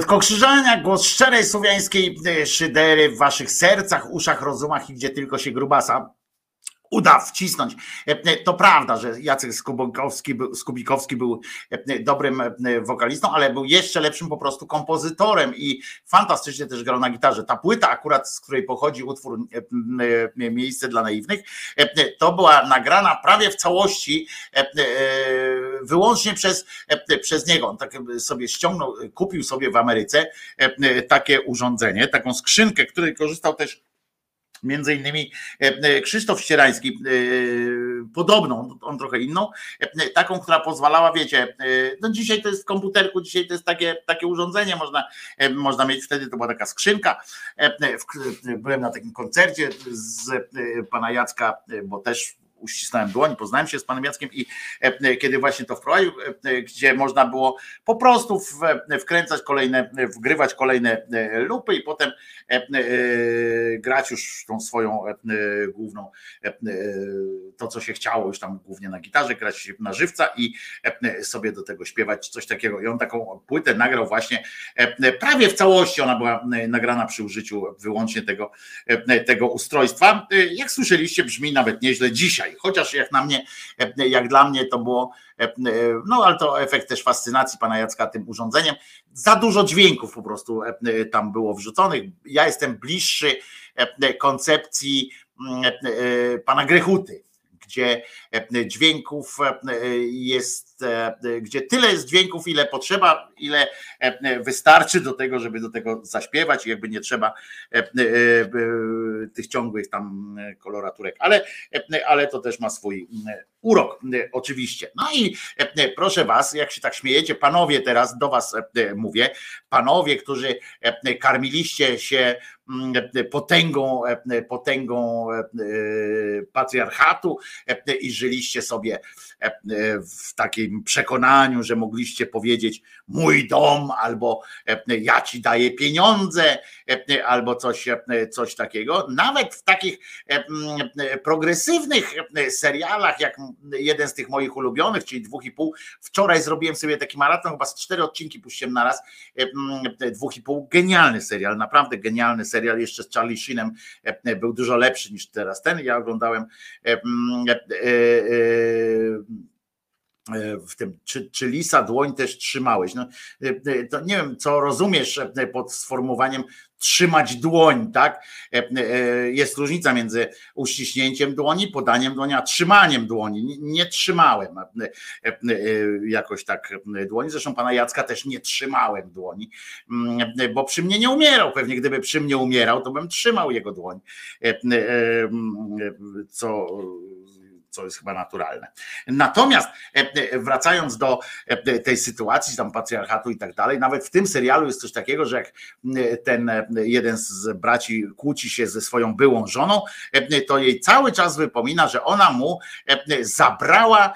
Wojtko Krzyżania, głos szczerej słowiańskiej e, szydery w waszych sercach, uszach, rozumach i gdzie tylko się grubasa uda wcisnąć. E, To prawda, że Jacek Skubikowski był, Skubikowski był e, dobrym e, wokalistą, ale był jeszcze lepszym po prostu kompozytorem i fantastycznie też grał na gitarze. Ta płyta akurat, z której pochodzi utwór e, e, Miejsce dla naiwnych, e, to była nagrana prawie w całości e, e, wyłącznie przez, e, przez niego. On tak sobie ściągnął, kupił sobie w Ameryce e, takie urządzenie, taką skrzynkę, której korzystał też Między innymi e, e, Krzysztof Ścierański, e, podobną, on trochę inną, e, taką, która pozwalała, wiecie, e, no dzisiaj to jest w komputerku, dzisiaj to jest takie, takie urządzenie, można, e, można mieć, wtedy to była taka skrzynka. E, Byłem na takim koncercie z e, pana Jacka, e, bo też uścisnąłem dłoń, poznałem się z panem Jackiem i e, kiedy właśnie to wprowadził, e, gdzie można było po prostu wkręcać kolejne, wgrywać kolejne e, lupy i potem e, e, grać już tą swoją e, główną, e, to co się chciało już tam głównie na gitarze, grać na żywca i e, sobie do tego śpiewać coś takiego. I on taką płytę nagrał właśnie e, prawie w całości, ona była e, nagrana przy użyciu wyłącznie tego, e, tego ustrojstwa. E, Jak słyszeliście, brzmi nawet nieźle dzisiaj, chociaż jak na mnie, e, jak dla mnie to było E, No ale to efekt też fascynacji pana Jacka tym urządzeniem. Za dużo dźwięków po prostu e, tam było wrzuconych. Ja jestem bliższy e, koncepcji mm, e, pana Grechuty, gdzie e, dźwięków e, jest, e, gdzie tyle jest dźwięków, ile potrzeba, ile e, wystarczy do tego, żeby do tego zaśpiewać i jakby nie trzeba e, e, e, tych ciągłych tam koloraturek, ale, e, ale to też ma swój e, urok e, oczywiście. No i e, proszę was, jak się tak śmiejecie, panowie teraz do was e, mówię, panowie, którzy e, karmiliście się mm, potęgą, e, potęgą e, patriarchatu e, i żyliście sobie e, w przekonaniu, że mogliście powiedzieć mój dom albo e, ja ci daję pieniądze e, albo coś, e, coś takiego. Nawet w takich progresywnych serialach, jak jeden z tych moich ulubionych, czyli dwóch i pół. Wczoraj zrobiłem sobie taki maraton, chyba z cztery odcinki puściłem na raz, mm, dwóch i pół. Genialny serial, naprawdę genialny serial. Jeszcze z Charlie Sheenem był dużo lepszy niż teraz ten. Ja oglądałem w tym, czy, czy lisa dłoń też trzymałeś? No, e, e, to nie wiem, co rozumiesz e, pod sformułowaniem trzymać dłoń, tak? E, e, Jest różnica między uściśnięciem dłoni, podaniem dłoni, a trzymaniem dłoni. Nie, nie trzymałem e, e, e, jakoś tak e, dłoni. Zresztą pana Jacka też nie trzymałem dłoni, mm, bo przy mnie nie umierał. Pewnie gdyby przy mnie umierał, to bym trzymał jego dłoń. E, e, e, Co co jest chyba naturalne. Natomiast e, e, wracając do e, tej sytuacji, tam patriarchatu i tak dalej, nawet w tym serialu jest coś takiego, że jak ten jeden z braci kłóci się ze swoją byłą żoną, to jej cały czas wypomina, że ona mu zabrała,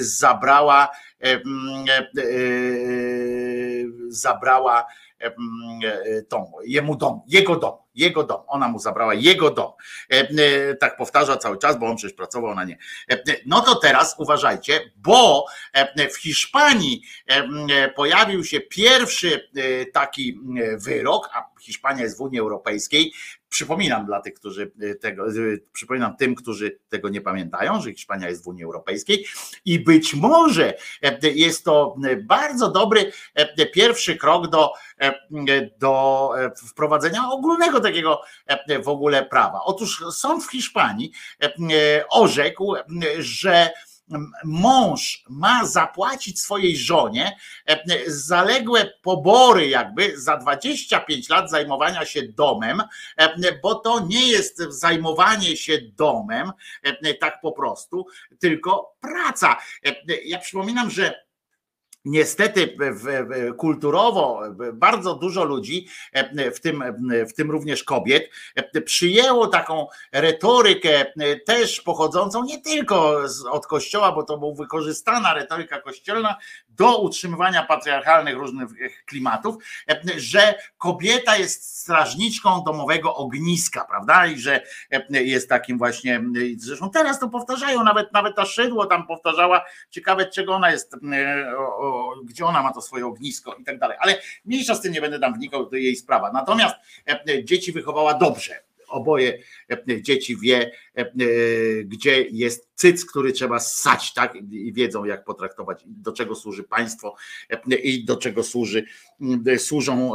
zabrała, mm, zabrała tą, jemu dom, jego dom, jego dom. Ona mu zabrała jego dom. E, e, Tak powtarza cały czas, bo on przecież pracował na nie. E, e, No to teraz uważajcie, bo e, w Hiszpanii e, e, pojawił się pierwszy e, taki e, wyrok, a Hiszpania jest w Unii Europejskiej. Przypominam dla tych, którzy e, tego, e, przypominam tym, którzy tego nie pamiętają, że Hiszpania jest w Unii Europejskiej i być może e, jest to bardzo dobry pierwszy krok do, do wprowadzenia ogólnego takiego w ogóle prawa. Otóż sąd w Hiszpanii orzekł, że mąż ma zapłacić swojej żonie e, zaległe pobory jakby za 25 lat zajmowania się domem, e, bo to nie jest zajmowanie się domem e, tak po prostu, tylko praca. E, Ja przypominam, że Niestety kulturowo bardzo dużo ludzi, e, w tym, w tym również kobiet, e, przyjęło taką retorykę e, też pochodzącą nie tylko od kościoła, bo to była wykorzystana retoryka kościelna do utrzymywania patriarchalnych różnych klimatów, że kobieta jest strażniczką domowego ogniska, prawda? I że jest takim właśnie, zresztą teraz to powtarzają, nawet, nawet ta szydło tam powtarzała, ciekawe czego ona jest, gdzie ona ma to swoje ognisko i tak dalej. Ale mniejsza z tym nie będę tam wnikał, to jej sprawa. Natomiast dzieci wychowała dobrze oboje e, dzieci wie, e, e, gdzie jest cyc, który trzeba ssać, tak? I wiedzą, jak potraktować, do czego służy państwo i do czego służy, służą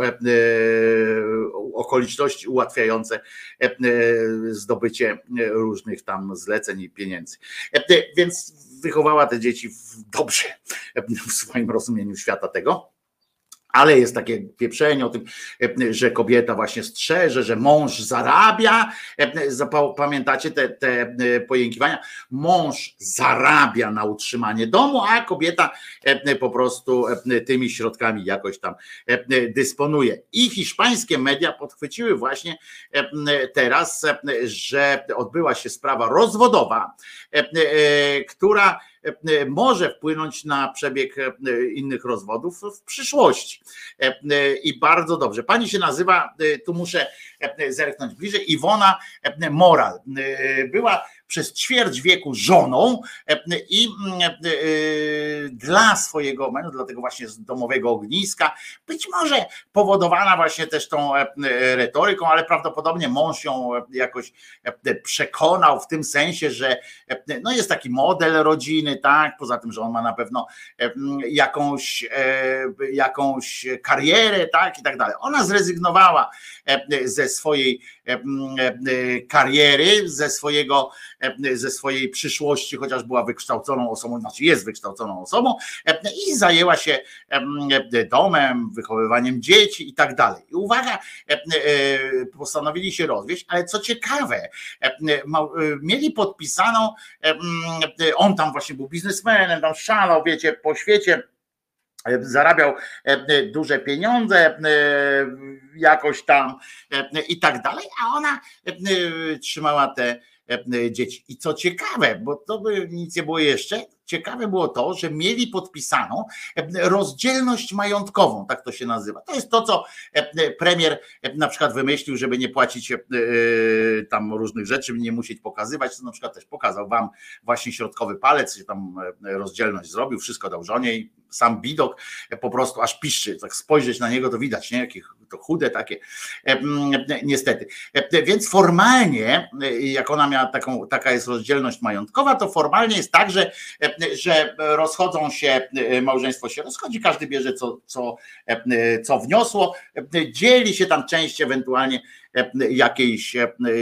okoliczności ułatwiające zdobycie różnych tam zleceń i pieniędzy. Więc wychowała te dzieci dobrze w swoim rozumieniu świata tego ale jest takie pieprzenie o tym, e, że kobieta właśnie strzeże, że mąż zarabia. E, pamiętacie te, te e, pojękiwania? Mąż zarabia na utrzymanie domu, a kobieta po prostu tymi środkami jakoś tam dysponuje. I hiszpańskie media podchwyciły właśnie teraz, że odbyła się sprawa rozwodowa, która E, może wpłynąć na przebieg e, innych rozwodów w przyszłości. E, I bardzo dobrze. Pani się nazywa, tu muszę zerknąć bliżej, Iwona Moral. Była przez ćwierć wieku żoną i dla swojego męża, dla tego właśnie domowego ogniska, być może powodowana właśnie też tą retoryką, ale prawdopodobnie mąż ją jakoś przekonał w tym sensie, że no jest taki model rodziny, tak, poza tym, że on ma na pewno jakąś, jakąś karierę, tak, i tak dalej. Ona zrezygnowała ze swojej kariery, ze swojego ze swojej przyszłości, chociaż była wykształconą osobą, znaczy jest wykształconą osobą i zajęła się domem, wychowywaniem dzieci i tak dalej. I uwaga, postanowili się rozwieść, ale co ciekawe, mieli podpisaną, on tam właśnie był biznesmenem, tam szalał, wiecie, po świecie, zarabiał duże pieniądze jakoś tam i tak dalej, a ona trzymała te E, dzieci. I co ciekawe, bo to by nic nie było jeszcze, ciekawe było to, że mieli podpisaną e, rozdzielność majątkową, tak to się nazywa. To jest to, co e, premier na przykład wymyślił, żeby nie płacić tam różnych rzeczy, nie musieć pokazywać, to na przykład też pokazał wam właśnie środkowy palec, tam rozdzielność zrobił, wszystko dał żonie i sam widok po prostu aż piszczy, tak spojrzeć na niego to widać, nie? Jakie to chude takie, niestety. Więc formalnie, jak ona miała taką, taka jest rozdzielność majątkowa, to formalnie jest tak, że, że rozchodzą się, małżeństwo się rozchodzi, każdy bierze co, co, co wniosło, dzieli się tam część ewentualnie jakiejś,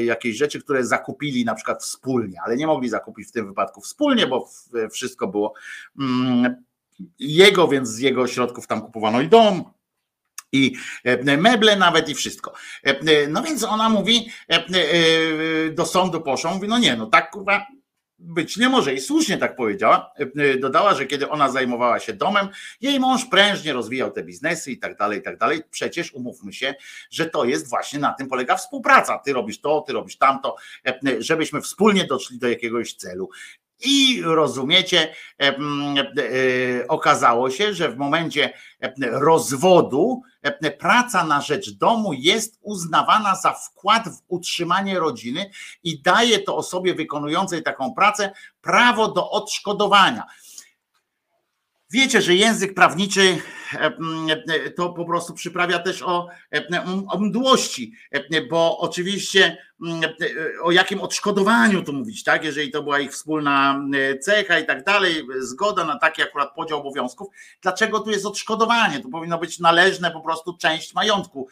jakiejś rzeczy, które zakupili na przykład wspólnie, ale nie mogli zakupić w tym wypadku wspólnie, bo wszystko było mm, jego, więc z jego środków tam kupowano i dom, i e, meble nawet i wszystko. E, no więc ona mówi, e, do sądu poszła, mówi, no nie, no tak kurwa być nie może i słusznie tak powiedziała. Dodała, że kiedy ona zajmowała się domem, jej mąż prężnie rozwijał te biznesy i tak dalej, i tak dalej. Przecież umówmy się, że to jest właśnie na tym polega współpraca. Ty robisz to, ty robisz tamto, żebyśmy wspólnie doszli do jakiegoś celu. I rozumiecie, e, e, okazało się, że w momencie rozwodu praca na rzecz domu jest uznawana za wkład w utrzymanie rodziny i daje to osobie wykonującej taką pracę prawo do odszkodowania. Wiecie, że język prawniczy to po prostu przyprawia też o, o mdłości, bo oczywiście o jakim odszkodowaniu tu mówić, tak? Jeżeli to była ich wspólna cecha i tak dalej, zgoda na taki akurat podział obowiązków, dlaczego tu jest odszkodowanie? To powinno być należne po prostu część majątku,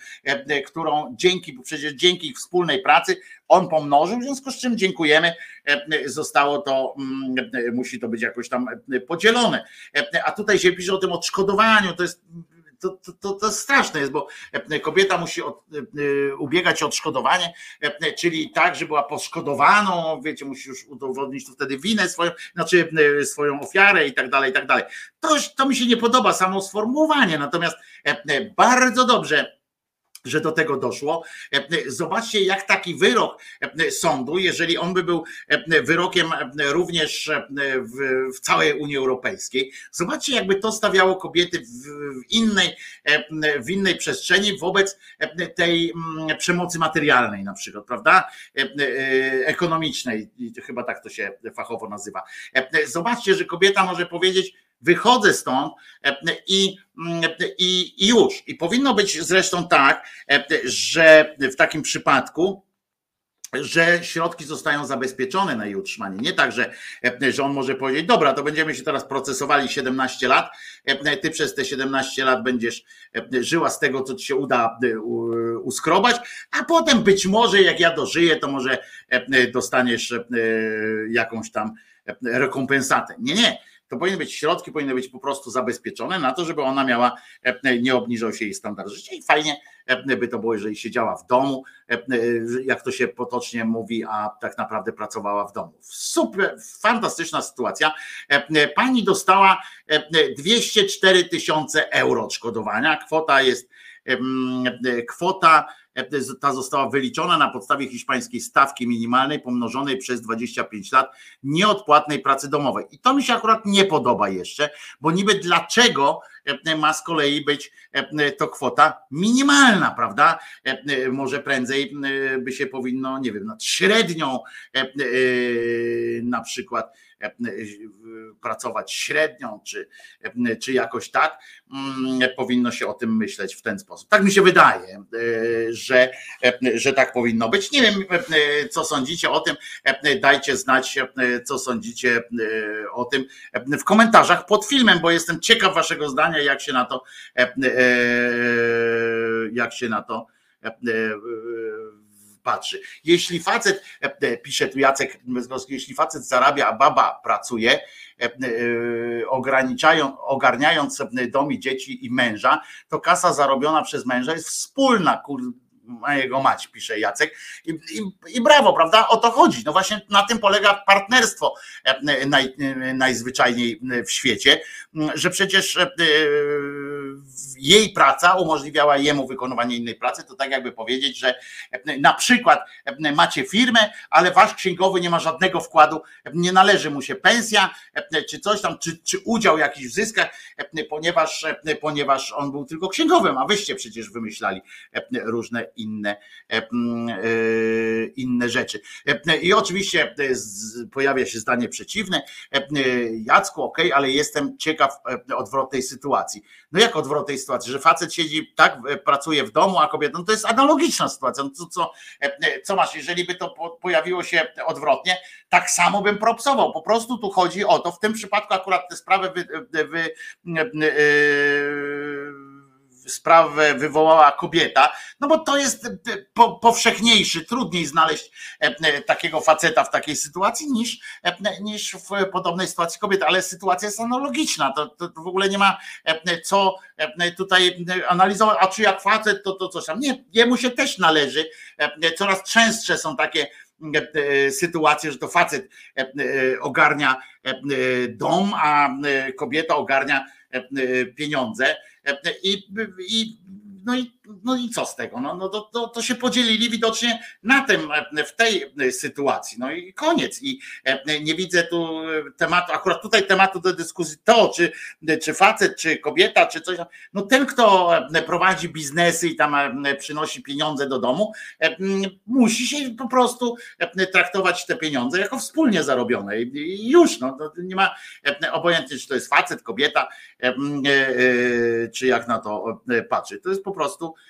którą dzięki, przecież dzięki ich wspólnej pracy on pomnożył, w związku z czym dziękujemy, zostało to, musi to być jakoś tam podzielone. A tutaj się pisze o tym odszkodowaniu, to jest to, to, to straszne jest, bo kobieta musi od, ubiegać o odszkodowanie, czyli tak, że była poszkodowaną, wiecie, musi już udowodnić tu wtedy winę swoją, znaczy swoją ofiarę i tak dalej, i tak dalej. To, to mi się nie podoba, samo sformułowanie, natomiast bardzo dobrze że do tego doszło. Zobaczcie, jak taki wyrok sądu, jeżeli on by był wyrokiem również w, całej Unii Europejskiej, zobaczcie, jakby to stawiało kobiety w, innej, w innej przestrzeni wobec tej przemocy materialnej, na przykład, prawda? Ekonomicznej, chyba tak to się fachowo nazywa. Zobaczcie, że kobieta może powiedzieć, wychodzę stąd i, i, i już. I powinno być zresztą tak, że w takim przypadku, że środki zostają zabezpieczone na jej utrzymanie. Nie tak, że, że on może powiedzieć, dobra, to będziemy się teraz procesowali 17 lat, ty przez te 17 lat będziesz żyła z tego, co ci się uda uskrobać, a potem być może jak ja dożyję, to może dostaniesz jakąś tam rekompensatę. Nie, nie to powinny być środki, powinny być po prostu zabezpieczone na to, żeby ona miała, e, nie obniżał się jej standard życia i fajnie e, by to było, jeżeli siedziała w domu, e, jak to się potocznie mówi, a tak naprawdę pracowała w domu. Super, fantastyczna sytuacja. Pani dostała 204 tysiące euro odszkodowania. Kwota jest kwota ta została wyliczona na podstawie hiszpańskiej stawki minimalnej pomnożonej przez 25 lat nieodpłatnej pracy domowej. I to mi się akurat nie podoba jeszcze, bo niby dlaczego ma z kolei być to kwota minimalna, prawda? Może prędzej by się powinno, nie wiem, nad średnią na przykład pracować średnią, czy, czy jakoś tak, powinno się o tym myśleć w ten sposób. Tak mi się wydaje, że, że tak powinno być. Nie wiem, co sądzicie o tym. Dajcie znać, co sądzicie o tym w komentarzach pod filmem, bo jestem ciekaw waszego zdania, jak się na to, jak się na to patrzy. Jeśli facet, pisze tu Jacek jeśli facet zarabia, a baba pracuje, ograniczają, ogarniając dom i dzieci i męża, to kasa zarobiona przez męża jest wspólna, kur, mojego mać, pisze Jacek. I, i, I, brawo, prawda? O to chodzi. No właśnie na tym polega partnerstwo naj, najzwyczajniej w świecie, że przecież jej praca umożliwiała jemu wykonywanie innej pracy, to tak jakby powiedzieć, że na przykład macie firmę, ale wasz księgowy nie ma żadnego wkładu, nie należy mu się pensja, czy coś tam, czy, czy udział jakiś w zyskach, ponieważ, ponieważ on był tylko księgowym, a wyście przecież wymyślali różne inne, inne rzeczy. I oczywiście pojawia się zdanie przeciwne. Jacku, ok, ale jestem ciekaw odwrotnej sytuacji. No jak odwrotnej sytuacji, że facet siedzi, tak, pracuje w domu, a kobieta, no to jest analogiczna sytuacja. No to co, co masz, jeżeli by to pojawiło się odwrotnie, tak samo bym propsował. Po prostu tu chodzi o to, w tym przypadku akurat tę sprawę wy, wy, wy, sprawę wywołała kobieta, no bo to jest po, powszechniejszy, trudniej znaleźć takiego faceta w takiej sytuacji niż, niż w podobnej sytuacji kobiety, ale sytuacja jest analogiczna, to, to w ogóle nie ma co tutaj analizować, a czy jak facet, to, to coś tam. Nie, jemu się też należy, coraz częstsze są takie sytuacje, że to facet ogarnia dom, a kobieta ogarnia pieniądze i, i, no i no i co z tego? No, no to, to, to, się podzielili widocznie na tym, w tej sytuacji. No i koniec. I nie widzę tu tematu, akurat tutaj tematu do dyskusji to, czy, czy facet, czy kobieta, czy coś. No ten, kto prowadzi biznesy i tam przynosi pieniądze do domu, musi się po prostu traktować te pieniądze jako wspólnie zarobione. I już, no, nie ma obojętnie, czy to jest facet, kobieta, czy jak na to patrzy. To jest po prostu E, e,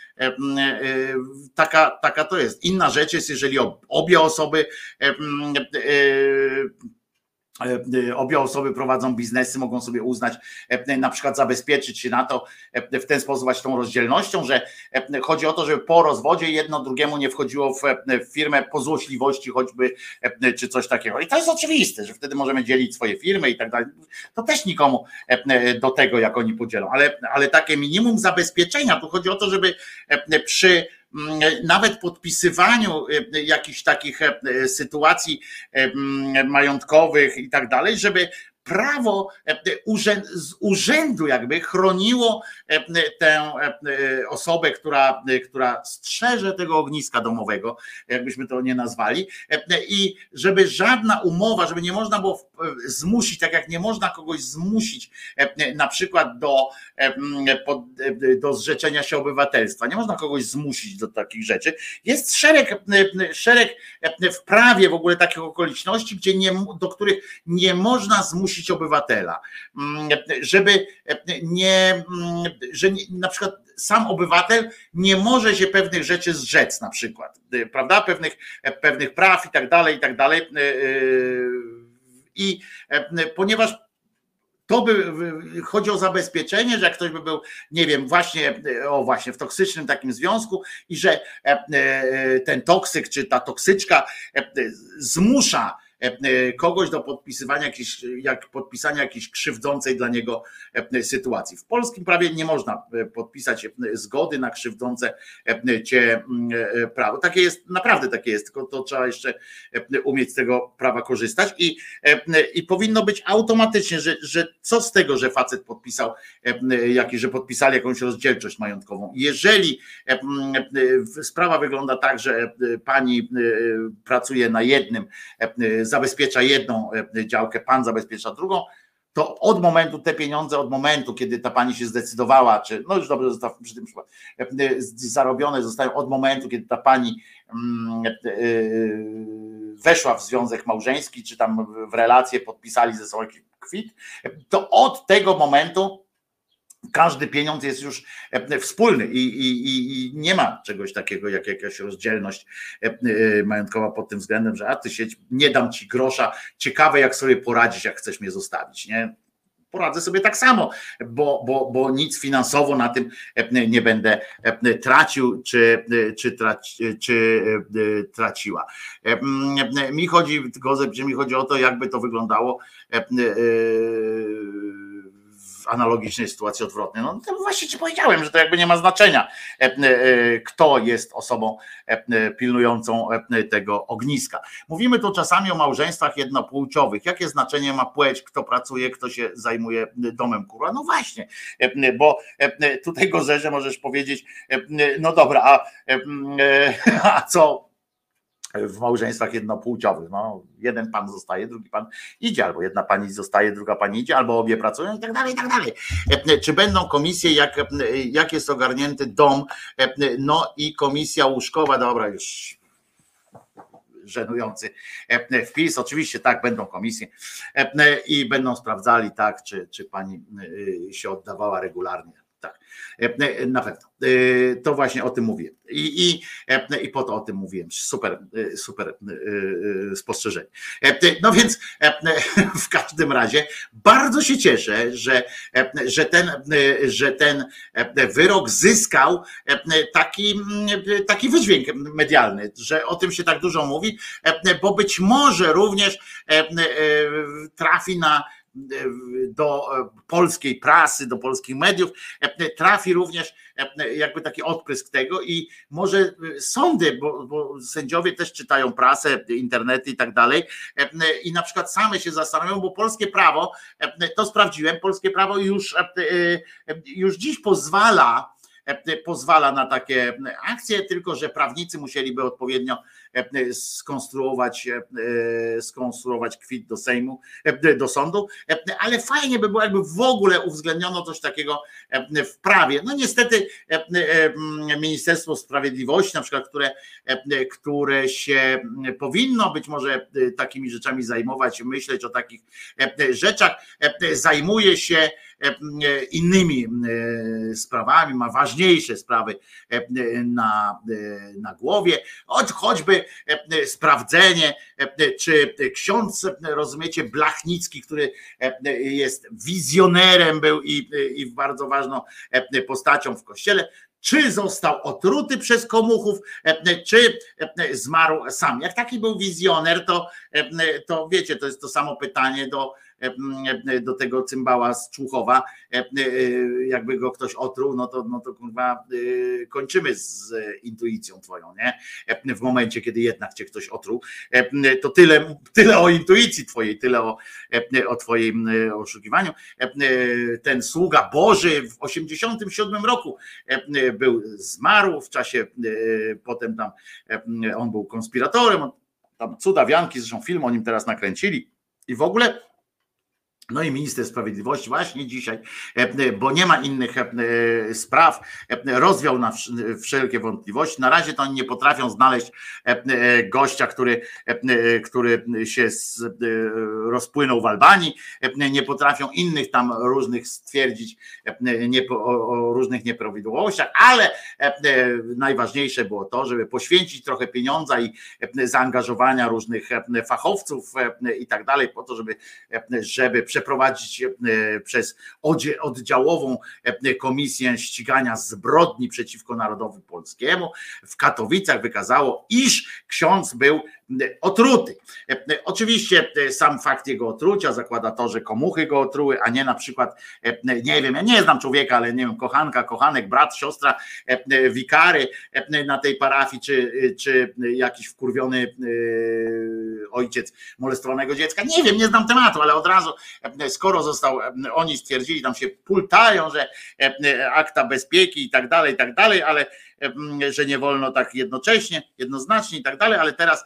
taka, taka to jest. Inna rzecz jest, jeżeli obie osoby e, E, obie osoby prowadzą biznesy, mogą sobie uznać, e, na przykład zabezpieczyć się na to e, w ten sposób właśnie tą rozdzielnością, że chodzi o to, żeby po rozwodzie jedno drugiemu nie wchodziło w firmę po złośliwości choćby, czy coś takiego. I to jest oczywiste, że wtedy możemy dzielić swoje firmy i tak dalej. To też nikomu do tego, jak oni podzielą, ale, ale takie minimum zabezpieczenia, tu chodzi o to, żeby przy nawet podpisywaniu e, jakichś takich e, sytuacji e, mm, majątkowych i tak dalej, żeby prawo z urzędu jakby chroniło tę osobę, która, która strzeże tego ogniska domowego, jakbyśmy to nie nazwali, i żeby żadna umowa, żeby nie można było zmusić, tak jak nie można kogoś zmusić na przykład do, do zrzeczenia się obywatelstwa, nie można kogoś zmusić do takich rzeczy. Jest szereg, szereg w prawie w ogóle takich okoliczności, gdzie nie, do których nie można zmusić obywatela, żeby nie, że nie, na przykład sam obywatel nie może się pewnych rzeczy zrzec na przykład, prawda, pewnych, pewnych praw i tak dalej, i tak dalej. I ponieważ to by chodzi o zabezpieczenie, że jak ktoś by był, nie wiem, właśnie, o właśnie w toksycznym takim związku i że ten toksyk czy ta toksyczka zmusza E, e, kogoś do podpisywania jakiejś, jak podpisania jakiejś krzywdzącej dla niego e, sytuacji. W polskim prawie nie można podpisać zgody na krzywdzące cię prawo. Takie jest, naprawdę takie jest, tylko to trzeba jeszcze umieć z tego prawa korzystać i, i powinno być automatycznie, że, że co z tego, że facet podpisał, że podpisali jakąś rozdzielczość majątkową. Jeżeli sprawa wygląda tak, że pani pracuje na jednym zabezpiecza jedną e, działkę, pan zabezpiecza drugą, to od momentu te pieniądze, od momentu, kiedy ta pani się zdecydowała, czy no już dobrze zostaw przy tym przykład, e, zarobione zostają od momentu, kiedy ta pani mm, e, weszła w związek małżeński, czy tam w relacje podpisali ze sobą kwit, to od tego momentu każdy pieniądz jest już e, wspólny i, i, i, nie ma czegoś takiego jak jakaś rozdzielność e, e, majątkowa pod tym względem, że a ty sieć, nie dam ci grosza, ciekawe jak sobie poradzić, jak chcesz mnie zostawić, nie? Poradzę sobie tak samo, bo, bo, bo nic finansowo na tym nie będę tracił, czy, czy, traci, czy traciła. Mi chodzi, Gozeb, mi chodzi o to, jakby to wyglądało analogicznej sytuacji odwrotnej. No to właśnie ci powiedziałem, że to jakby nie ma znaczenia, e, e, kto jest osobą e, pilnującą tego ogniska. Mówimy tu czasami o małżeństwach jednopłciowych. Jakie znaczenie ma płeć, kto pracuje, kto się zajmuje domem kurwa? No właśnie, bo tutaj Gozerze możesz powiedzieć, no dobra, a, a co w małżeństwach jednopłciowych. No, jeden pan zostaje, drugi pan idzie, albo jedna pani zostaje, druga pani idzie, albo obie pracują i tak dalej, i tak dalej. Czy będą komisje, jak, jak jest ogarnięty dom, no i komisja łóżkowa, dobra, już żenujący wpis. Oczywiście tak, będą komisje i będą sprawdzali, tak, czy, czy pani się oddawała regularnie e, e, na pewno. E, to właśnie o tym mówię. I, i, i po to o tym mówiłem. Super, super spostrzeżenie. No więc w każdym razie bardzo się cieszę, że, że, ten, że ten wyrok zyskał taki, taki wydźwięk medialny, że o tym się tak dużo mówi, bo być może również trafi na do e, polskiej prasy, do polskich mediów, e, trafi również e, jakby taki odprysk tego i może sądy, bo, bo sędziowie też czytają prasę, internety i tak dalej i na przykład same się zastanawiają, bo polskie prawo, to sprawdziłem, polskie prawo już, już dziś pozwala pozwala na takie akcje, tylko że prawnicy musieliby odpowiednio skonstruować, skonstruować kwit do Sejmu, do sądu, ale fajnie by było, jakby w ogóle uwzględniono coś takiego w prawie. No niestety Ministerstwo Sprawiedliwości, na przykład, które, które się powinno być może takimi rzeczami zajmować, myśleć o takich rzeczach, zajmuje się innymi sprawami, ma ważniejsze sprawy na, na głowie, choćby sprawdzenie, czy ksiądz, rozumiecie, Blachnicki, który jest wizjonerem był i, i bardzo ważną postacią w kościele, czy został otruty przez komuchów, czy zmarł sam. Jak taki był wizjoner, to, to wiecie, to jest to samo pytanie do, do tego cymbała z Człuchowa, jakby go ktoś otruł, no to, no to kurwa kończymy z intuicją twoją, nie? W momencie, kiedy jednak cię ktoś otruł, to tyle, tyle o intuicji twojej, tyle o, o twoim oszukiwaniu. Ten sługa Boży w 87 roku był, zmarł w czasie, potem tam on był konspiratorem, tam cuda wianki, zresztą film o nim teraz nakręcili i w ogóle no i minister sprawiedliwości właśnie dzisiaj, e, bo nie ma innych e, spraw, e, rozwiał na wszelkie wątpliwości. Na razie to oni nie potrafią znaleźć gościa, który, który się rozpłynął w Albanii, nie potrafią innych tam różnych stwierdzić o różnych nieprawidłowościach, ale najważniejsze było to, żeby poświęcić trochę pieniądza i zaangażowania różnych fachowców i tak dalej, po to, żeby, żeby przeprowadzić e, przez oddziałową e, komisję ścigania zbrodni przeciwko narodowi polskiemu. W Katowicach wykazało, iż ksiądz był otruty. E, oczywiście sam fakt jego otrucia zakłada to, że komuchy go otruły, a nie na przykład, nie wiem, ja nie znam człowieka, ale nie wiem, kochanka, kochanek, brat, siostra, wikary na tej parafii, czy, czy jakiś wkurwiony ojciec molestowanego dziecka. Nie wiem, nie znam tematu, ale od razu skoro został, oni stwierdzili, tam się pultają, że akta bezpieki i tak dalej, i tak dalej, ale że nie wolno tak jednocześnie, jednoznacznie i tak dalej, ale teraz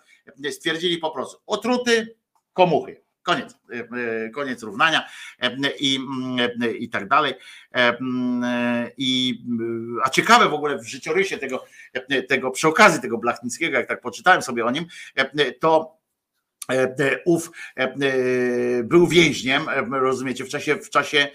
stwierdzili po prostu otruty komuchy. Koniec, koniec równania i, i tak dalej. I, a ciekawe w ogóle w życiorysie tego, tego przy okazji tego Blachnickiego, jak tak poczytałem sobie o nim, to E, e, ów e, był więźniem, rozumiecie, w czasie, w czasie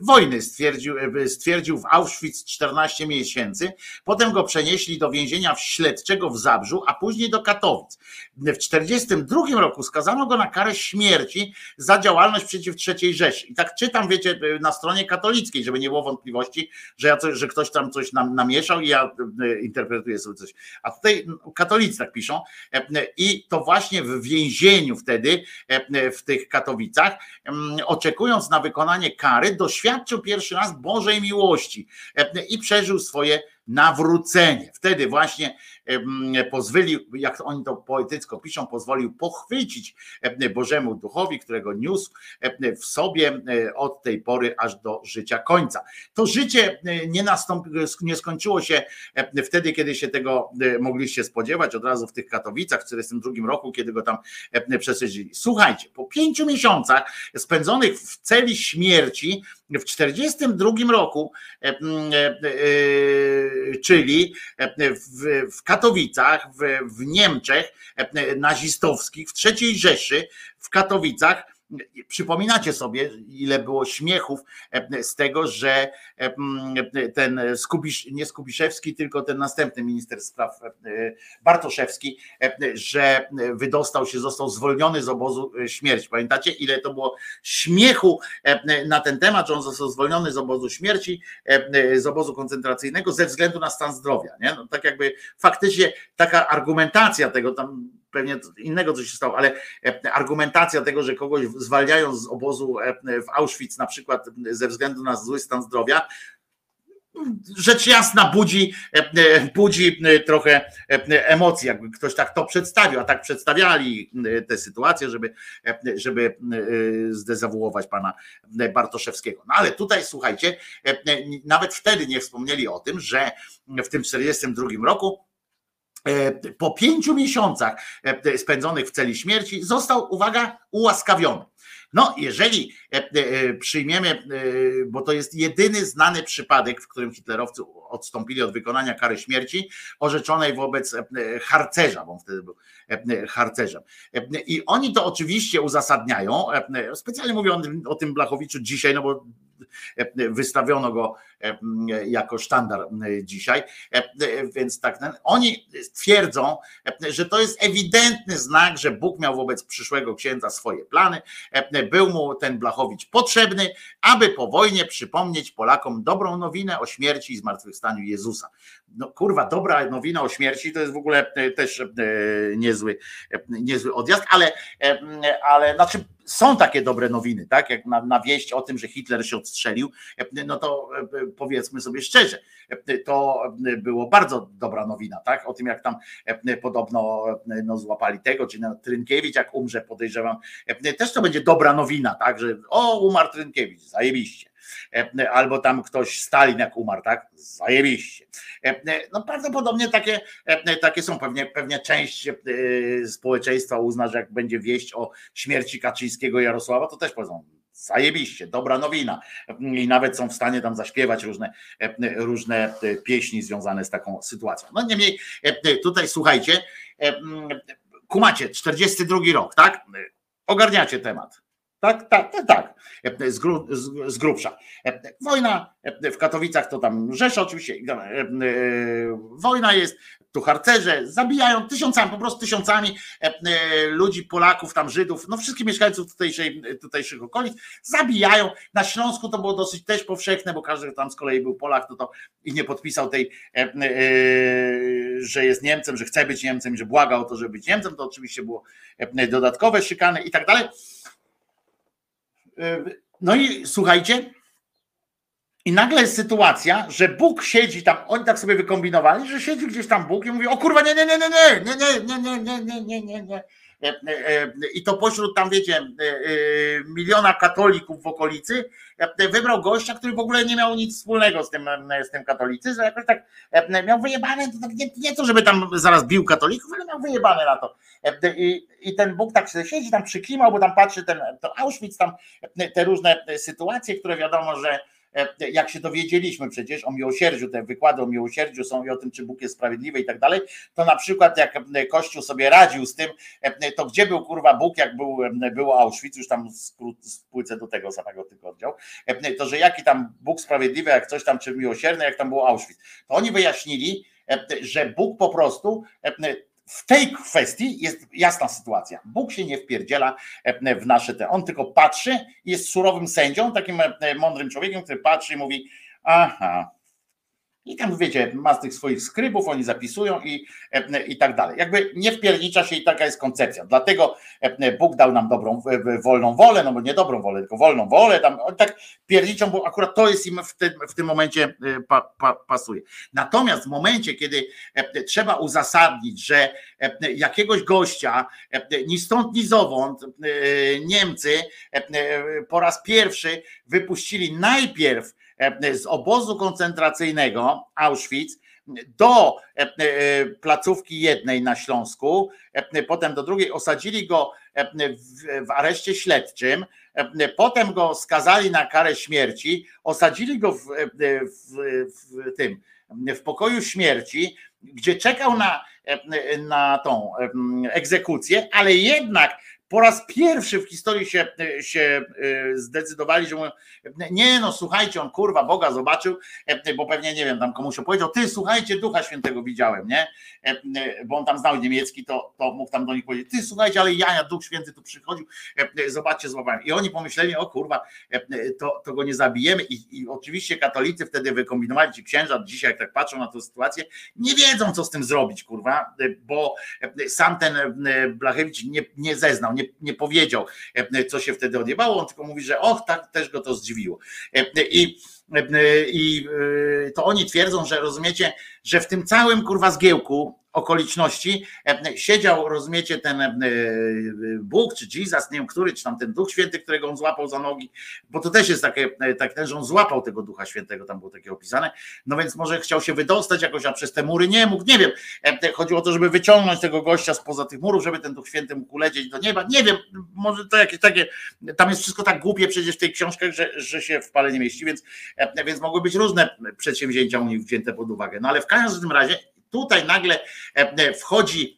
wojny stwierdził, stwierdził w Auschwitz 14 miesięcy, potem go przenieśli do więzienia śledczego w Zabrzu, a później do Katowic. W 1942 roku skazano go na karę śmierci za działalność przeciw III Rzeszy. I tak czytam, wiecie, na stronie katolickiej, żeby nie było wątpliwości, że, ja coś, że ktoś tam coś nam namieszał i ja interpretuję sobie coś. A tutaj katolicy tak piszą i to właśnie w więzieniu więzieniu wtedy e, w tych Katowicach, oczekując na wykonanie kary, doświadczył pierwszy raz Bożej miłości e, i przeżył swoje nawrócenie. Wtedy właśnie pozwolił, jak oni to poetycko piszą, pozwolił pochwycić Bożemu Duchowi, którego niósł w sobie od tej pory aż do życia końca. To życie nie, nastąpi, nie skończyło się wtedy, kiedy się tego mogliście spodziewać, od razu w tych Katowicach w 1942 roku, kiedy go tam przesadzili. Słuchajcie, po pięciu miesiącach spędzonych w celi śmierci, w 1942 roku, czyli w, w Katowicach, w, w Niemczech nazistowskich, w III Rzeszy, w Katowicach, Przypominacie sobie, ile było śmiechów z tego, że ten Skubisz, nie Skubiszewski, tylko ten następny minister spraw Bartoszewski, że wydostał się, został zwolniony z obozu śmierci. Pamiętacie, ile to było śmiechu na ten temat, że on został zwolniony z obozu śmierci, z obozu koncentracyjnego ze względu na stan zdrowia. Nie? No, tak jakby faktycznie taka argumentacja tego tam pewnie innego coś się stało, ale e, argumentacja tego, że kogoś zwalniają z obozu e, w Auschwitz na przykład ze względu na zły stan zdrowia, rzecz jasna budzi, e, budzi trochę emocji, jakby ktoś tak to przedstawił, a tak przedstawiali tę sytuację, żeby, żeby zdezawuować pana Bartoszewskiego. No ale tutaj słuchajcie, nawet wtedy nie wspomnieli o tym, że w tym 1942 roku po pięciu miesiącach e, spędzonych w celi śmierci został, uwaga, ułaskawiony. No, jeżeli e, przyjmiemy, bo to jest jedyny znany przypadek, w którym hitlerowcy odstąpili od wykonania kary śmierci orzeczonej wobec harcerza, bo on wtedy był harcerzem. I oni to oczywiście uzasadniają, specjalnie mówią o tym Blachowiczu dzisiaj, no bo wystawiono go jako sztandar dzisiaj, więc tak, oni twierdzą, że to jest ewidentny znak, że Bóg miał wobec przyszłego księdza swoje plany, był mu ten Blachowicz potrzebny, aby po wojnie przypomnieć Polakom dobrą nowinę o śmierci i zmartwychwstaniu Jezusa. No kurwa, dobra nowina o śmierci to jest w ogóle też niezły, niezły odjazd, ale, ale znaczy są takie dobre nowiny, tak? Jak na, na wieść o tym, że Hitler się odstrzelił, no to powiedzmy sobie szczerze, to było bardzo dobra nowina, tak? O tym, jak tam podobno no, złapali tego, czy no, Trynkiewicz, jak umrze, podejrzewam, też to będzie dobra nowina, tak? Że o, umarł Trynkiewicz, zajebiście. Albo tam ktoś Stalin jak umarł, tak? Zajebiście. No prawdopodobnie takie, takie są. Pewnie, pewnie część społeczeństwa uzna, że jak będzie wieść o śmierci Kaczyńskiego Jarosława, to też powiedzą, zajebiście, dobra nowina. I nawet są w stanie tam zaśpiewać różne, różne pieśni związane z taką sytuacją. No niemniej, tutaj słuchajcie, kumacie, 42 rok, tak? Ogarniacie temat. Tak, tak, tak, tak. Gru, z, grubsza. Wojna w Katowicach to tam Rzesza oczywiście. Wojna jest, tu harcerze zabijają tysiącami, po prostu tysiącami ludzi, Polaków, tam Żydów, no wszystkich mieszkańców tutejszej, tutejszych okolic zabijają. Na Śląsku to było dosyć też powszechne, bo każdy tam z kolei był Polak, to, to i nie podpisał tej, że jest Niemcem, że chce być Niemcem, że błagał o to, żeby być Niemcem, to oczywiście było dodatkowe szykany i tak dalej. No i słuchajcie, i nagle jest sytuacja, że Bóg siedzi tam, oni tak sobie wykombinowali, że siedzi gdzieś tam Bóg i mówi, o kurwa, nie, nie, nie, nie, nie, nie, nie, nie, nie, nie, nie, nie, nie. I to pośród tam, wiecie, miliona katolików w okolicy wybrał gościa, który w ogóle nie miał nic wspólnego z tym, z tym katolicyzmem, jakoś tak miał wyjebane, to tak nie, nie to, żeby tam zaraz bił katolików, ale miał wyjebane na to. I, i ten Bóg tak siedzi tam przykimał, bo tam patrzy ten, to Auschwitz, tam te różne sytuacje, które wiadomo, że jak się dowiedzieliśmy przecież o miłosierdziu, te wykłady o miłosierdziu są i o tym, czy Bóg jest sprawiedliwy i tak dalej, to na przykład jak Kościół sobie radził z tym, to gdzie był kurwa Bóg, jak był, było Auschwitz, już tam spłycę do tego samego tylko oddział, to że jaki tam Bóg sprawiedliwy, jak coś tam, czy miłosierny, jak tam było Auschwitz. To oni wyjaśnili, że Bóg po prostu w tej kwestii jest jasna sytuacja. Bóg się nie wpierdziela w nasze te. On tylko patrzy, jest surowym sędzią, takim mądrym człowiekiem, który patrzy i mówi: Aha, i tam wiecie, ma z tych swoich skrybów, oni zapisują i, i tak dalej. Jakby nie wpiernicza się i taka jest koncepcja. Dlatego Bóg dał nam dobrą, wolną wolę, no bo nie dobrą wolę, tylko wolną wolę, tam oni tak pierniczą, bo akurat to jest im w tym, w tym momencie pa, pa, pasuje. Natomiast w momencie, kiedy trzeba uzasadnić, że jakiegoś gościa ni stąd, ni zowąd Niemcy po raz pierwszy wypuścili najpierw z obozu koncentracyjnego Auschwitz do placówki jednej na Śląsku, potem do drugiej, osadzili go w areszcie śledczym, potem go skazali na karę śmierci, osadzili go w, w, w tym w pokoju śmierci, gdzie czekał na, na tą egzekucję, ale jednak po raz pierwszy w historii się, się zdecydowali, że mówią, nie no słuchajcie, on kurwa Boga zobaczył, bo pewnie nie wiem, tam komuś opowiedział, ty słuchajcie, Ducha Świętego widziałem, nie? Bo on tam znał niemiecki, to, to mógł tam do nich powiedzieć, ty słuchajcie, ale ja, Duch Święty tu przychodził, zobaczcie, złapałem. I oni pomyśleli, o kurwa, to, to go nie zabijemy I, i oczywiście katolicy wtedy wykombinowali, ci księża dzisiaj jak tak patrzą na tę sytuację, nie wiedzą co z tym zrobić, kurwa, bo sam ten Blachewicz nie, nie zeznał, nie, nie powiedział, co się wtedy odjebało, on tylko mówi, że och, tak też go to zdziwiło. I, i to oni twierdzą, że rozumiecie, że w tym całym kurwa zgiełku okoliczności siedział, rozumiecie, ten Bóg, czy Jesus, nie wiem który, czy tam ten Duch Święty, którego on złapał za nogi, bo to też jest takie, tak, że on złapał tego Ducha Świętego, tam było takie opisane, no więc może chciał się wydostać jakoś, a przez te mury nie mógł, nie wiem, chodziło o to, żeby wyciągnąć tego gościa spoza tych murów, żeby ten Duch Święty mógł lecieć do nieba, nie wiem, może to jakieś takie, tam jest wszystko tak głupie przecież w tej książkach, że, że się w pale nie mieści, więc, więc mogły być różne przedsięwzięcia u nich wzięte pod uwagę, no ale w każdym razie tutaj nagle wchodzi e,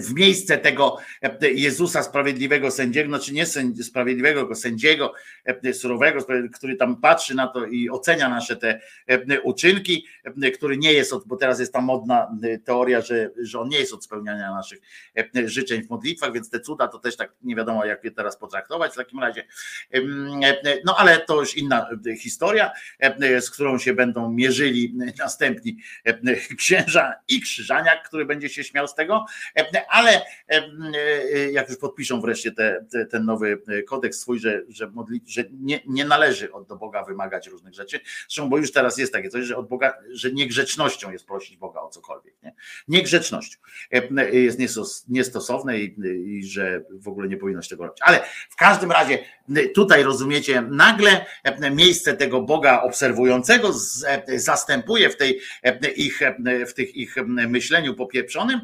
w miejsce tego e, Jezusa sprawiedliwego sędziego, znaczy nie sprawiedliwego, sędziego e, surowego, który tam patrzy na to i ocenia nasze te uczynki, który nie jest, od, bo teraz jest ta modna teoria, że, że on nie jest od spełniania naszych życzeń w modlitwach, więc te cuda to też tak nie wiadomo jak je teraz potraktować w takim razie. No ale to już inna historia, z którą się będą mierzyli następni księża i krzyżaniak, który będzie się śmiał z tego, ale e, e, jak już podpiszą wreszcie te, te, ten nowy kodeks swój, że, że, modli, że nie, nie należy od do Boga wymagać różnych rzeczy, zresztą bo już teraz jest takie coś, że od Boga, że niegrzecznością jest prosić Boga o cokolwiek, nie? niegrzecznością. Jest niestosowne i, i że w ogóle nie powinno się tego robić, ale w każdym razie tutaj rozumiecie, nagle miejsce tego Boga obserwującego zastępuje w tej ich, w tych ich myśleniu popieprzonym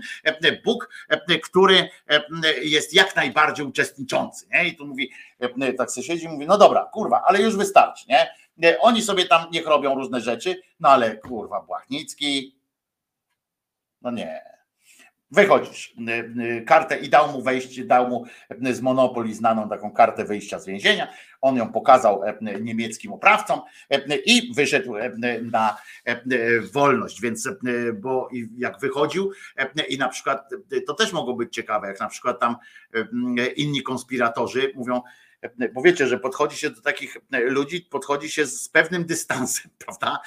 Bóg, który jest jak najbardziej uczestniczący. Nie? I tu mówi, tak sobie siedzi, mówi, no dobra, kurwa, ale już wystarczy, nie? Oni sobie tam niech robią różne rzeczy, no ale kurwa, Błachnicki, no nie, Wychodzisz, y, y, kartę i dał mu wejście, dał mu y, z Monopoli znaną taką kartę wyjścia z więzienia. On ją pokazał niemieckim oprawcom i wyszedł na wolność. Więc, bo jak wychodził, i na przykład to też mogło być ciekawe, jak na przykład tam inni konspiratorzy mówią, bo wiecie, że podchodzi się do takich ludzi, podchodzi się z pewnym dystansem, prawda?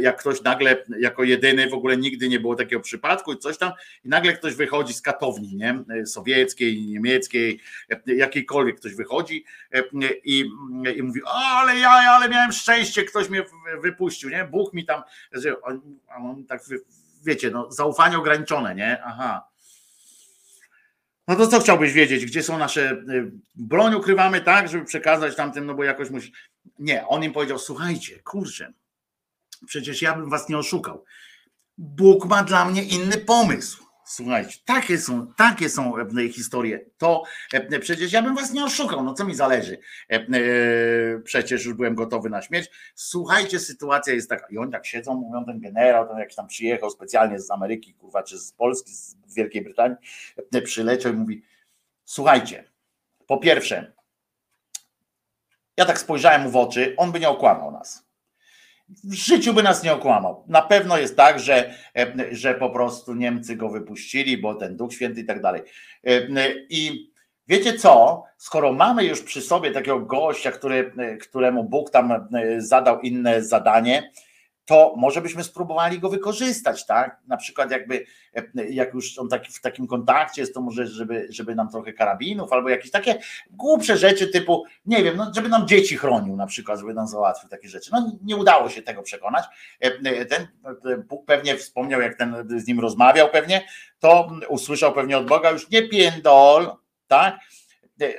Jak ktoś nagle, jako jedyny, w ogóle nigdy nie było takiego przypadku i coś tam, i nagle ktoś wychodzi z katowni, nie? Sowieckiej, niemieckiej, jakiejkolwiek ktoś wychodzi i, i mówi, ale ja, ale miałem szczęście, ktoś mnie wypuścił, nie? Bóg mi tam, on, on tak, wiecie, no, zaufanie ograniczone, nie? Aha no to co chciałbyś wiedzieć, gdzie są nasze. Y, broń ukrywamy tak, żeby przekazać tamtym, no bo jakoś musi. Nie, on im powiedział: Słuchajcie, kurczę, przecież ja bym was nie oszukał. Bóg ma dla mnie inny pomysł. Słuchajcie, takie są, takie są e, historie. To e, przecież ja bym was nie oszukał, no co mi zależy. E, przecież już byłem gotowy na śmierć. Słuchajcie, sytuacja jest taka. I oni tak siedzą, mówią, ten generał, ten jakiś tam przyjechał specjalnie z Ameryki, kurwa, czy z Polski, z Wielkiej Brytanii, przyleciał i mówi: Słuchajcie, po pierwsze, ja tak spojrzałem mu w oczy, on by nie okłamał nas w życiu by nas nie okłamał. Na pewno jest tak, że, e, że po prostu Niemcy go wypuścili, bo ten Duch Święty i tak dalej. E, I wiecie co? Skoro mamy już przy sobie takiego gościa, który, któremu Bóg tam e, zadał inne zadanie, to może byśmy spróbowali go wykorzystać, tak? Na przykład jakby, jak już on taki, w takim kontakcie jest, to może, żeby, żeby nam trochę karabinów albo jakieś takie głupsze rzeczy typu, nie wiem, no, żeby nam dzieci chronił na przykład, żeby nam załatwił takie rzeczy. No nie udało się tego przekonać. Ten Bóg pewnie wspomniał, jak ten z nim rozmawiał pewnie, to usłyszał pewnie od Boga już nie piędol, tak?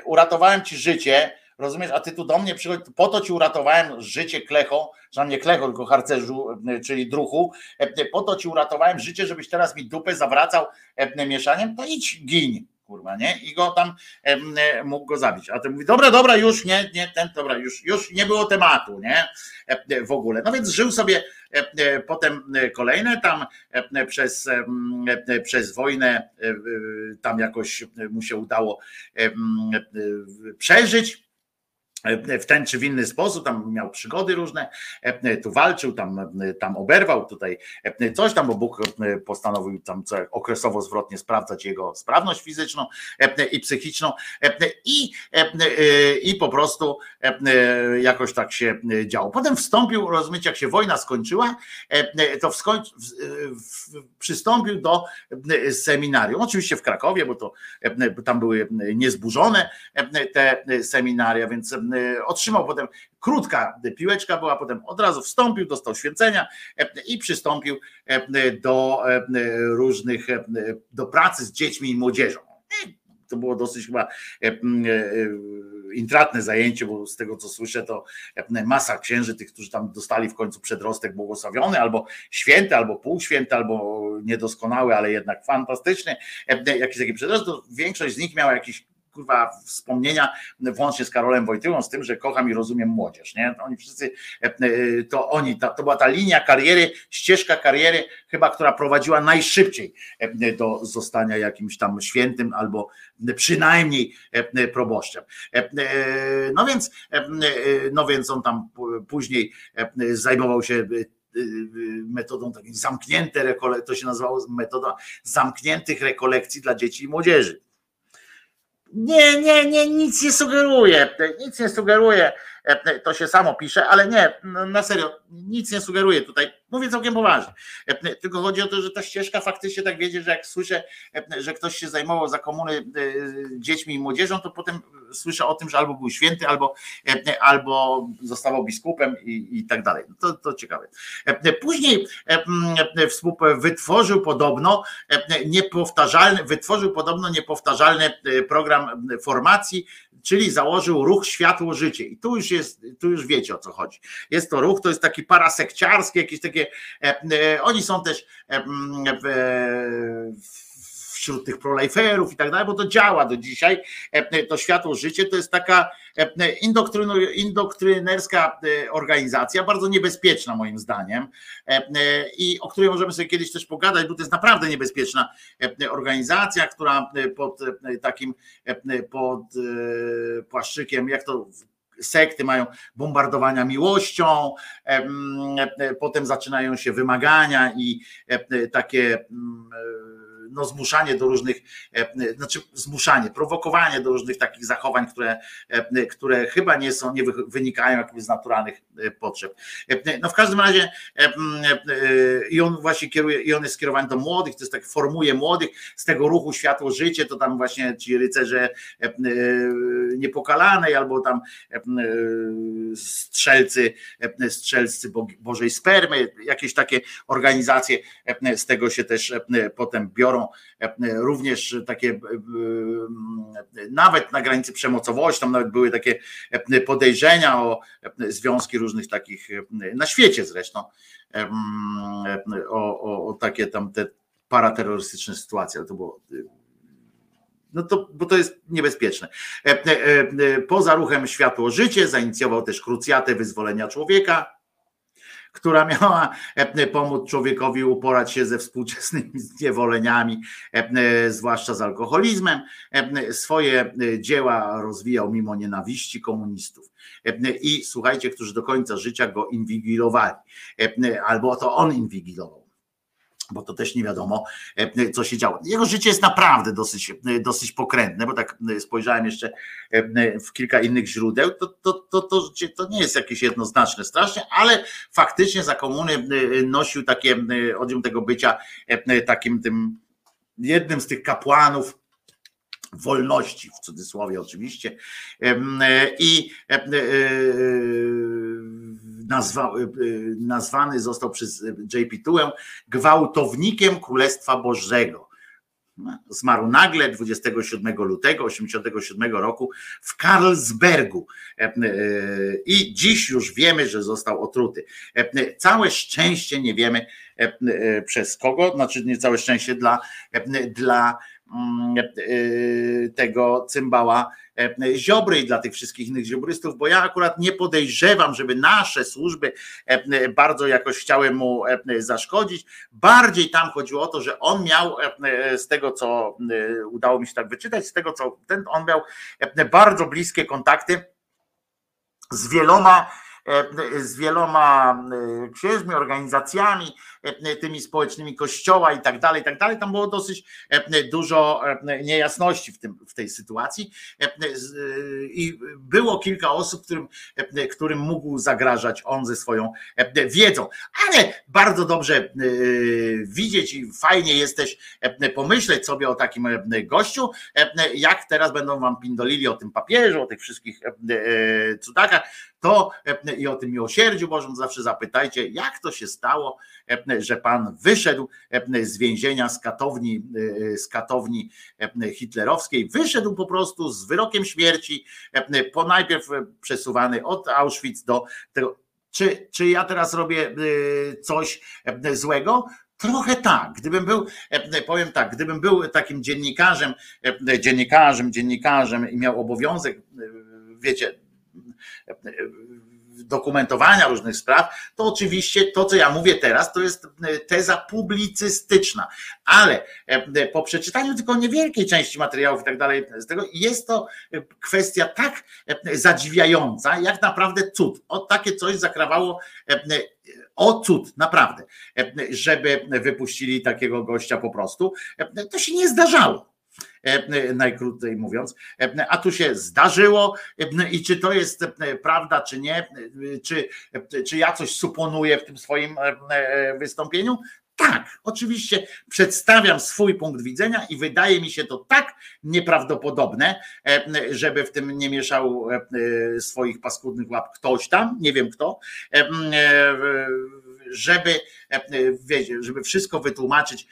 Uratowałem ci życie, rozumiesz, a ty tu do mnie przychodzi, po to ci uratowałem życie klecho, że nie klecho, tylko harcerzu, e, czyli druchu, e, po to ci uratowałem życie, żebyś teraz mi dupę zawracał e, mieszaniem, to idź, gin, kurwa, nie? I go tam mógł go zabić. A ten mówi, dobra, dobra, już nie, nie, ten, dobra, już, już nie było tematu, nie? W ogóle. No więc żył sobie potem kolejne tam przez, przez wojnę tam jakoś mu się udało przeżyć w ten czy w inny sposób, tam miał przygody różne, tu walczył, tam, tam oberwał, tutaj coś tam, bo Bóg postanowił tam okresowo zwrotnie sprawdzać jego sprawność fizyczną i psychiczną i, i po prostu jakoś tak się działo. Potem wstąpił, rozumiecie, jak się wojna skończyła, to wskońc, przystąpił do seminarium, oczywiście w Krakowie, bo to bo tam były niezburzone te seminaria, więc E, otrzymał potem krótka piłeczka była, potem od razu wstąpił, dostał święcenia e, i przystąpił e, do różnych, do pracy z dziećmi i młodzieżą. To było dosyć chyba intratne zajęcie, bo z tego co słyszę, to masa księży, tych, którzy tam dostali w końcu przedrostek błogosławiony, albo święty, albo półświęty, albo niedoskonały, ale jednak fantastyczny, jakiś taki przedrostek, większość z nich miała jakiś kurwa wspomnienia, włącznie z Karolem Wojtyłą, z tym, że kocham i rozumiem młodzież. Nie? Oni wszyscy, to oni, to, była ta linia kariery, ścieżka kariery, chyba, która prowadziła najszybciej do zostania jakimś tam świętym albo przynajmniej proboszczem. No więc, no więc on tam później zajmował się metodą takiej zamknięte rekolekcji, to się nazywało metoda zamkniętych rekolekcji dla dzieci i młodzieży. Nie, nie, nie, nic nie sugeruje, nic nie sugeruje, to się samo pisze, ale nie, na serio, nic nie sugeruje tutaj Mówię całkiem poważnie. E, tylko chodzi o to, że ta ścieżka faktycznie tak wiedzie, że jak słyszę, e, że ktoś się zajmował za komuny e, dziećmi i młodzieżą, to potem słyszę o tym, że albo był święty, albo, albo zostawał biskupem i, i tak dalej. To, to ciekawe. Później wytworzył podobno niepowtarzalny, wytworzył podobno niepowtarzalny program formacji, czyli założył ruch Światło Życie. I tu już jest, tu już wiecie o co chodzi. Jest to ruch, to jest taki parasekciarski, jakieś takie, e, e, oni są też e, wśród tych proliferów i tak dalej, bo to działa do dzisiaj. To światło życie to jest taka indoktrynerska organizacja, bardzo niebezpieczna moim zdaniem i o której możemy sobie kiedyś też pogadać, bo to jest naprawdę niebezpieczna organizacja, która pod takim pod płaszczykiem, jak to sekty mają bombardowania miłością, potem zaczynają się wymagania i takie no, zmuszanie do różnych, e, znaczy zmuszanie, prowokowanie do różnych takich zachowań, które, e, które chyba nie są, nie wynikają jakby z naturalnych e, potrzeb. No w każdym razie i on właśnie kieruje, i on jest skierowany do młodych, to jest tak formuje młodych z tego ruchu Światło Życie, to tam właśnie ci rycerze niepokalanej albo tam strzelcy, strzelcy Bożej Spermy, jakieś takie organizacje z tego się też potem biorą E, również takie e, e, nawet na granicy przemocowości, tam nawet były takie podejrzenia o związki różnych takich na świecie zresztą, o, o, o takie tam te paraterrorystyczne sytuacje, ale to było no to, bo to jest niebezpieczne. Poza ruchem Światło Życie zainicjował też krucjatę wyzwolenia człowieka, która miała e, pomóc człowiekowi uporać się ze współczesnymi zniewoleniami, e, zwłaszcza z alkoholizmem. E, swoje dzieła rozwijał mimo nienawiści komunistów. I słuchajcie, którzy do końca życia go inwigilowali, albo to on inwigilował bo to też nie wiadomo, e, co się działo. Jego życie jest naprawdę dosyć, e, dosyć pokrętne, bo tak e, spojrzałem jeszcze w kilka innych źródeł, to, to, to, to, to nie jest jakieś jednoznaczne strasznie, ale faktycznie za komuny nosił takie, oddział tego bycia takim tym jednym z tych kapłanów wolności, w cudzysłowie oczywiście. I nazwa, y, y, nazwany został przez JP Tułę gwałtownikiem Królestwa Bożego. Zmarł nagle 27 lutego 1987 roku w Karlsbergu e, e, i dziś już wiemy, że został otruty. E, całe szczęście nie wiemy przez kogo, znaczy nie całe szczęście dla, dla tego cymbała E, Ziobry i dla tych wszystkich innych ziobrystów, bo ja akurat nie podejrzewam, żeby nasze służby e, bardzo jakoś chciały mu e, zaszkodzić. Bardziej tam chodziło o to, że on miał z tego, co udało mi się tak wyczytać, z tego, co ten, on miał bardzo bliskie kontakty z wieloma E, z wieloma e, księżmi, organizacjami, e, tymi społecznymi kościoła i tak dalej, i tak dalej. Tam było dosyć dużo niejasności w, tym, w tej sytuacji i było kilka osób, którym, którym mógł zagrażać on ze swoją wiedzą. Ale bardzo dobrze widzieć i fajnie jest też pomyśleć sobie o takim gościu, jak teraz będą wam pindolili o tym papieżu, o tych wszystkich cudakach, to e, i o tym miłosierdziu Bożym zawsze zapytajcie, jak to się stało, e, że Pan wyszedł e, z więzienia, z katowni, z katowni hitlerowskiej, wyszedł po prostu z wyrokiem śmierci, po najpierw przesuwany od Auschwitz do tego. Czy, czy ja teraz robię coś złego? Trochę tak. Gdybym był, powiem tak, gdybym był takim dziennikarzem, dziennikarzem, dziennikarzem i miał obowiązek, wiecie, dokumentowania różnych spraw, to oczywiście to, co ja mówię teraz, to jest teza publicystyczna, ale po przeczytaniu tylko niewielkiej części materiałów i tak dalej, z tego jest to kwestia tak zadziwiająca, jak naprawdę cud. O takie coś zakrawało o cud, naprawdę, żeby wypuścili takiego gościa po prostu. To się nie zdarzało najkrócej mówiąc. A tu się zdarzyło i czy to jest prawda, czy nie, czy, czy ja coś suponuję w tym swoim wystąpieniu? Tak, oczywiście przedstawiam swój punkt widzenia i wydaje mi się to tak nieprawdopodobne, żeby w tym nie mieszał swoich paskudnych łap ktoś tam, nie wiem kto, żeby, żeby wszystko wytłumaczyć.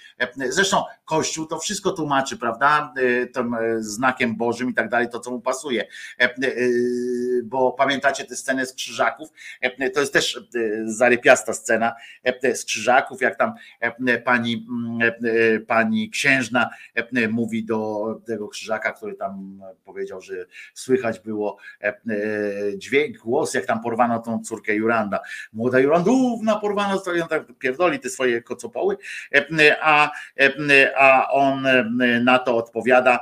Zresztą Kościół to wszystko tłumaczy, prawda? Tym znakiem Bożym i tak dalej, to co mu pasuje. Bo pamiętacie te sceny z krzyżaków? To jest też zarypiasta scena z krzyżaków, jak tam pani, pani księżna mówi do tego krzyżaka, który tam powiedział, że słychać było dźwięk, głos, jak tam porwano tą córkę Juranda. Młoda Jurandówna porwana, to ją tak pierdoli te swoje kocopoły, a, a on na to odpowiada,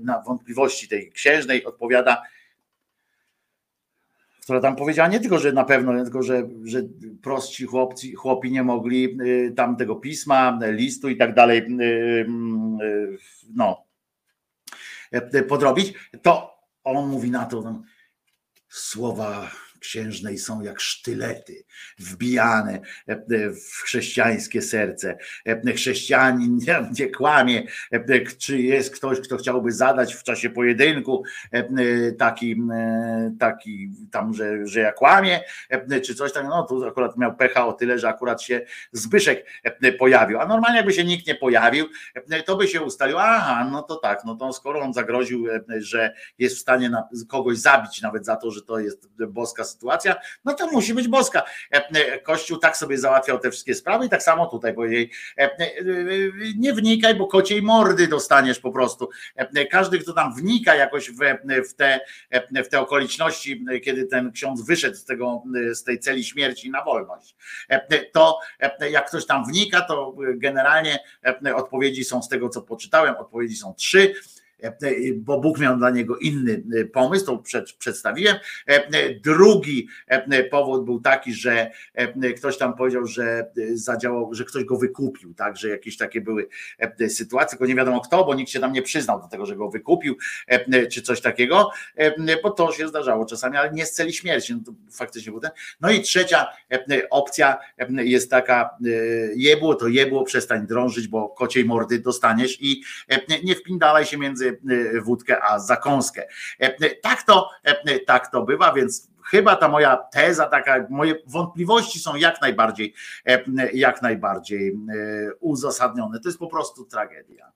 na wątpliwości tej księżnej odpowiada, która tam powiedziała nie tylko, że na pewno, tylko że, że prostsi chłopcy, chłopi nie mogli y, tam tego pisma, listu i tak dalej, y, y, no, podrobić, to on mówi na to, słowa księżnej są jak sztylety wbijane w chrześcijańskie serce. Chrześcijanin nie, kłamie, czy jest ktoś, kto chciałby zadać w czasie pojedynku taki, taki tam, że, że ja kłamię, czy coś tam, no tu akurat miał pecha o tyle, że akurat się Zbyszek pojawił, a normalnie jakby się nikt nie pojawił, to by się ustalił, aha, no to tak, no to skoro on zagroził, że jest w stanie kogoś zabić nawet za to, że to jest boska sytuacja, no to musi być boska. E, e, Kościół tak sobie załatwiał te wszystkie sprawy i tak samo tutaj powiedzieli, e, nie wnikaj, bo kociej mordy dostaniesz po prostu. Każdy, kto tam wnika jakoś w, te, w te okoliczności, kiedy ten ksiądz wyszedł z, tego, z tej celi śmierci na wolność, to jak ktoś tam wnika, to generalnie odpowiedzi są z tego, co poczytałem, odpowiedzi są trzy bo Bóg miał dla niego inny e, pomysł, to przedstawiłem. E, drugi e, powód był taki, że ktoś tam powiedział, że zadziałał, że ktoś go wykupił, tak, że jakieś takie były sytuacje, tylko nie wiadomo kto, bo nikt się tam nie przyznał do tego, że go wykupił, czy coś takiego, bo to się zdarzało czasami, ale nie z celi śmierci, no to faktycznie był ten. No i trzecia opcja jest taka, jebło to jebło, przestań drążyć, bo kociej mordy dostaniesz i nie wpindalaj się między Y, wódkę a zakąskę. E, tak to, e, tak to bywa, więc chyba ta moja teza, taka, moje wątpliwości są jak najbardziej, e, jak najbardziej uzasadnione. To jest po prostu tragedia.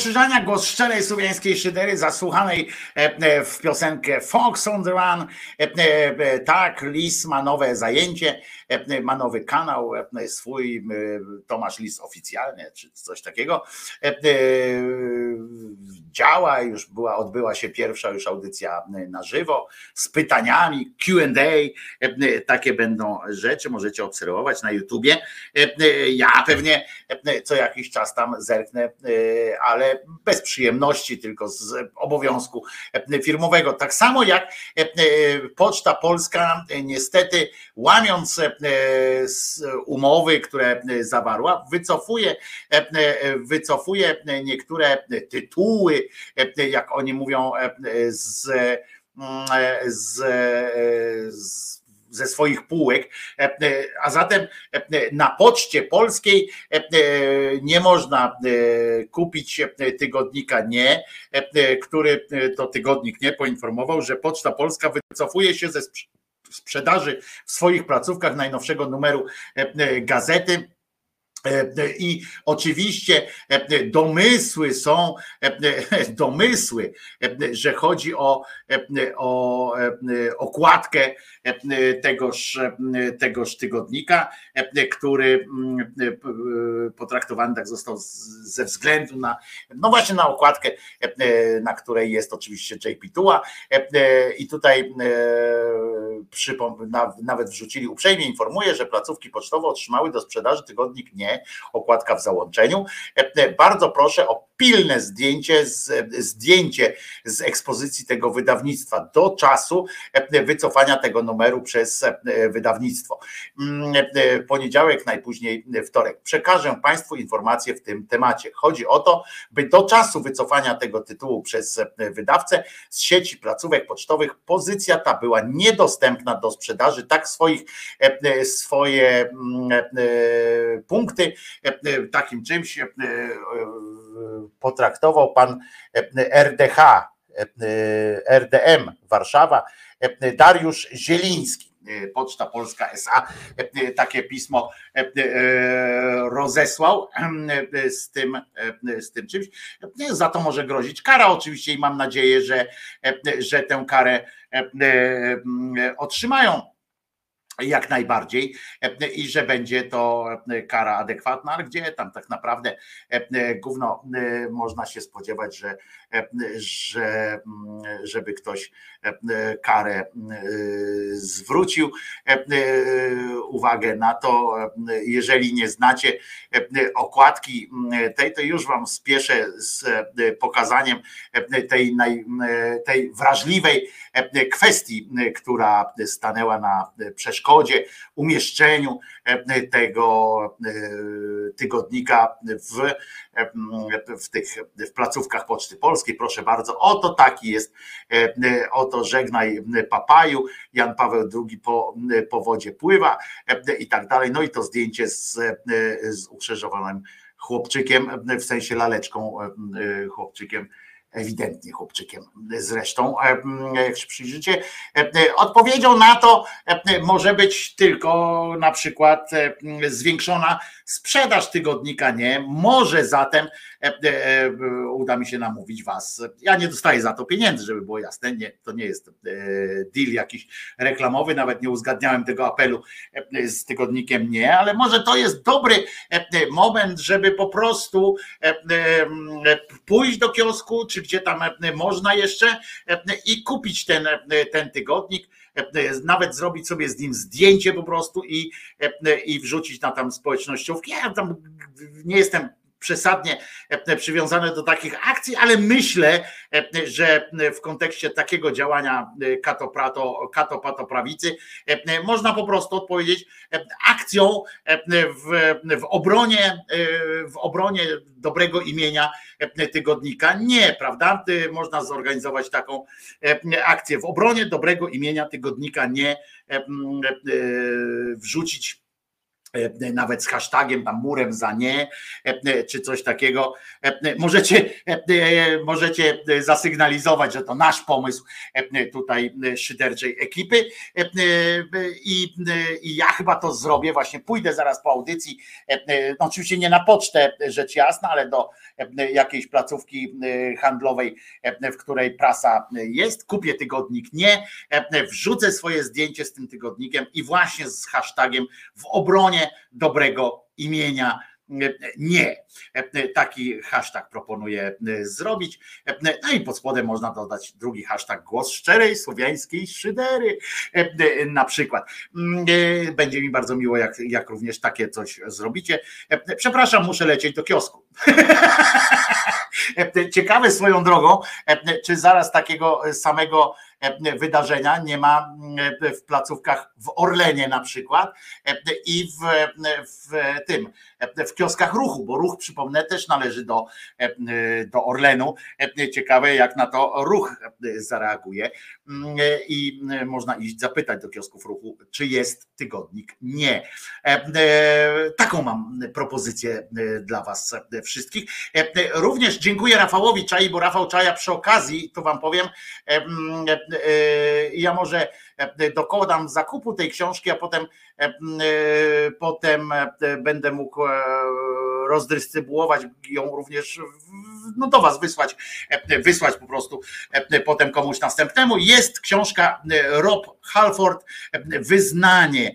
Wojtko Krzyżania, głos szczerej słowiańskiej szydery, zasłuchanej e, e, w piosenkę Fox on the Run. E, tak, Lis ma nowe zajęcie, ma nowy kanał swój, Tomasz Lis oficjalny, czy coś takiego. Działa, już była, odbyła się pierwsza już audycja na żywo z pytaniami, QA, takie będą rzeczy, możecie obserwować na YouTubie. Ja pewnie co jakiś czas tam zerknę ale bez przyjemności, tylko z obowiązku firmowego. Tak samo jak e, Poczta Polska, niestety, łamiąc e, umowy, które zawarła, wycofuje, e, wycofuje niektóre tytuły, jak oni mówią, z, z, z ze swoich półek, e, e, a zatem e, na poczcie polskiej nie można kupić tygodnika Nie, który to tygodnik Nie poinformował, że Poczta Polska wycofuje się ze sprzedaży w swoich placówkach najnowszego numeru gazety E, I oczywiście e, domysły są, e, domysły, że chodzi o, o okładkę tegoż, tegoż tygodnika, który potraktowany tak został ze względu na, no właśnie na okładkę, na której jest oczywiście JP Tuła. I tutaj nawet wrzucili uprzejmie informuję, że placówki pocztowe otrzymały do sprzedaży tygodnik nie okładka w załączeniu. E, e, bardzo proszę o pilne zdjęcie, zdjęcie z ekspozycji tego wydawnictwa do czasu e, wycofania tego numeru przez wydawnictwo. Mm, poniedziałek, najpóźniej wtorek. Przekażę Państwu informacje w tym temacie. Chodzi o to, by do czasu wycofania tego tytułu przez wydawcę z sieci placówek pocztowych pozycja ta była niedostępna do sprzedaży, tak swoich swoje mm, punkty takim czymś potraktował pan RDH, RDM Warszawa, Dariusz Zieliński. Poczta Polska SA takie pismo rozesłał z tym, z tym czymś. Za to może grozić kara oczywiście i mam nadzieję, że, że tę karę otrzymają jak najbardziej i że będzie to kara adekwatna, ale gdzie tam tak naprawdę gówno można się spodziewać, że, że żeby ktoś karę zwrócił uwagę na to, jeżeli nie znacie okładki tej, to już wam spieszę z pokazaniem tej, naj, tej wrażliwej kwestii, która stanęła na przeszkodzie przeszkodzie, umieszczeniu e, tego e, tygodnika w, e, w tych w placówkach Poczty Polskiej. Proszę bardzo, oto taki jest, oto żegnaj papaju, Jan Paweł II po, po wodzie pływa i tak dalej. No i to zdjęcie z, z ukrzyżowanym chłopczykiem, w sensie laleczką chłopczykiem ewidentnie chłopczykiem zresztą, e, jak się przyjrzycie. E, odpowiedzią na to e, może być tylko na przykład zwiększona sprzedaż tygodnika, nie. Może zatem uda mi się namówić was. Ja nie dostaję za to pieniędzy, żeby było jasne. Nie, to nie jest deal jakiś reklamowy, nawet nie uzgadniałem tego apelu z tygodnikiem, nie, ale może to jest dobry moment, żeby po prostu pójść do kiosku, czy gdzie tam można jeszcze i kupić ten, ten tygodnik nawet zrobić sobie z nim zdjęcie po prostu i, i wrzucić na tam społecznościówki. Ja tam nie jestem przesadnie e, przywiązane do takich akcji, ale myślę, e, że w kontekście takiego działania e, katopato prawicy można po prostu odpowiedzieć akcją w, w obronie w obronie dobrego imienia tygodnika. Nie, prawda? Można zorganizować taką akcję w obronie dobrego imienia tygodnika, nie wrzucić e, nawet z hashtagiem tam murem za nie, e, czy coś takiego. E, Możecie, możecie zasygnalizować, że to nasz pomysł tutaj szyderczej ekipy. I, i ja chyba to zrobię, właśnie pójdę zaraz po audycji, no oczywiście nie na pocztę rzecz jasna, ale do jakiejś placówki handlowej, w której prasa jest, kupię tygodnik nie, wrzucę swoje zdjęcie z tym tygodnikiem i właśnie z hashtagiem w obronie dobrego imienia. Nie. Taki hashtag proponuję zrobić. No i pod spodem można dodać drugi hashtag głos szczerej słowiańskiej szydery na przykład. Będzie mi bardzo miło, jak, jak również takie coś zrobicie. Przepraszam, muszę lecieć do kiosku. Ciekawe swoją drogą, czy zaraz takiego samego wydarzenia. Nie ma w placówkach w Orlenie na przykład i w, w tym, w kioskach ruchu, bo ruch, przypomnę, też należy do, do Orlenu. Ciekawe, jak na to ruch zareaguje. I można iść zapytać do kiosków ruchu, czy jest tygodnik. Nie. Taką mam propozycję dla Was wszystkich. Również dziękuję Rafałowi Czai, bo Rafał Czaja przy okazji, to Wam powiem, ja może dokonam zakupu tej książki, a potem, potem będę mógł rozdystrybuować ją również no do was wysłać, wysłać po prostu potem komuś następnemu. Jest książka Rob Halford, Wyznanie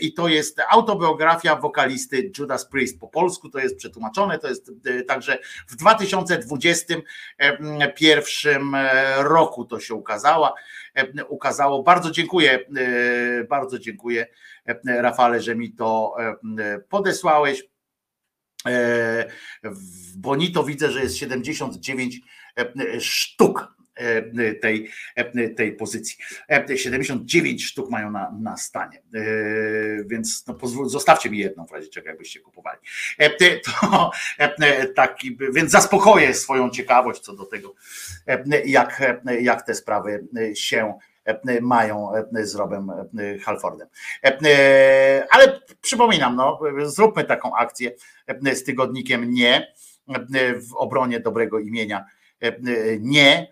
i to jest autobiografia wokalisty Judas Priest. Po polsku to jest przetłumaczone, to jest także w 2021 roku to się ukazała, ukazało. Bardzo dziękuję, bardzo dziękuję Rafale, że mi to podesłałeś. E, w Bonito widzę, że jest 79 e, sztuk e, tej, tej pozycji. 79 sztuk mają na, na stanie, więc no pozwól, zostawcie mi jedną w razie czego jakbyście kupowali. To taki, więc zaspokoję swoją ciekawość co do tego, jak, jak te sprawy się mają z Robem Halfordem. Ale przypominam, no, zróbmy taką akcję z tygodnikiem nie w obronie dobrego imienia nie,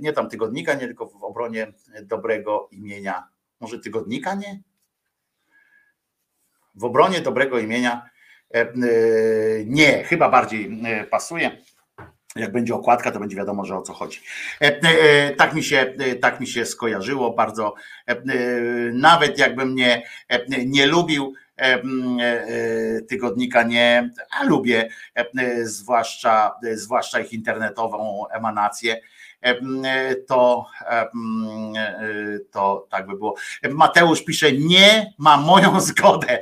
nie tam tygodnika, nie tylko w obronie dobrego imienia, może tygodnika nie? W obronie dobrego imienia nie, chyba bardziej pasuje jak będzie okładka, to będzie wiadomo, że o co chodzi. Tak mi się, tak mi się skojarzyło bardzo. Nawet jakbym nie, nie lubił tygodnika nie, a lubię zwłaszcza, zwłaszcza ich internetową emanację to, to tak by było. Mateusz pisze, nie ma moją zgodę,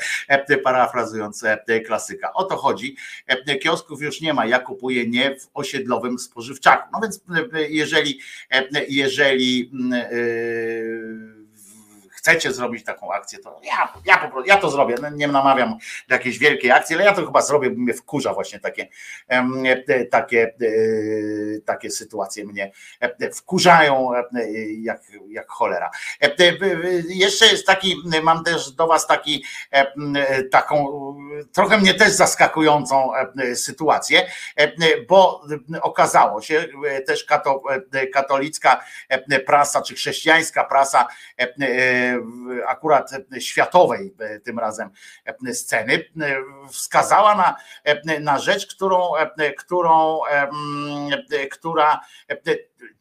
parafrazując klasyka. O to chodzi. Kiosków już nie ma. Ja kupuję nie w osiedlowym spożywczaku. No więc jeżeli, jeżeli chcecie zrobić taką akcję, to ja, ja, po prostu, ja to zrobię. No, nie namawiam do jakiejś wielkiej akcji, ale ja to chyba zrobię, bo mnie wkurza właśnie takie, takie, takie sytuacje mnie wkurzają jak, jak cholera. Jeszcze jest taki, mam też do Was taki, taką trochę mnie też zaskakującą sytuację, bo okazało się, też katolicka prasa, czy chrześcijańska prasa akurat światowej tym razem sceny, wskazała na, na rzecz, którą, którą, która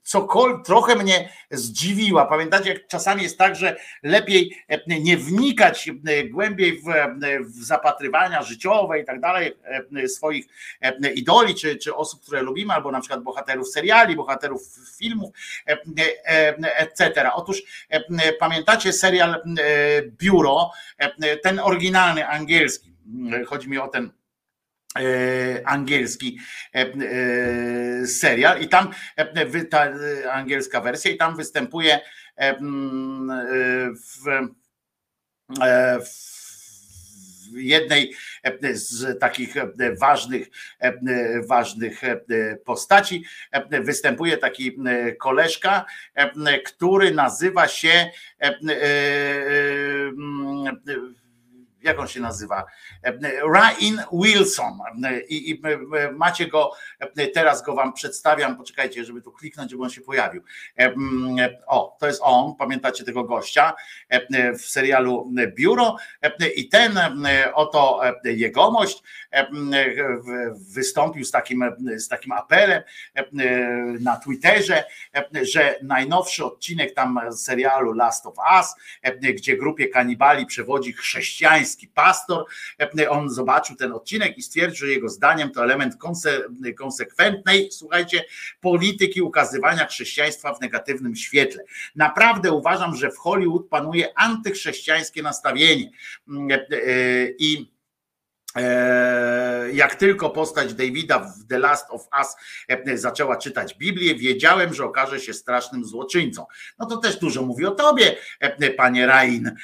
cokolwiek trochę mnie zdziwiła. Pamiętacie, jak czasami jest tak, że lepiej nie wnikać głębiej w, w zapatrywania życiowe i tak dalej swoich idoli, czy, czy osób, które lubimy, albo na przykład bohaterów seriali, bohaterów filmów, etc. Otóż pamiętacie serial Biuro, ten oryginalny angielski, chodzi mi o ten angielski serial i tam ta angielska wersja i tam występuje w, w jednej z takich ważnych, ważnych postaci. Występuje taki koleżka, który nazywa się jak on się nazywa? Ryan Wilson. I, I macie go, teraz go wam przedstawiam. Poczekajcie, żeby tu kliknąć, żeby on się pojawił. O, to jest on, pamiętacie tego gościa w serialu Biuro. I ten oto jegomość wystąpił z takim, z takim apelem na Twitterze, że najnowszy odcinek tam serialu Last of Us, gdzie grupie kanibali przewodzi chrześcijański pastor, on zobaczył ten odcinek i stwierdził, że jego zdaniem to element konse, konsekwentnej, słuchajcie, polityki ukazywania chrześcijaństwa w negatywnym świetle. Naprawdę uważam, że w Hollywood panuje antychrześcijańskie nastawienie i E, jak tylko postać Davida w The Last of Us e, zaczęła czytać Biblię, wiedziałem, że okaże się strasznym złoczyńcą. No to też dużo mówi o tobie, e, panie Rain,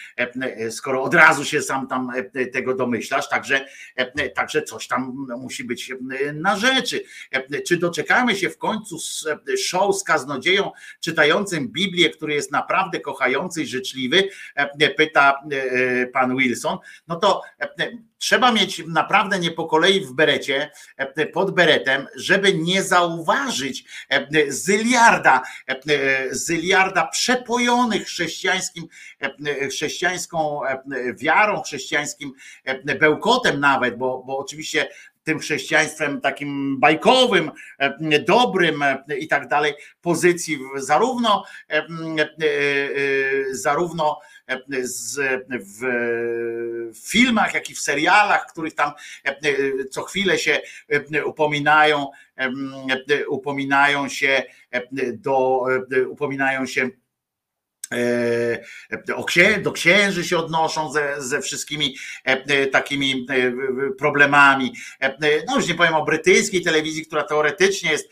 skoro od razu się sam tam tego domyślasz, także, także coś tam musi być na rzeczy. Czy doczekamy się w końcu show z kaznodzieją czytającym Biblię, który jest naprawdę kochający i życzliwy? Pyta pan Wilson. No to trzeba mieć naprawdę nie po kolei w berecie, e, pod beretem, żeby nie zauważyć e, zyliarda, e, zyliarda przepojonych chrześcijańskim, chrześcijańską wiarą, chrześcijańskim bełkotem nawet, bo, bo oczywiście tym chrześcijaństwem takim bajkowym, dobrym i tak dalej, pozycji zarówno, zarówno z, w filmach, jak i w serialach, których tam co chwilę się upominają, upominają się do, upominają się do księży się odnoszą ze, ze wszystkimi e, e, takimi problemami. No już nie powiem o brytyjskiej telewizji, która teoretycznie jest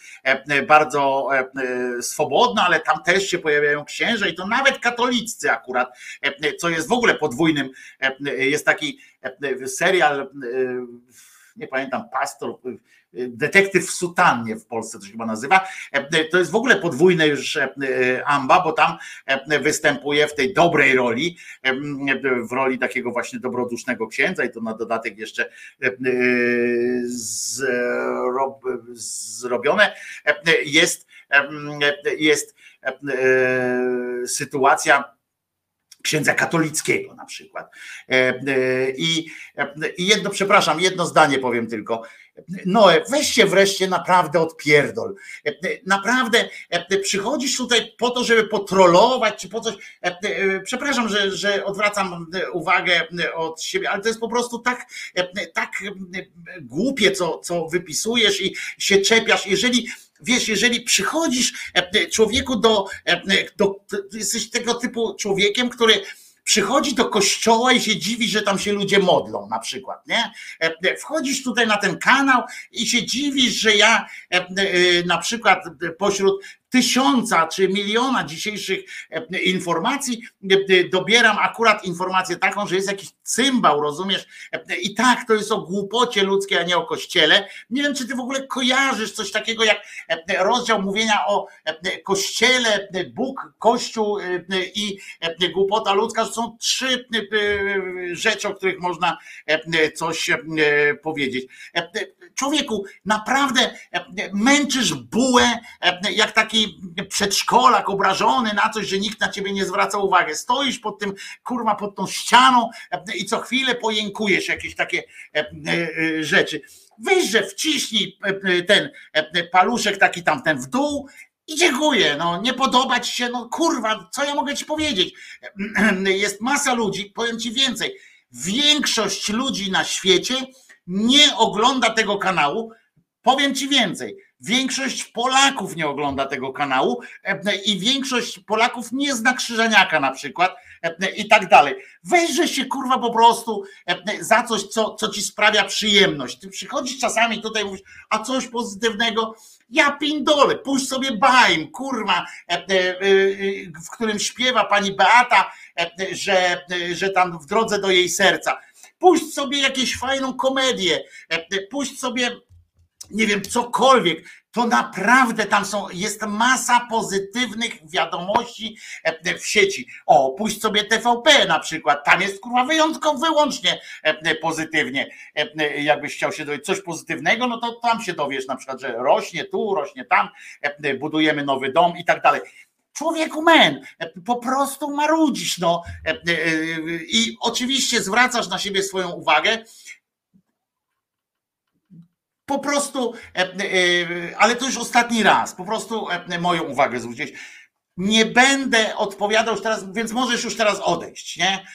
bardzo swobodna, ale tam też się pojawiają księże i to nawet katoliccy akurat, co jest w ogóle podwójnym. Jest taki serial, nie pamiętam, pastor detektyw w sutannie w Polsce to się chyba nazywa. To jest w ogóle podwójne już e, amba, bo tam e, występuje w tej dobrej roli, w roli takiego właśnie dobrodusznego księdza i to na dodatek jeszcze e, zrobione jest, jest sytuacja księdza katolickiego na przykład. I jedno, przepraszam, jedno zdanie powiem tylko. Noe, weź się wreszcie naprawdę odpierdol. Naprawdę przychodzisz tutaj po to, żeby potrolować, czy po coś. Przepraszam, że, że odwracam uwagę od siebie, ale to jest po prostu tak, tak głupie, co, co wypisujesz i się czepiasz. Jeżeli wiesz, jeżeli przychodzisz człowieku do, do, jesteś tego typu człowiekiem, który przychodzi do kościoła i się dziwi, że tam się ludzie modlą na przykład, nie? E, wchodzisz tutaj na ten kanał i się dziwisz, że ja e, e, na przykład pośród tysiąca czy miliona dzisiejszych e, informacji e, dobieram akurat informację taką, że jest jakiś cymbał, rozumiesz? E, I tak, to jest o głupocie ludzkiej, a nie o kościele. Nie wiem, czy ty w ogóle kojarzysz coś takiego jak rozdział mówienia o kościele, Bóg, Kościół i głupota ludzka. To są trzy rzeczy, o których można coś powiedzieć. Człowieku, naprawdę męczysz bułę jak taki taki przedszkolak obrażony na coś, że nikt na ciebie nie zwraca uwagi. Stoisz pod tym, kurwa, pod tą ścianą i co chwilę pojękujesz jakieś takie e, e, rzeczy. Że wciśnij e, ten paluszek taki tamten w dół i dziękuję, no nie podoba ci się, no kurwa, co ja mogę ci powiedzieć? Jest masa ludzi, powiem ci więcej, większość ludzi na świecie nie ogląda tego kanału, powiem ci więcej, Większość Polaków nie ogląda tego kanału e, i większość Polaków nie zna Krzyżaniaka na przykład e, i tak dalej. Weźże się kurwa po prostu e, za coś, co, co ci sprawia przyjemność. Ty przychodzisz czasami tutaj mówisz, a coś pozytywnego, ja pindolę, puść sobie bajm, kurwa, w którym śpiewa pani Beata, że, że tam w drodze do jej serca. Puść sobie jakieś fajną komedię, puść sobie nie wiem, cokolwiek, to naprawdę tam są, jest masa pozytywnych wiadomości e, w sieci. O, puść sobie TVP na przykład, tam jest kurwa wyjątkowo wyłącznie e, pozytywnie. E, Jakbyś chciał się dowiedzieć coś pozytywnego, no to tam się dowiesz na przykład, że rośnie tu, rośnie tam, budujemy nowy dom i tak dalej. Człowieku men, po prostu marudzisz, no. I oczywiście zwracasz na siebie swoją uwagę, po prostu, e, e, ale to już ostatni raz, po prostu e, moją uwagę zwróciłeś. Nie będę odpowiadał już teraz, więc możesz już teraz odejść, nie?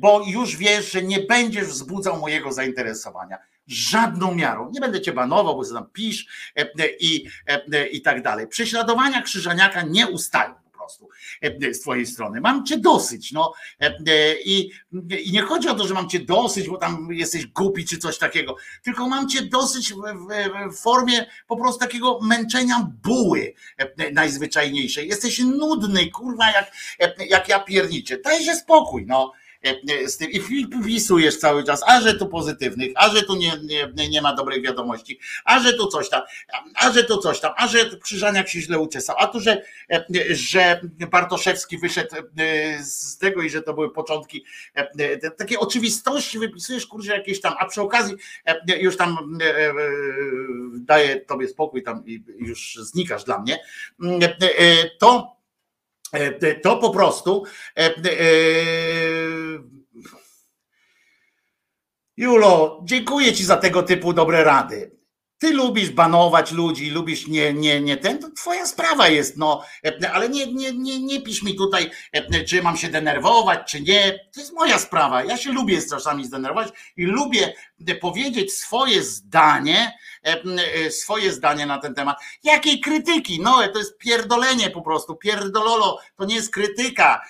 Bo już wiesz, że nie będziesz wzbudzał mojego zainteresowania. Żadną miarą. Nie będę cię banował, bo sobie tam pisz i, i tak dalej. Prześladowania Krzyżaniaka nie ustają prostu e, z twojej strony. Mam cię dosyć, no e, e, i, i nie chodzi o to, że mam cię dosyć, bo tam jesteś głupi czy coś takiego, tylko mam cię dosyć w, w, w formie po prostu takiego męczenia buły najzwyczajniejszej. Jesteś nudny, kurwa, jak, jak ja pierniczę. Daj się spokój, no. E, e, z tym i wpisujesz cały czas, a że tu pozytywnych, a że tu nie, nie, nie ma dobrej wiadomości, a że tu coś tam, a że tu coś tam, a że Krzyżaniak się źle uczesał, a tu, że, e, że Bartoszewski wyszedł z tego i że to były początki takie oczywistości wypisujesz, kurczę, jakieś tam, a przy okazji już tam daję tobie spokój tam i już znikasz dla mnie, to E, to po prostu Julo, dziękuję Ci za tego typu dobre rady. Ty lubisz banować ludzi, lubisz nie, nie, nie ten, to twoja sprawa jest, no, ale nie, nie, nie, nie pisz mi tutaj, czy mam się denerwować, czy nie. To jest moja sprawa. Ja się lubię czasami zdenerwować i lubię powiedzieć swoje zdanie, swoje zdanie na ten temat. Jakiej krytyki? No, to jest pierdolenie po prostu, pierdololo, to nie jest krytyka,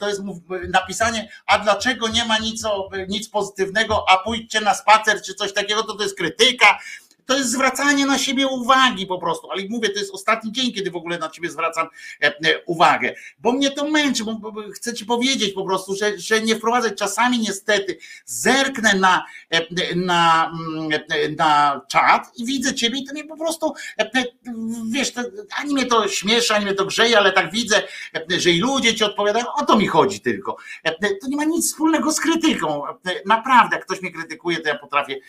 to jest napisanie, a dlaczego nie ma nic, nic pozytywnego, a pójdźcie na spacer, czy coś takiego, to to jest krytyka to jest zwracanie na siebie uwagi po prostu. Ale mówię, to jest ostatni dzień, kiedy w ogóle na ciebie zwracam e, e, uwagę, bo mnie to męczy, bo chcę ci powiedzieć po prostu, że, że nie wprowadzać czasami niestety, zerknę na, e, na, mm, na czat i widzę ciebie i to mnie po prostu, wiesz, ani mnie to śmieszy, ani mnie to grzeje, ale tak widzę, że i ludzie ci odpowiadają, o to mi chodzi tylko. To nie ma nic wspólnego z krytyką. Naprawdę, jak ktoś mnie krytykuje, to ja potrafię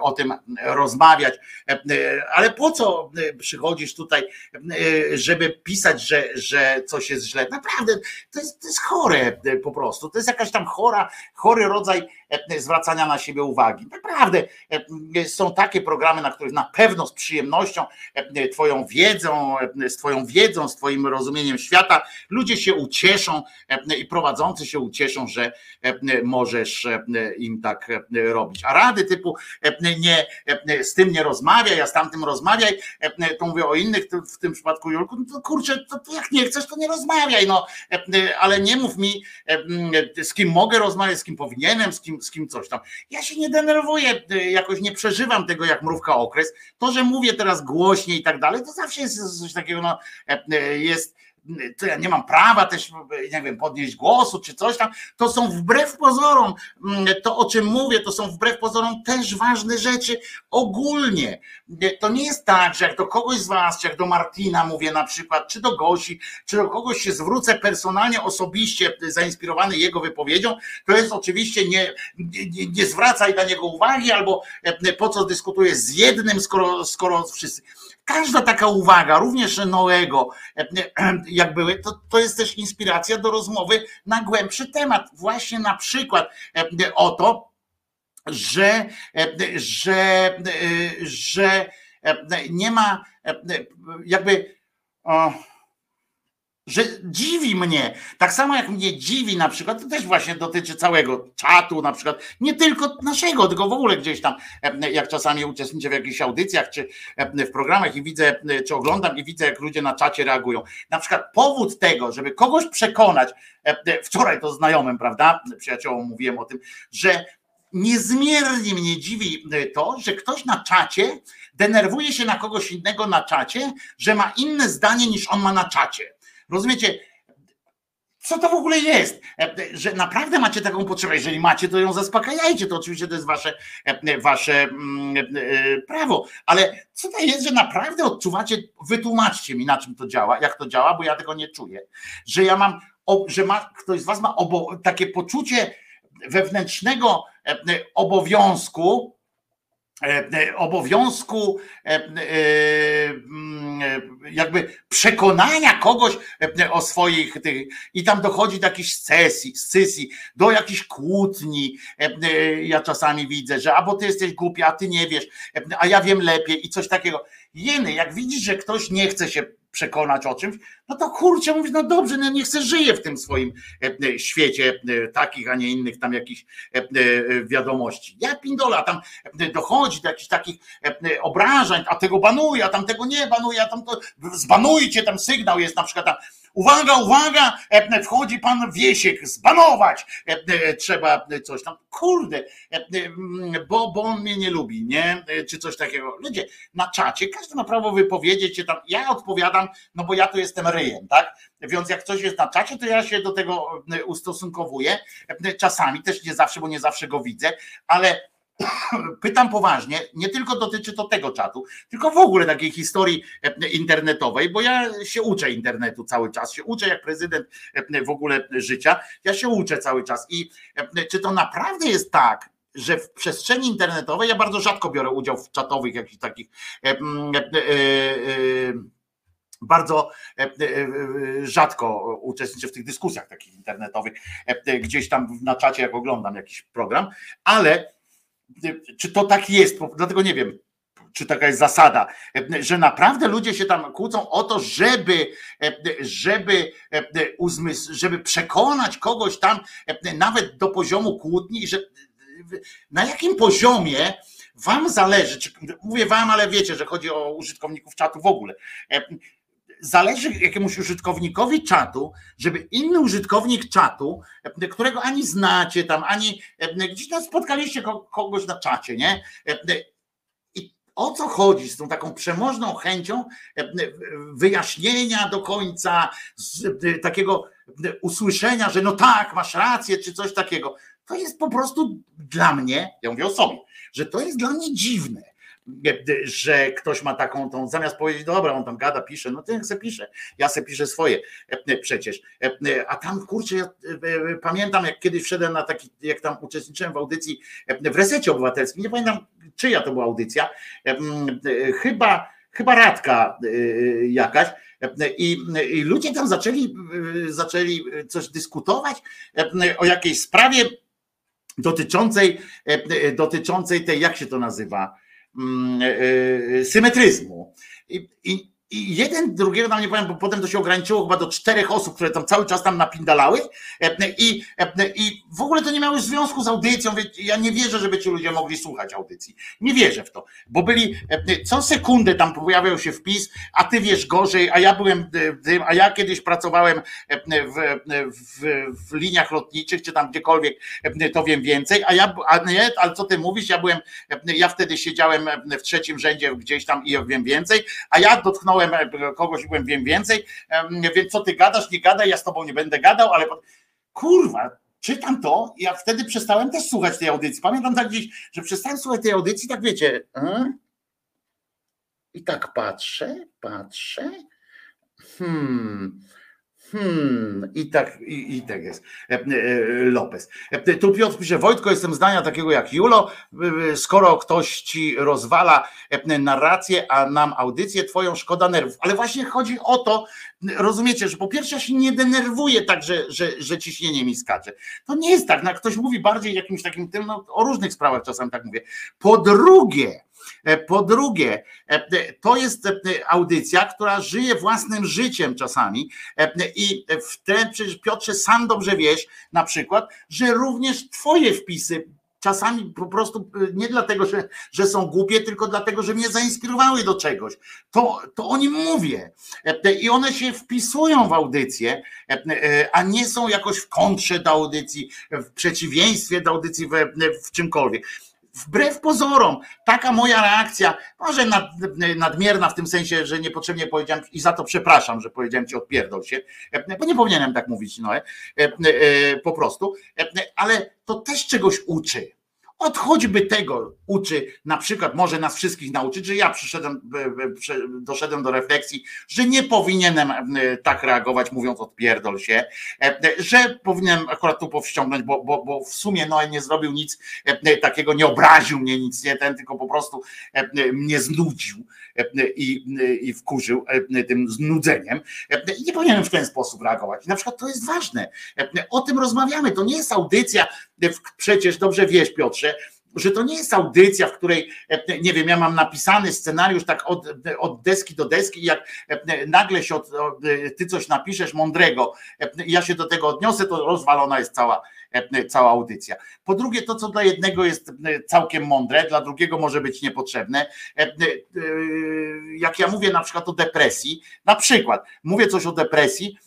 o tym rozmawiać, ale po co przychodzisz tutaj, żeby pisać, że, że coś jest źle? Naprawdę, to jest, to jest chore po prostu, to jest jakaś tam chora, chory rodzaj zwracania na siebie uwagi. Naprawdę są takie programy, na których na pewno z przyjemnością, Twoją wiedzą, z Twoją wiedzą, z Twoim rozumieniem świata, ludzie się ucieszą i prowadzący się ucieszą, że możesz im tak robić. A rady typu nie, z tym nie rozmawiaj, a z tamtym rozmawiaj, to mówię o innych, w tym przypadku Julku, no to kurczę, to, to jak nie chcesz, to nie rozmawiaj, no, ale nie mów mi, z kim mogę rozmawiać, z kim powinienem, z kim, z kim coś tam. Ja się nie denerwuję, jakoś nie przeżywam tego jak mrówka okres. To, że mówię teraz głośniej i tak dalej, to zawsze jest coś takiego, no, jest to ja nie mam prawa też, nie wiem, podnieść głosu czy coś tam, to są wbrew pozorom, mm, to o czym mówię, to są wbrew pozorom też ważne rzeczy ogólnie. To nie jest tak, że jak do kogoś z was, czy jak do Martina mówię na przykład, czy do Gosi, czy do kogoś się zwrócę personalnie, osobiście zainspirowany jego wypowiedzią, to jest oczywiście nie, nie, nie zwracaj na niego uwagi, albo e, po co dyskutuję z jednym, skoro, skoro wszyscy Każda taka uwaga, również Noego, jak były, to, to jest też inspiracja do rozmowy na głębszy temat. Właśnie na przykład o to, że, że, że nie ma jakby. O, że dziwi mnie. Tak samo jak mnie dziwi na przykład, to też właśnie dotyczy całego czatu, na przykład, nie tylko naszego, tylko w ogóle gdzieś tam, jak czasami uczestniczę w jakichś audycjach czy w programach i widzę, czy oglądam i widzę, jak ludzie na czacie reagują. Na przykład powód tego, żeby kogoś przekonać, wczoraj to znajomym, prawda, przyjaciołom mówiłem o tym, że niezmiernie mnie dziwi to, że ktoś na czacie denerwuje się na kogoś innego na czacie, że ma inne zdanie niż on ma na czacie. Rozumiecie? co to w ogóle jest? E, Że naprawdę macie taką potrzebę. Jeżeli macie, to ją zaspokajajcie. To oczywiście to jest wasze, e, wasze mm, e, prawo. Ale co to jest, że naprawdę odczuwacie? Wytłumaczcie mi, na czym to działa, jak to działa, bo ja tego nie czuję. Że ja mam, że ma, ktoś z was ma obo, takie poczucie wewnętrznego obowiązku, obowiązku e, e, mm, e, jakby przekonania kogoś o swoich tych i tam dochodzi do jakichś sesji, scysji, do jakichś kłótni. Ja czasami widzę, że albo ty jesteś głupi, a ty nie wiesz, a ja wiem lepiej i coś takiego. Jeny, jak widzisz, że ktoś nie chce się przekonać o czymś, no to kurczę, mówisz, no dobrze, no niech se żyje w tym swoim e, e, świecie e, takich, a nie innych tam jakichś wiadomości. Ja pindola, tam dochodzi do jakichś takich obrażań, a tego banuje, a tamtego nie banuje, a tam to zbanujcie, tam sygnał jest na przykład tam Uwaga, uwaga, e, wchodzi pan Wiesiek, zbanować, e, e, trzeba coś tam, kurde, e, e, mm, bo, bo on mnie nie lubi, nie, E, czy coś takiego. Ludzie, na czacie każdy ma prawo wypowiedzieć się tam, ja odpowiadam, no bo ja tu jestem ryjem, tak, więc jak coś jest na czacie, to ja się do tego e, ustosunkowuję, E, czasami też nie zawsze, bo nie zawsze go widzę, ale pytam poważnie, nie tylko dotyczy to tego czatu, tylko w ogóle takiej historii e, internetowej, bo ja się uczę internetu cały czas, się uczę jak prezydent e, w ogóle życia, ja się uczę cały czas i e, czy to naprawdę jest tak, że w przestrzeni internetowej, ja bardzo rzadko biorę udział w czatowych jakichś takich mm, bardzo rzadko uczestniczę w tych dyskusjach takich internetowych, gdzieś tam na czacie, jak oglądam jakiś program, ale czy to tak jest? Dlatego nie wiem, czy taka jest zasada, że naprawdę ludzie się tam kłócą o to, żeby, żeby, uzmysł, żeby przekonać kogoś tam nawet do poziomu kłótni, że na jakim poziomie wam zależy, czy, mówię wam, ale wiecie, że chodzi o użytkowników czatu w ogóle. Zależy jakiemuś użytkownikowi czatu, żeby inny użytkownik czatu, którego ani znacie tam, ani gdzieś tam spotkaliście ko- kogoś na czacie, nie? I o co chodzi z tą taką przemożną chęcią wyjaśnienia do końca, takiego usłyszenia, że no tak, masz rację, czy coś takiego. To jest po prostu dla mnie, ja mówię o sobie, że to jest dla mnie dziwne, że ktoś ma taką tą, zamiast powiedzieć, dobra, on tam gada, pisze, no to niech se pisze, ja se piszę swoje. Przecież. A tam, kurczę, ja e, pamiętam, jak kiedyś wszedłem na taki, jak tam uczestniczyłem w audycji w Resecie Obywatelskim, nie pamiętam, czyja to była audycja, chyba, chyba Radka e, jakaś, i, I ludzie tam zaczęli, e, zaczęli coś dyskutować o jakiejś sprawie dotyczącej, dotyczącej tej, jak się to nazywa, e, symetryzmu. I, i, i jeden drugiego tam nie powiem, bo potem to się ograniczyło chyba do czterech osób, które tam cały czas tam napindalały e, i, e, i w ogóle to nie miało związku z audycją. Ja nie wierzę, żeby ci ludzie mogli słuchać audycji. Nie wierzę w to, bo byli e, co sekundę tam pojawiał się wpis, a ty wiesz gorzej, a ja byłem a ja kiedyś pracowałem w, w, w liniach lotniczych, czy tam gdziekolwiek, to wiem więcej, a ja, a nie, ale co ty mówisz, ja byłem, ja wtedy siedziałem w trzecim rzędzie gdzieś tam i wiem więcej, a ja dotknąłem e, kogoś i byłem wiem więcej, więc co ty gadasz, nie gadaj, ja z tobą nie będę gadał, ale kurwa, czytam to ja wtedy przestałem też słuchać tej audycji. Pamiętam tak gdzieś, że przestałem słuchać tej audycji, tak wiecie, hmm? i tak patrzę, patrzę, hmm, Hmm, i tak, i, i tak jest. E, e, Lopez. E, Tu Piotr pisze, Wojtko, jestem zdania takiego jak Julo, skoro ktoś ci rozwala narrację, a nam audycję, twoją szkoda nerwów. Ale właśnie chodzi o to, rozumiecie, że po pierwsze ja się nie denerwuję tak, że, że, że ciśnienie mi skacze. To nie jest tak, no, ktoś mówi bardziej jakimś takim tym, no, o różnych sprawach czasem tak mówię. Po drugie, Po drugie, e, to jest e, audycja, która żyje własnym życiem czasami e, i w ten, przecież Piotrze, sam dobrze wiesz na przykład, że również twoje wpisy czasami po prostu e, nie dlatego, że, że są głupie, tylko dlatego, że mnie zainspirowały do czegoś. To, to o nim mówię. E, I one się wpisują w audycję, e, e, a nie są jakoś w kontrze do audycji, w przeciwieństwie do audycji w, w czymkolwiek wbrew pozorom, taka moja reakcja, może nad, nadmierna w tym sensie, że niepotrzebnie powiedziałem i za to przepraszam, że powiedziałem ci odpierdol się, bo nie powinienem tak mówić, no, po prostu, ale to też czegoś uczy. Od choćby tego uczy, na przykład może nas wszystkich nauczyć, że ja przyszedłem, doszedłem do refleksji, że nie powinienem tak reagować, mówiąc odpierdol się, że powinienem akurat tu powściągnąć, bo, bo, bo w sumie Noe nie zrobił nic takiego, nie obraził mnie nic, nie ten, tylko po prostu mnie znudził i, i wkurzył tym znudzeniem. Nie powinienem w ten sposób reagować. I na przykład to jest ważne. O tym rozmawiamy. To nie jest audycja, przecież dobrze wiesz, Piotrze, że to nie jest audycja, w której, nie wiem, ja mam napisany scenariusz tak od, od deski do deski jak nagle się od, ty coś napiszesz mądrego, ja się do tego odniosę, to rozwalona jest cała, cała audycja. Po drugie, to co dla jednego jest całkiem mądre, dla drugiego może być niepotrzebne. Jak ja mówię na przykład o depresji, na przykład mówię coś o depresji,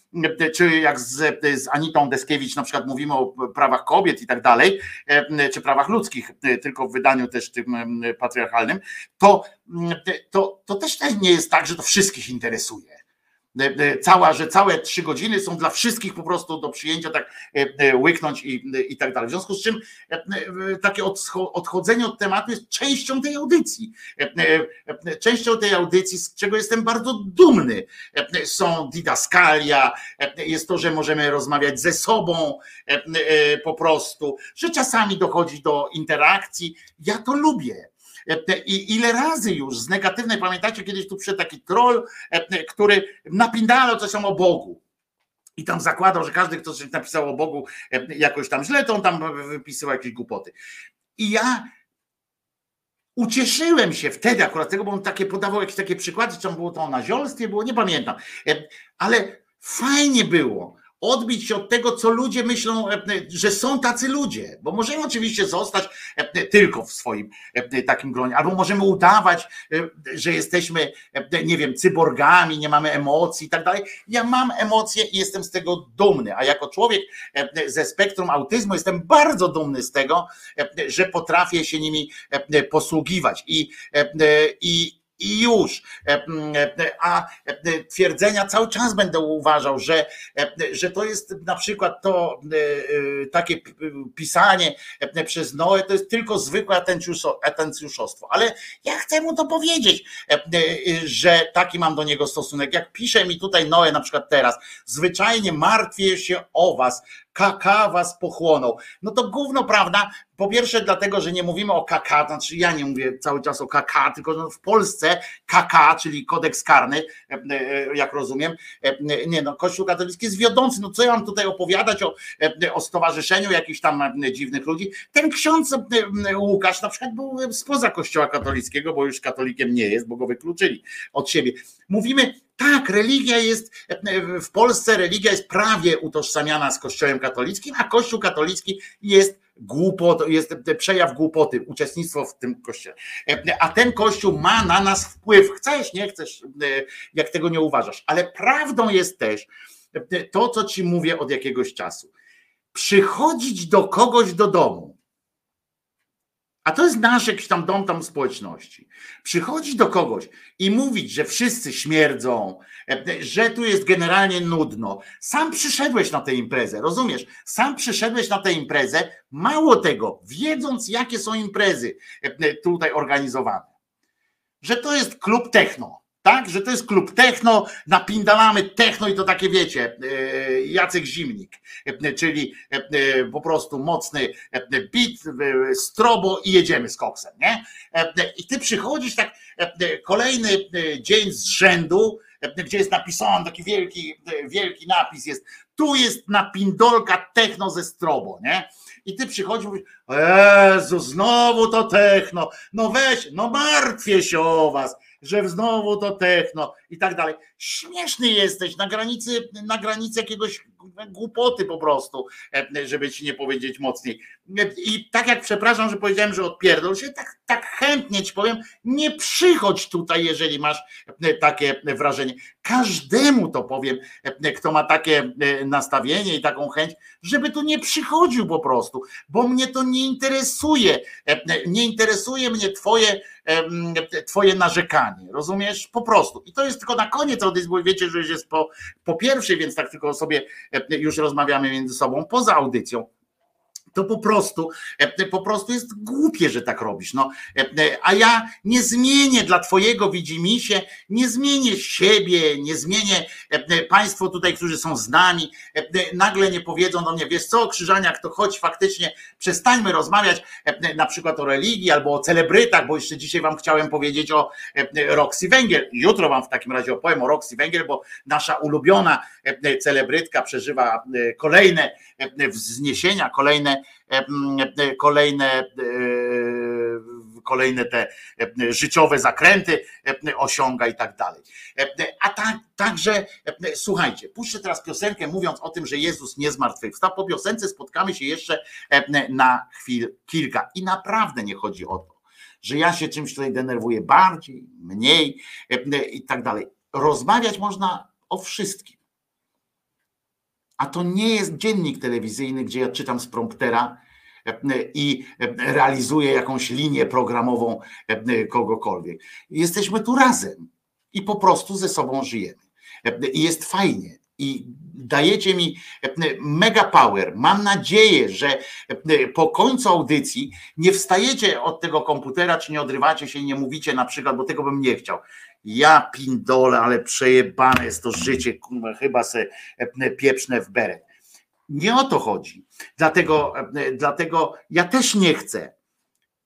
czy jak z, z Anitą Deskiewicz na przykład mówimy o prawach kobiet i tak dalej, czy prawach ludzkich, tylko w wydaniu też tym patriarchalnym, to, to, to też nie jest tak, że to wszystkich interesuje. Cała, że całe trzy godziny są dla wszystkich po prostu do przyjęcia, tak łyknąć i, i tak dalej. W związku z czym takie odchodzenie od tematu jest częścią tej audycji. Częścią tej audycji, z czego jestem bardzo dumny. Są didaskalia, jest to, że możemy rozmawiać ze sobą po prostu, że czasami dochodzi do interakcji. Ja to lubię. I ile razy już z negatywnej, pamiętacie kiedyś tu przyszedł taki troll, który napindalał coś o Bogu. I tam zakładał, że każdy, kto coś napisał o Bogu jakoś tam źle, to on tam wypisywał jakieś głupoty. I ja ucieszyłem się wtedy akurat tego, bo on takie podawał jakieś takie przykłady, czy tam było to o naziolstwie, było, nie pamiętam. Ale fajnie było odbić się od tego, co ludzie myślą, e, że są tacy ludzie, bo możemy oczywiście zostać e, tylko w swoim e, takim gronie, albo możemy udawać, że jesteśmy, nie wiem, cyborgami, nie mamy emocji i tak dalej. Ja mam emocje i jestem z tego dumny, a jako człowiek ze spektrum autyzmu jestem bardzo dumny z tego, że potrafię się nimi posługiwać i, i i już. E, e, a e, twierdzenia cały czas będę uważał, że, że to jest na przykład to takie pisanie przez Noe, to jest tylko zwykłe atencjuszostwo. Ale ja chcę mu to powiedzieć, że taki mam do niego stosunek. Jak pisze mi tutaj Noe na przykład teraz, zwyczajnie martwię się o was, kaka was pochłonął. No to gówno, prawda? Po pierwsze dlatego, że nie mówimy o KK, znaczy ja nie mówię cały czas o KK, tylko że w Polsce KK, czyli kodeks karny, e, e, jak rozumiem, e, nie no, Kościół katolicki jest wiodący, no co ja mam tutaj opowiadać o, o stowarzyszeniu jakichś tam dziwnych ludzi. Ten ksiądz Łukasz na przykład był spoza Kościoła katolickiego, bo już katolikiem nie jest, bo go wykluczyli od siebie. Mówimy tak, religia jest, w Polsce religia jest prawie utożsamiana z Kościołem katolickim, a Kościół katolicki jest głupot, jest przejaw głupoty, uczestnictwo w tym kościele. A ten kościół ma na nas wpływ. Chcesz, nie chcesz, jak tego nie uważasz. Ale prawdą jest też to, co ci mówię od jakiegoś czasu. Przychodzić do kogoś do domu a to jest nasz jakiś tam dom tam społeczności. Przychodzić do kogoś i mówić, że wszyscy śmierdzą, że tu jest generalnie nudno. Sam przyszedłeś na tę imprezę, rozumiesz? Sam przyszedłeś na tę imprezę, mało tego, wiedząc jakie są imprezy tutaj organizowane. Że to jest klub techno tak? Że to jest klub techno, napindalamy techno i to takie wiecie, e, Jacek Zimnik, e, czyli e, po prostu mocny beat, strobo i jedziemy z koksem, nie? I ty przychodzisz tak kolejny dzień z rzędu, gdzie jest napisany taki wielki, wielki napis jest, tu jest napindolka techno ze strobo, nie? I ty przychodzisz i mówisz, Jezu, znowu to techno, no weź, no martwię się o was, że znowu to techno. I tak dalej. Śmieszny jesteś na granicy, na granicy jakiegoś głupoty po prostu, e, żeby ci nie powiedzieć mocniej. I tak jak przepraszam, że powiedziałem, że odpierdol się, tak, tak chętnie ci powiem, nie przychodź tutaj, jeżeli masz e, takie wrażenie. Każdemu to powiem, e, kto ma takie nastawienie i taką chęć, żeby tu nie przychodził po prostu, bo mnie to nie interesuje. Nie interesuje mnie twoje, twoje narzekanie, rozumiesz? Po prostu. I to jest tylko na koniec audycji, bo wiecie, że już jest po, po pierwszej, więc tak tylko sobie już rozmawiamy między sobą poza audycją to po prostu, po prostu jest głupie, że tak robisz. No, a ja nie zmienię dla twojego widzimisię, nie zmienię siebie, nie zmienię państwo tutaj, którzy są z nami, nagle nie powiedzą do mnie, wiesz co, Krzyżaniak, to choć faktycznie przestańmy rozmawiać na przykład o religii albo o celebrytach, bo jeszcze dzisiaj wam chciałem powiedzieć o Roxy Węgiel. Jutro wam w takim razie opowiem o Roxy Węgiel, bo nasza ulubiona celebrytka przeżywa kolejne wzniesienia, kolejne kolejne kolejne te życiowe zakręty osiąga i tak dalej. A tak, także słuchajcie, puszczę teraz piosenkę mówiąc o tym, że Jezus nie zmartwychwstał. Po piosence spotkamy się jeszcze na chwil kilka i naprawdę nie chodzi o to, że ja się czymś tutaj denerwuję bardziej, mniej i tak dalej. Rozmawiać można o wszystkim. A to nie jest dziennik telewizyjny, gdzie ja czytam z promptera e, i e, realizuję jakąś linię programową e, kogokolwiek. Jesteśmy tu razem i po prostu ze sobą żyjemy. I jest fajnie. I dajecie mi mega power. Mam nadzieję, że po końcu audycji nie wstajecie od tego komputera, czy nie odrywacie się i nie mówicie na przykład, bo tego bym nie chciał ja pindole, ale przejebane jest to życie, kurwa, chyba se e, pieprzne w beret. Nie o to chodzi. Dlatego, e, dlatego ja też nie chcę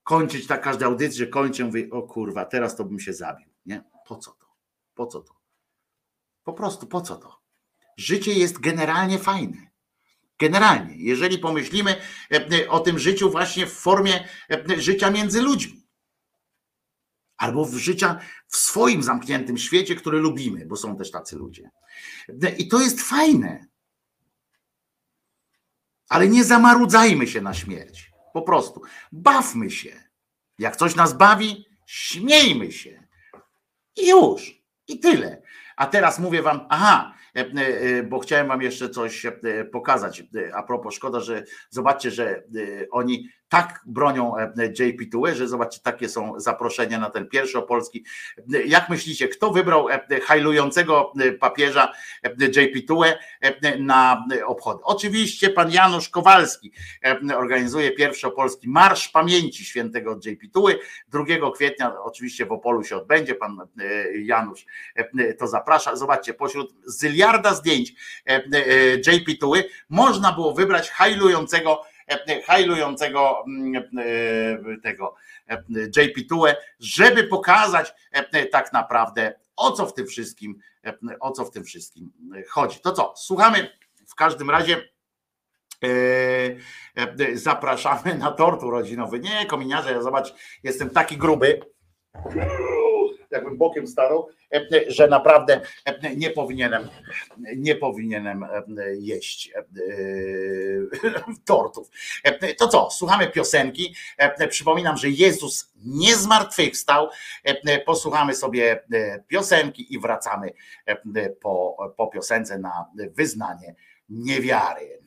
kończyć tak każda audycja, że kończę, mówię, o kurwa, teraz to bym się zabił. Nie? Po co to? Po co to? Po prostu po co to? Życie jest generalnie fajne. Generalnie, jeżeli pomyślimy e, o tym życiu właśnie w formie życia między ludźmi albo w życia w swoim zamkniętym świecie, który lubimy, bo są też tacy ludzie. I to jest fajne. Ale nie zamarudzajmy się na śmierć. Po prostu bawmy się. Jak coś nas bawi, śmiejmy się. I już. I tyle. A teraz mówię wam, aha, E, e, bo chciałem wam jeszcze coś e, pokazać. A propos, szkoda, że zobaczcie, że oni tak bronią JP2, że zobaczcie, takie są zaproszenia na ten pierwszy opolski. Jak myślicie, kto wybrał hajlującego papieża JP2 na obchody? Oczywiście pan Janusz Kowalski organizuje pierwszy opolski Marsz Pamięci Świętego JP2. 2 kwietnia oczywiście w Opolu się odbędzie, pan Janusz to zaprasza. Zobaczcie, pośród miliarda zdjęć e, e, JP Tuły można było wybrać hajlującego e, hajlującego mm, tego JP Tułę, żeby pokazać tak naprawdę o co w tym wszystkim, o co w tym wszystkim chodzi. To co, słuchamy w każdym razie zapraszamy na tort urodzinowy. Nie, kominiarze, zobacz, jestem taki gruby jakbym bokiem starał, e, że naprawdę e, nie powinienem, nie powinienem e, jeść tortów. To co, słuchamy piosenki. Przypominam, że Jezus nie zmartwychwstał. Posłuchamy sobie piosenki i wracamy po, po piosence na wyznanie niewiary.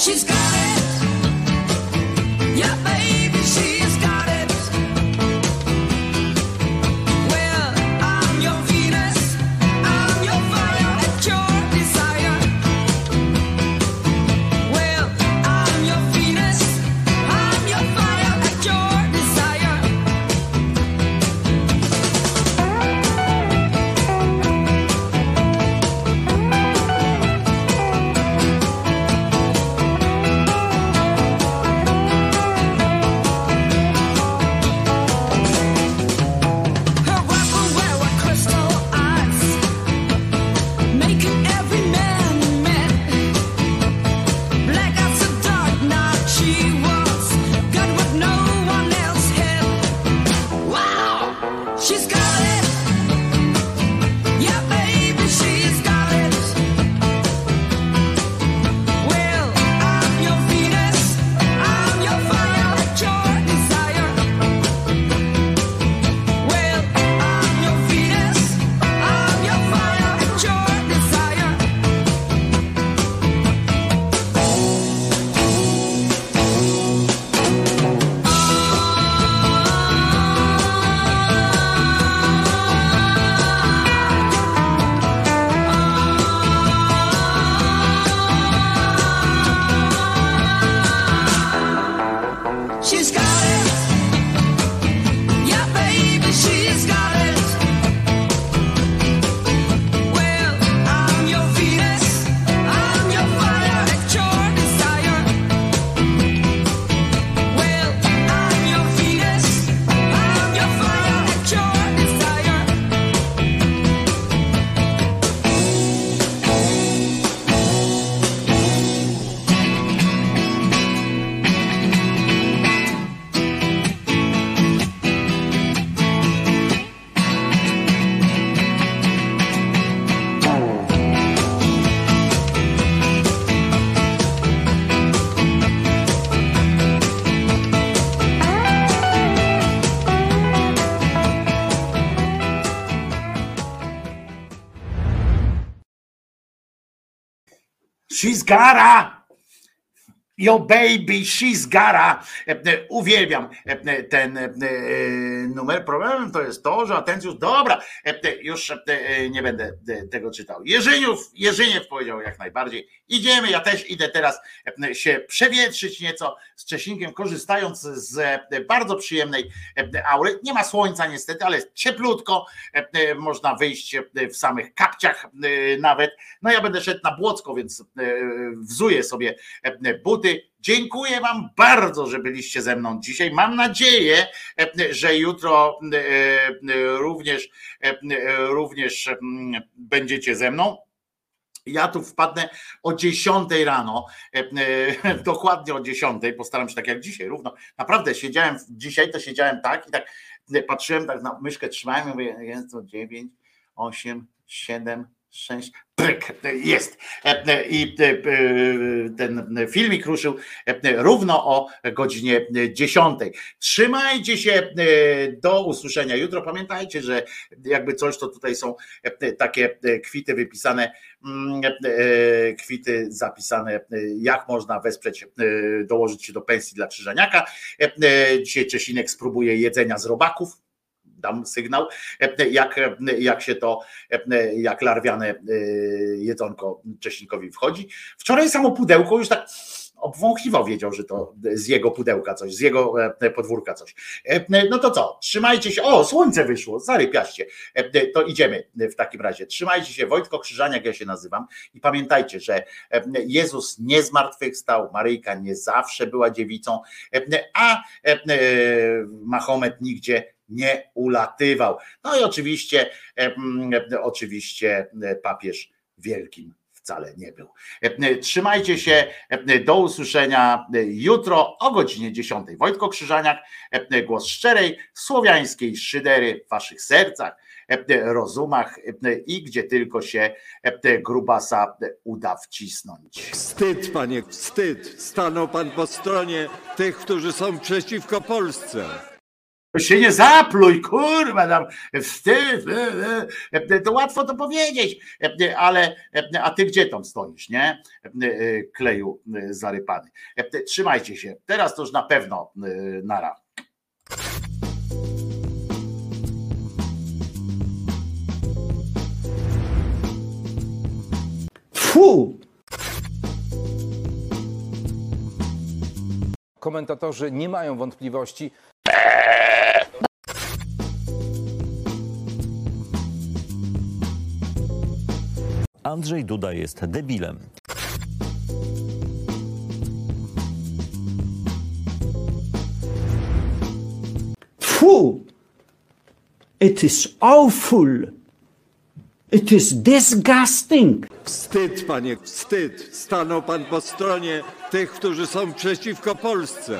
She's got it. Gotta! Yo baby, she's gotta! E, e, Uwielbiam e, ten numer. Problemem to jest to, że atencjusz, dobra, już nie będę tego czytał. Jerzyniów, Jerzyniew powiedział jak najbardziej. Idziemy, ja też idę teraz się przewietrzyć nieco z Czesinkiem, korzystając z e, bardzo przyjemnej e, aury. Nie ma słońca niestety, ale jest cieplutko, e, można wyjść w samych kapciach nawet. No ja będę szedł na Błocko, więc wzuję sobie buty. Dziękuję Wam bardzo, że byliście ze mną dzisiaj. Mam nadzieję, że jutro również, również mm, będziecie ze mną. Ja tu wpadnę o 10 rano, e, e, dokładnie o 10, postaram się tak jak dzisiaj, równo. Naprawdę siedziałem, dzisiaj to siedziałem tak i tak e, patrzyłem tak na myszkę, trzymałem i mówię, jest to 9, 8, 7, 6, pryk, jest. I ten filmik ruszył równo o godzinie 10. Trzymajcie się do usłyszenia jutro. Pamiętajcie, że jakby coś, to tutaj są takie kwity wypisane, kwity zapisane, e, jak można wesprzeć, e, dołożyć się do pensji dla Krzyżaniaka. E, e, Dzisiaj Czesinek spróbuje jedzenia z robaków dam sygnał, e, jak, e, jak się to, e, jak larwiane e, jedzonko Cześnikowi wchodzi. Wczoraj samo pudełko już tak obwąchiwał, wiedział, że to z jego pudełka coś, z jego e, podwórka coś. E, No to co, trzymajcie się, o słońce wyszło, zarypiaście, E, to idziemy w takim razie. Trzymajcie się, Wojtko Krzyżaniak ja się nazywam. I pamiętajcie, że e, Jezus nie zmartwychwstał, Maryjka nie zawsze była dziewicą, e, a e, Mahomet nigdzie nie ulatywał. No i oczywiście, e, e, oczywiście e, papież wielkim wcale nie był. E, Trzymajcie się, e, do usłyszenia e, jutro o godzinie 10. Wojtko Krzyżaniak, e, głos szczerej, słowiańskiej szydery w waszych sercach, e, rozumach e, i gdzie tylko się e, grubasa uda wcisnąć. Wstyd, panie, wstyd. Stanął pan po stronie tych, którzy są przeciwko Polsce. Się nie zapluj, kurwa, tam wstyd, e, e, to łatwo to powiedzieć, e, ale a ty gdzie tam stoisz, nie? E, Kleju e, zarypany. E, Trzymajcie się, teraz to już na pewno e, nara. Fu! Komentatorzy nie mają wątpliwości. Andrzej Duda jest debilem. Fu! It is awful. It is disgusting. Wstyd, panie, wstyd. Stanął pan po stronie tych, którzy są przeciwko Polsce.